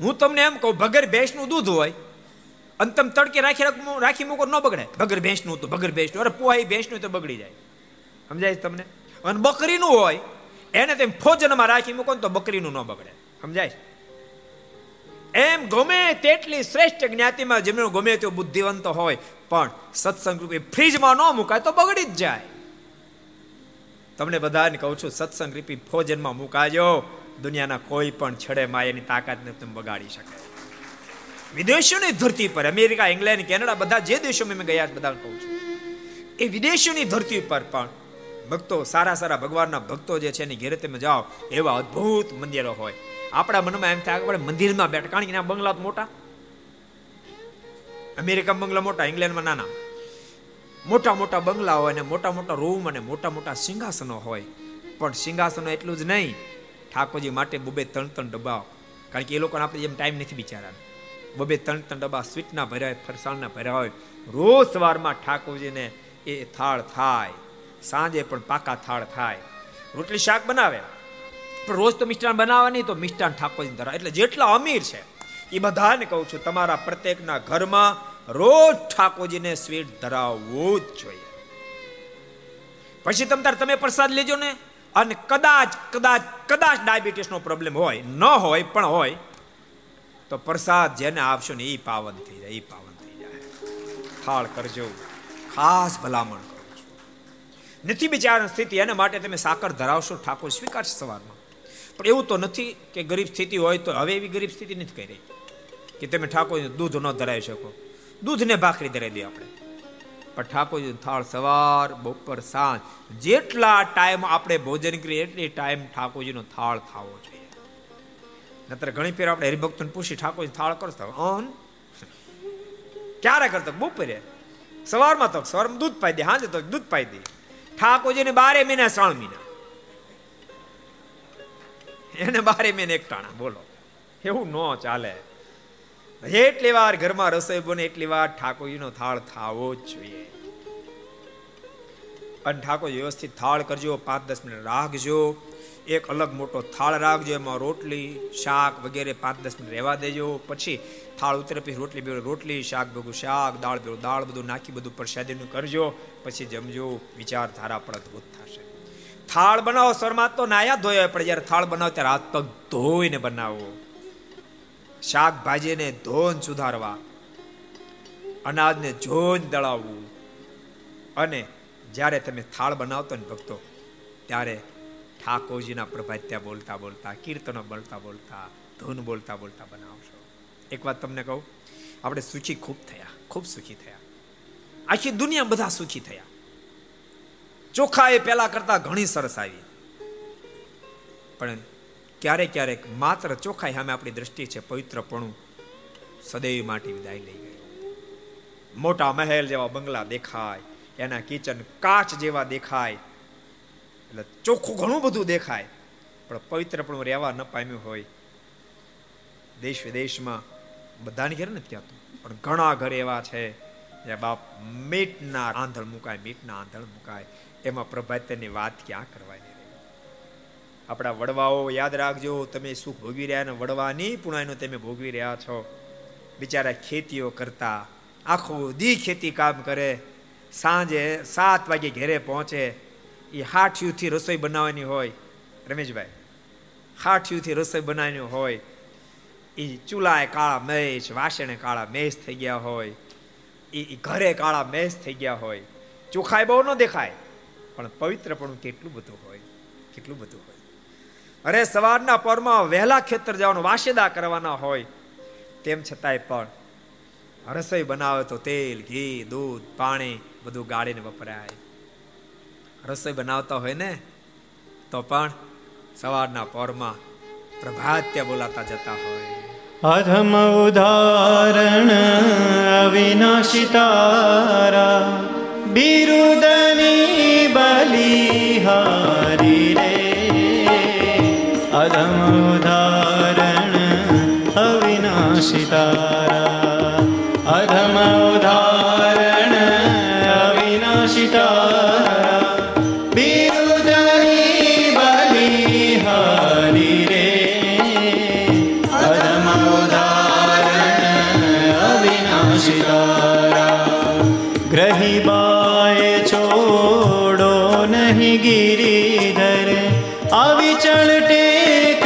હું તમને એમ કહું, ભગર ભેંસનું દૂધ હોય, અને તમે તડકે રાખી રાખી મૂકો ન બગડે. ભગર ભેંસનું તો, ભગર ભેંસનું. અરે પોહાઈ ભેંસનું તો બગડી જાય. સમજાય તમને? અને બકરીનું હોય, એને તેમ ફોજનમાં રાખી મૂકો તો બકરીનું ન બગડે. સમજાય એમ ગમે તેટલી શ્રેષ્ઠ જ્ઞાતિમાં જેમનો ગમે તેવો બુદ્ધિવંત હોય, પણ સત્સંગ રૂપે ફ્રીજમાં ન મુકાય તો બગડી જ જાય. તમને બધાને કહું છું, સત્સંગ રૂપી ફોજનમાં મુકાજો. દુનિયાના કોઈ પણ છડે માયાની તાકાત ને તમે બગાડી શકે. વિદેશોની ધરતી પર, અમેરિકા, ઇંગ્લેન્ડ, કેનેડા, બધા જે દેશોમાં મેં ગયા બધા કહું છું. એ વિદેશોની ધરતી પર પણ ભક્તો, સારા સારા ભગવાનના ભક્તો જે છે, એની ઘેરે તમે જાઓ, એવા અદ્ભુત મંદિરો હોય. આપણા મનમાં એમ થાય આપણે મંદિરમાં બેઠા, કારણ કે બંગલા મોટા. અમેરિકા બંગલા મોટા, ઇંગ્લેન્ડમાં નાના. મોટા મોટા બંગલા હોય અને મોટા મોટા રૂમ અને મોટા મોટા સિંહાસનો હોય. પણ સિંહાસનો એટલું જ નહીં ઠાકોરજી માટે બબે ત્રણ ત્રણ ડબ્બા કારણ કે એ લોકોને આપણે જેમ ટાઈમ નથી બિચારા બબે ત્રણ ત્રણ ડબ્બા સ્વીટના ભર્યા હોય, ફરસાણના ભર્યા હોય. રોજ સવારમાં ઠાકોરજીને એ થાળ થાય. સાંજે પણ પાકા થાળ થાય. રોટલી શાક બનાવે. પણ રોજ તો મિષ્ટાન બનાવવાની તો મિષ્ટાન ઠાકોરજી ધરાવે. એટલે જેટલા અમીર છે, એ બધાને કહું છું, તમારા પ્રત્યેકના ઘરમાં રોજ ઠાકોરજીને સ્વીટ ધરાવવું જ જોઈએ. પછી તમ તાર તમે પ્રસાદ લેજો ને. અને કદાચ કદાચ કદાચ ડાયાબિટીસનો પ્રોબ્લેમ હોય, ન હોય, પણ હોય, તો પ્રસાદ જેને આપશો ને એ પાવન થઈ જાય, એ પાવન થઈ જાય. થાળ કરજો, ખાસ ભલામણ કરું છું. નથી બિચારાની સ્થિતિ, એના માટે તમે સાકર ધરાવશો, ઠાકોર સ્વીકારશે સવારમાં. પણ એવું તો નથી કે ગરીબ સ્થિતિ હોય તો હવે એવી ગરીબ સ્થિતિ નથી કરી. રહી કે તમે ઠાકોર દૂધ ન ધરાવી શકો. દૂધને ભાખરી ધરાવી દઈએ આપણે. પણ ઠાકોરજી થાળ સવાર, બપોર, સાંજ. જેટલા ટાઈમ આપણે ભોજન કરીએ, એટલી ટાઈમ ઠાકોરજીનો થાળ થવો જોઈએ. નતર ઘણી ફેર આપણે હરિભક્તોને પૂછી, ઠાકોરજી, થાળ કરતા ઓન ક્યારે કરતો? બપોરે. સવારમાં તો સવારમાં દૂધ પાઈ દે હાજે તો દૂધ પાઈ દે. ઠાકોરજીને બારે મહિના ત્રણ મહિના. એને બારે મહિને એકટાણા, બોલો. એવું ન ચાલે. જેટલી વાર ઘરમાં રસોઈ બને, એટલી વાર ઠાકોરજીનો થાળ થાવો જ જોઈએ. અને ઠાકોર વ્યવસ્થિત થાળ કરજો પાંચ દસ મિનિટ રાખજો. એક અલગ મોટો થાળ રાખજો, એમાં રોટલી, શાક વગેરે પાંચ દસ મિનિટ રહેવા દેજો. પછી થાળ ઉતરે પછી રોટલી ભેગું રોટલી, શાક ભેગું શાક, દાળ ભેગું દાળ બધું નાખી, બધું પ્રસાદીનું કરજો. પછી જમજો, વિચારધારા પણ અદભુત થશે. થાળ બનાવો શરમાત તો નાયા ધોયા પડે જ્યારે થાળ બનાવો ત્યારે હાથ પગ ધોઈને બનાવો. શાકભાજીને ધોન સુધારવા, અનાજને જોન દળાવવું. અને જ્યારે તમે થાળ બનાવતો ને ભક્તો, ત્યારે ઠાકોરજીના પ્રભાત્યા બોલતા બોલતા, કીર્તનો બોલતા બોલતા, ધૂન બોલતા બોલતા બનાવશો. એક વાત તમને કહું, આપણે સુખી ખૂબ થયા, ખૂબ સુખી થયા. આખી દુનિયા બધા સુખી થયા. ચોખા એ પહેલા કરતા ઘણી સરસ આવી. પણ ક્યારેક ક્યારેક માત્ર ચોખાઈ સામે આપણી દ્રષ્ટિ છે, પવિત્રપણું સદૈવ માટે વિદાય લઈ ગયું. મોટા મહેલ જેવા બંગલા દેખાય, એના કિચન કાચ જેવા દેખાય, એટલે ચોખ્ખું ઘણું બધું દેખાય, પણ પવિત્રપણું રહેવા ન પામ્યું હોય. દેશ વિદેશમાં બધાની ઘેર નથી કહેતું પણ ઘણા ઘર એવા છે જે બાપ મીટના આંધળ મુકાય, મીટના આંધળ મુકાય. એમાં પ્રભાતની વાત ક્યાં કરવાની આપણા વડવાઓ યાદ રાખજો, તમે સુખ ભોગવી રહ્યા ને વડવાની પુણાઈનો તમે ભોગવી રહ્યા છો. બિચારા ખેતીઓ કરતા, આખું દી ખેતી કામ કરે, સાંજે સાત વાગે ઘરે પહોંચે, એ હાઠિયુંથી રસોઈ બનાવવાની હોય, રમેશભાઈ, હાઠિયુંથી રસોઈ બનાવવાની હોય, એ ચૂલાએ કાળા મેશ, વાસણે કાળા મેશ થઈ ગયા હોય, એ ઘરે કાળા મેશ થઈ ગયા હોય. ચોખાઈ બહુ ન દેખાય, પણ પવિત્રપણું કેટલું બધું હોય, કેટલું બધું હોય. અરે, સવારના પરમાં વહેલા ખેતર જવાનું, વાસેદા કરવાના હોય. તેમ છતાંય પણ રસોઈ બનાવે તો તેલ, ઘી, દૂધ, પાણી બધું ગાળીને વપરાય. રસોઈ બનાવતા હોય ને, તો પણ સવારના પરમાં પ્રભાત્ય બોલાતા જતા હોય. અધમ ઉદાહરણ અવિનાશિતારા, બિરુદની બલિહારી રે. અધમ અવિચળ ટેક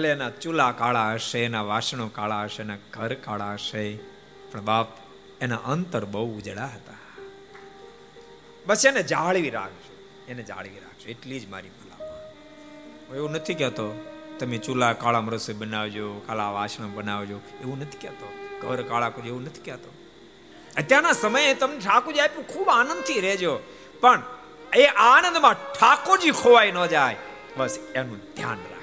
ભલે એના ચૂલા કાળા હશે, એના વાસણો કાળા હશે, એના ઘર કાળા હશે, પણ બાપ, એના અંતર બહુ ઉજળા હતા. બસ એને જાળવી રાખજો, એને જાળવી રાખજો, એટલી જ મારી ભલામણ. હું એવું નથી કહેતો, તમે ચૂલા કાળા રસોઈ બનાવજો, કાળા વાસણ બનાવજો. એવું નથી કહેતો, ઘર કાળા કરજો એવું નથી કહેતો. અત્યારના સમયે તમને ઠાકોરજી આપ્યું, ખૂબ આનંદથી રહેજો. પણ એ આનંદમાં ઠાકોરજી ખોવાઈ ન જાય. બસ એનું ધ્યાન રાખશે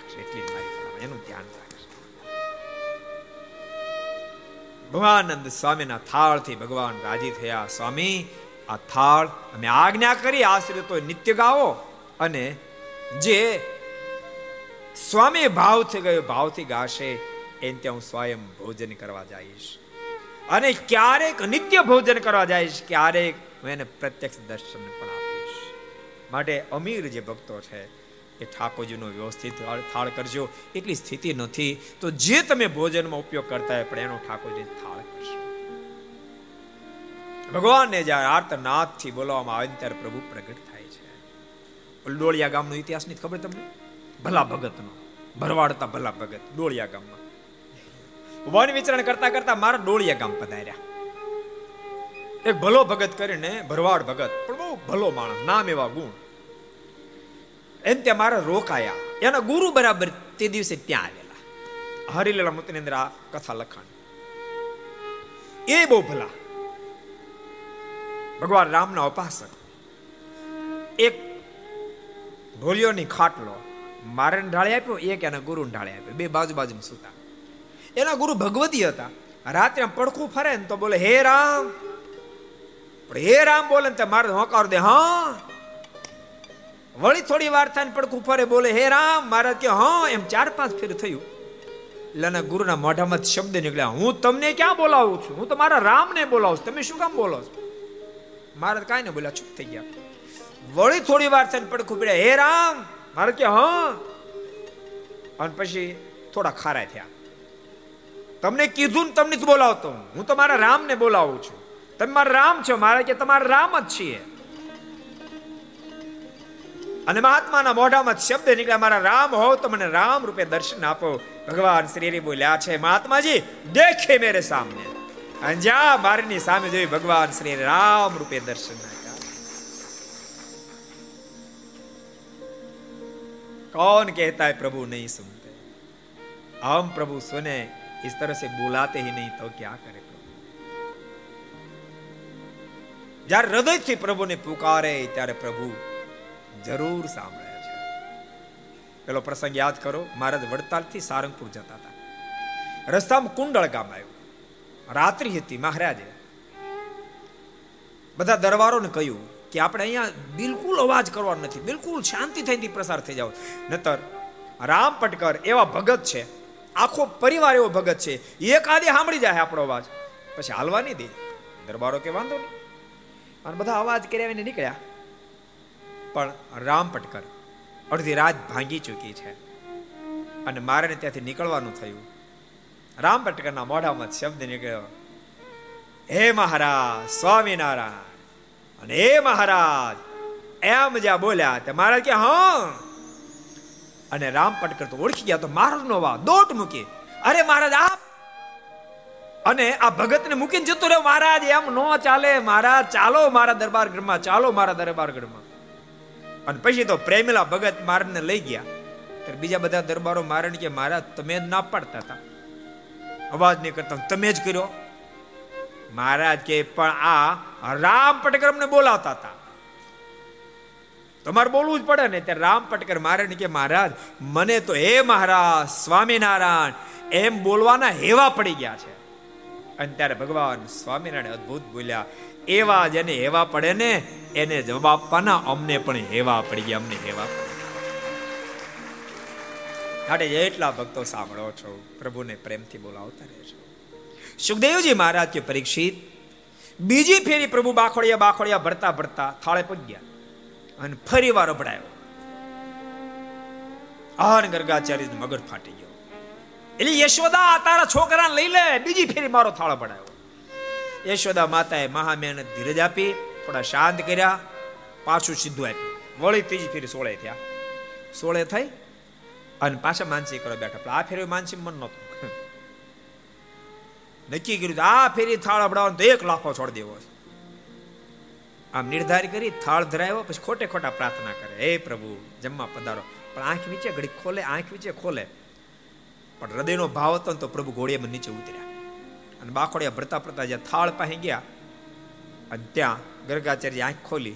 ભગવાનંદ સ્વામીના થાળથી ભગવાન રાજી થયા. સ્વામી, આ થાળ અમે આજ્ઞા કરી આશ્રિતો નિત્ય ગાવો. અને જે સ્વામી ભાવથી ગયો, ભાવથી ગાશે, એને ત્યાં હું સ્વયં ભોજન કરવા જઈશ. અને ક્યારેક નિત્ય ભોજન કરવા જઈશ, ક્યારેક હું એને પ્રત્યક્ષ દર્શન પણ આપીશ. માટે અમીર જે ભક્તો છે એ ઠાકોરજીનો વ્યવસ્થિત થાળ- કરજો. એટલી સ્થિતિ નથી. તો જે તમે ભોજનમાં ઉપયોગ કરતા હોય પણ એનો ઠાકોરજી થાળ કરશો. ભગવાનને જ્યારે આર્તનાથથી બોલાવવામાં આવે ત્યારે પ્રભુ પ્રગટ થાય છે. ડોળિયા ગામનો ઇતિહાસની ખબર તમને? ભલા ભગતનો. ભરવાડતા ભલા ભગત, ડોળિયા ગામમાં વન વિચરણ કરતા કરતા મારા ડોળિયા ગામ પધાર્યા. એક ભલો ભગત કરીને ભરવાડ ભગત, પણ બહુ ભલો માણસ, નામ એવા ગુણ. એમ ત્યાં મારા રોકાયા એના ગુરુ બરાબર તે દિવસે ત્યાં આવેલા હરિલેલા મુતનેન્દ્ર આ કથા લખાણ એ બહુ ભલા ભગવાન રામના ઉપાસક એક ઢોલિયોની ખાટલો મારે ઢાળી આપ્યો એક એના ગુરુ ઢાળી આપ્યો બે બાજુ બાજુ સુતા એના ગુરુ ભગવતી હતા રાત્રે પડખું ફરે ને તો બોલે હે રામ હે રામ બોલે ને મારે હોકાર દે હા વળી થોડી વાર થાય પડખું ફરે, બોલે, હે રામ મહારાજ કે, હા, એમ ચાર પાંચ ફેર થયું. એટલે ગુરુના મોઢામાં શબ્દ નીકળ્યા, હું તમને ક્યાં બોલાવું છું? હું તો મારા રામને બોલાવું છું. તમે શું કામ બોલો છો? મહારાજ કાંઈ ને બોલ્યા, ચૂપ થઈ ગયા. વળી થોડી વાર થઈને પડખું પડ્યા, હે રામ, મારે કે, હા. અને પછી થોડા ખારા થયા. તમને કીધું ને તમને જ બોલાવતો. હું તો મારા રામને બોલાવું છું. તમે મારા રામ છો, મારે કે, તમારા રામ જ છીએ. અને મહાત્માના મોઢામાં શબ્દ નીકળ્યા મારા રામ હો તો મને રામ રૂપે દર્શન આપો ભગવાન શ્રી બોલ્યા છે મહાત્માજી દેખે મેરે સામને અને જ્યાં મારની સામે જોઈ ભગવાન શ્રી રામ રૂપે દર્શન આપ્યા कौन कहता है प्रभु नहीं सुनते हम प्रभु सुने इस तरह से बुलाते ही नहीं तो क्या करे प्रभु જ્યારે હૃદયથી પ્રભુને પુકારે ત્યારે પ્રભુ જરૂર સાંભળે છે. પેલો પ્રસંગ યાદ કરો, મહારાજ વડતાલથી સારંગપુર જતા હતા. રસ્તામાં કુંડળ ગામ આવ્યું. રાત્રિ હતી મહારાજે. બધા દરબારોને કહ્યું કે આપણે અહીંયા બિલકુલ અવાજ કરવાનો નથી, બિલકુલ શાંતિ થઈને પ્રસાર થઈ જાવ નતર રામ પટકર એવા ભગત છે, આખો પરિવાર એવો ભગત છે, એક આદે સાંભળી જાય આપણો અવાજ. પછી હાલવા નહીં દે. દરબારો કે વાંધો નહીં. અને બધા અવાજ કર્યા એને નીકળ્યા. પણ રામ પટકર અડધી રાત ભાંગી ચૂકી છે. અને મારે ત્યાંથી નીકળવાનું થયું. રામ પટકરના મોઢામાં શબ્દ નીકળ્યો. હે મહારાજ, સ્વામિનારાયણ અને હે મહારાજ, એમ જ્યાં બોલ્યા તે મહારાજ કે હા? અને રામ પટકર તો ઓળખી ગયા તો મહારાજ નો વા દોટ મૂકી, અરે મહારાજ, આપ અને આ ભગતને મૂકીને જતો રહ્યો મહારાજ, એમ નો ચાલે, મહારાજ, ચાલો મારા દરબાર ગઢમાં ચાલો મારા દરબાર ગઢમાં અને પછી તો પ્રેમેલા ભગત મારને લઈ ગયા. ત્યારે બીજા બધા દરબારો મારણ કે મહારાજ તમે જ ના પાડતા હતા. અવાજ નહીં કરતા. તમે જ કર્યો. મહારાજ કે, પણ આ રામ પટકર અમને બોલાવતા હતા. તમારે બોલવું જ પડે ને. ત્યારે રામ પટકર મારે કે, મહારાજ, મને તો હે મહારાજ સ્વામિનારાયણ, એમ બોલવાના હેવા પડી ગયા છે. અને ત્યારે ભગવાન સ્વામિનારાયણ અદ્ભુત બોલ્યા. એવા જેને હેવા પડે ને, એને જવાબ આપવાના, અમને પણ હેવા પડી ગયા અમને હેવા માટે જેટલા ભક્તો સાંભળો છો, પ્રભુને પ્રેમથી બોલાવતા રહેશો સુખદેવજી મહારાજ કે પરીક્ષિત, બીજી ફેરી પ્રભુ બાખોડિયા બાખોડિયા ભરતા ભરતા થાળે પગ્યા અને ફરી વાર અભડાયો. આહન ગર્ગાચાર્ય મગર ફાટી ગયો. એટલે યશોદા, તારા છોકરાને લઈ લે, બીજી ફેરી મારો થાળો પડાયો યશોદા માતાએ મહા મહેનત ધીરજ આપી, થોડા શાંત કર્યા, પાછું સીધું આપ્યું. વળી ત્રીજી ફેરી સોળે થયા. સોળે થઈ અને પાછા માનસી કરો બેઠા. આ ફેરી માનસી મન નહોતું. નક્કી કર્યું આ ફેરી થાળ અબડાવવાનો તો એક લાફો છોડી દેવો છે. આમ નિર્ધાર કરી, થાળ ધરાવ્યો, પછી ખોટે ખોટા પ્રાર્થના કરે. હે પ્રભુ, જમવા પધારો. પણ આંખ નીચે ઘડી ખોલે, આંખ નીચે ખોલે. પણ હૃદયનો ભાવ હતો તો પ્રભુ ઘોડીએ નીચે ઉતર્યા. અને બાખોડિયા ભરતા ભરતા જ્યાં થાળ પાસે ગયા, અને ત્યાં ગર્ગાચાર્ય આંખ ખોલી.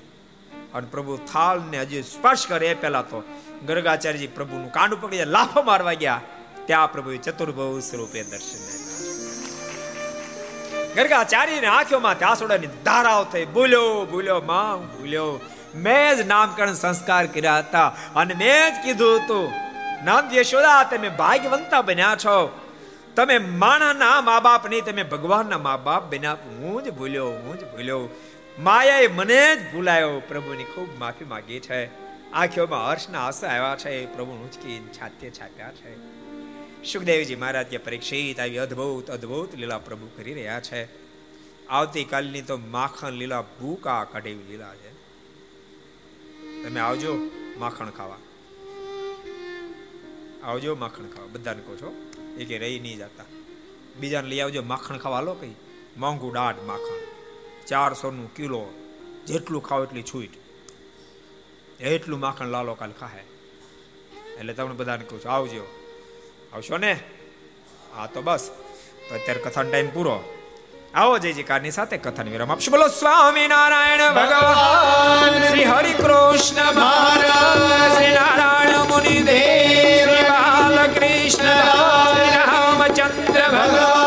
અને પ્રભુ થાળ ને હજી સ્પર્શ કરે એ પહેલા તો ગર્ગાચાર્યજી પ્રભુનું કાંડું પકડી લાફો મારવા ગયા. ત્યાં પ્રભુ ચતુર્ભવ સ્વરૂપે દર્શન ગર્ગાચાર્યની આંખોમાં ત્યાસોડાની ધારાઓ થઈ. બોલ્યો બોલ્યો માં બોલ્યો મેં જ નામકરણ સંસ્કાર કર્યા હતા. અને મેં જ કીધું હતું, નામ યશોદા, તમે ભાગ્યવંતા બન્યા છો. તમે માણાના મા બાપ નહીં, તમે ભગવાનના મા બાપ બન્યા. હું જ ભૂલ્યો, હું જ ભૂલ્યો. માયાએ મને જ ભૂલાયો. પ્રભુની ખૂબ માફી માગી છે. આંખોમાં હર્ષના આંસુ આવ્યા છે. પ્રભુ ઉંચકી છાતે છાપ્યા છે. સુખદેવજી મહારાજ કે પરીક્ષિત આવી અદ્ભુત અદ્ભુત લીલા પ્રભુ કરી રહ્યા છે. આવતીકાલની તો માખણ લીલા ભૂકા કાઢેવી લીલા છે. તમે આવજો, માખણ ખાવા. આવજો, માખણ ખાવા. બધાને કહો છો? એ કે રહી નહીં જતા. બીજાને લઈ આવજો, માખણ ખાવા. લો કઈ. મોંઘું દાઢ માખણ. ચારસો નું કિલો જેટલું ખાવ એટલી છૂટ. એટલું માખણ લાલો કાલ ખાહે. એટલે તમને બધાને કહું છું, આવજો. આવશો ને? હા તો બસ. અત્યારે કથાનો ટાઈમ પૂરો. આવો જયજી કારની સાથે કથન વિરામ આપશું. બોલો, સ્વામી નારાયણ ભગવાન, શ્રી હરિ કૃષ્ણ મહારાજ, શ્રી નારાયણ મુનિ દેવ બાલકૃષ્ણ રામચંદ્ર ભગવાન.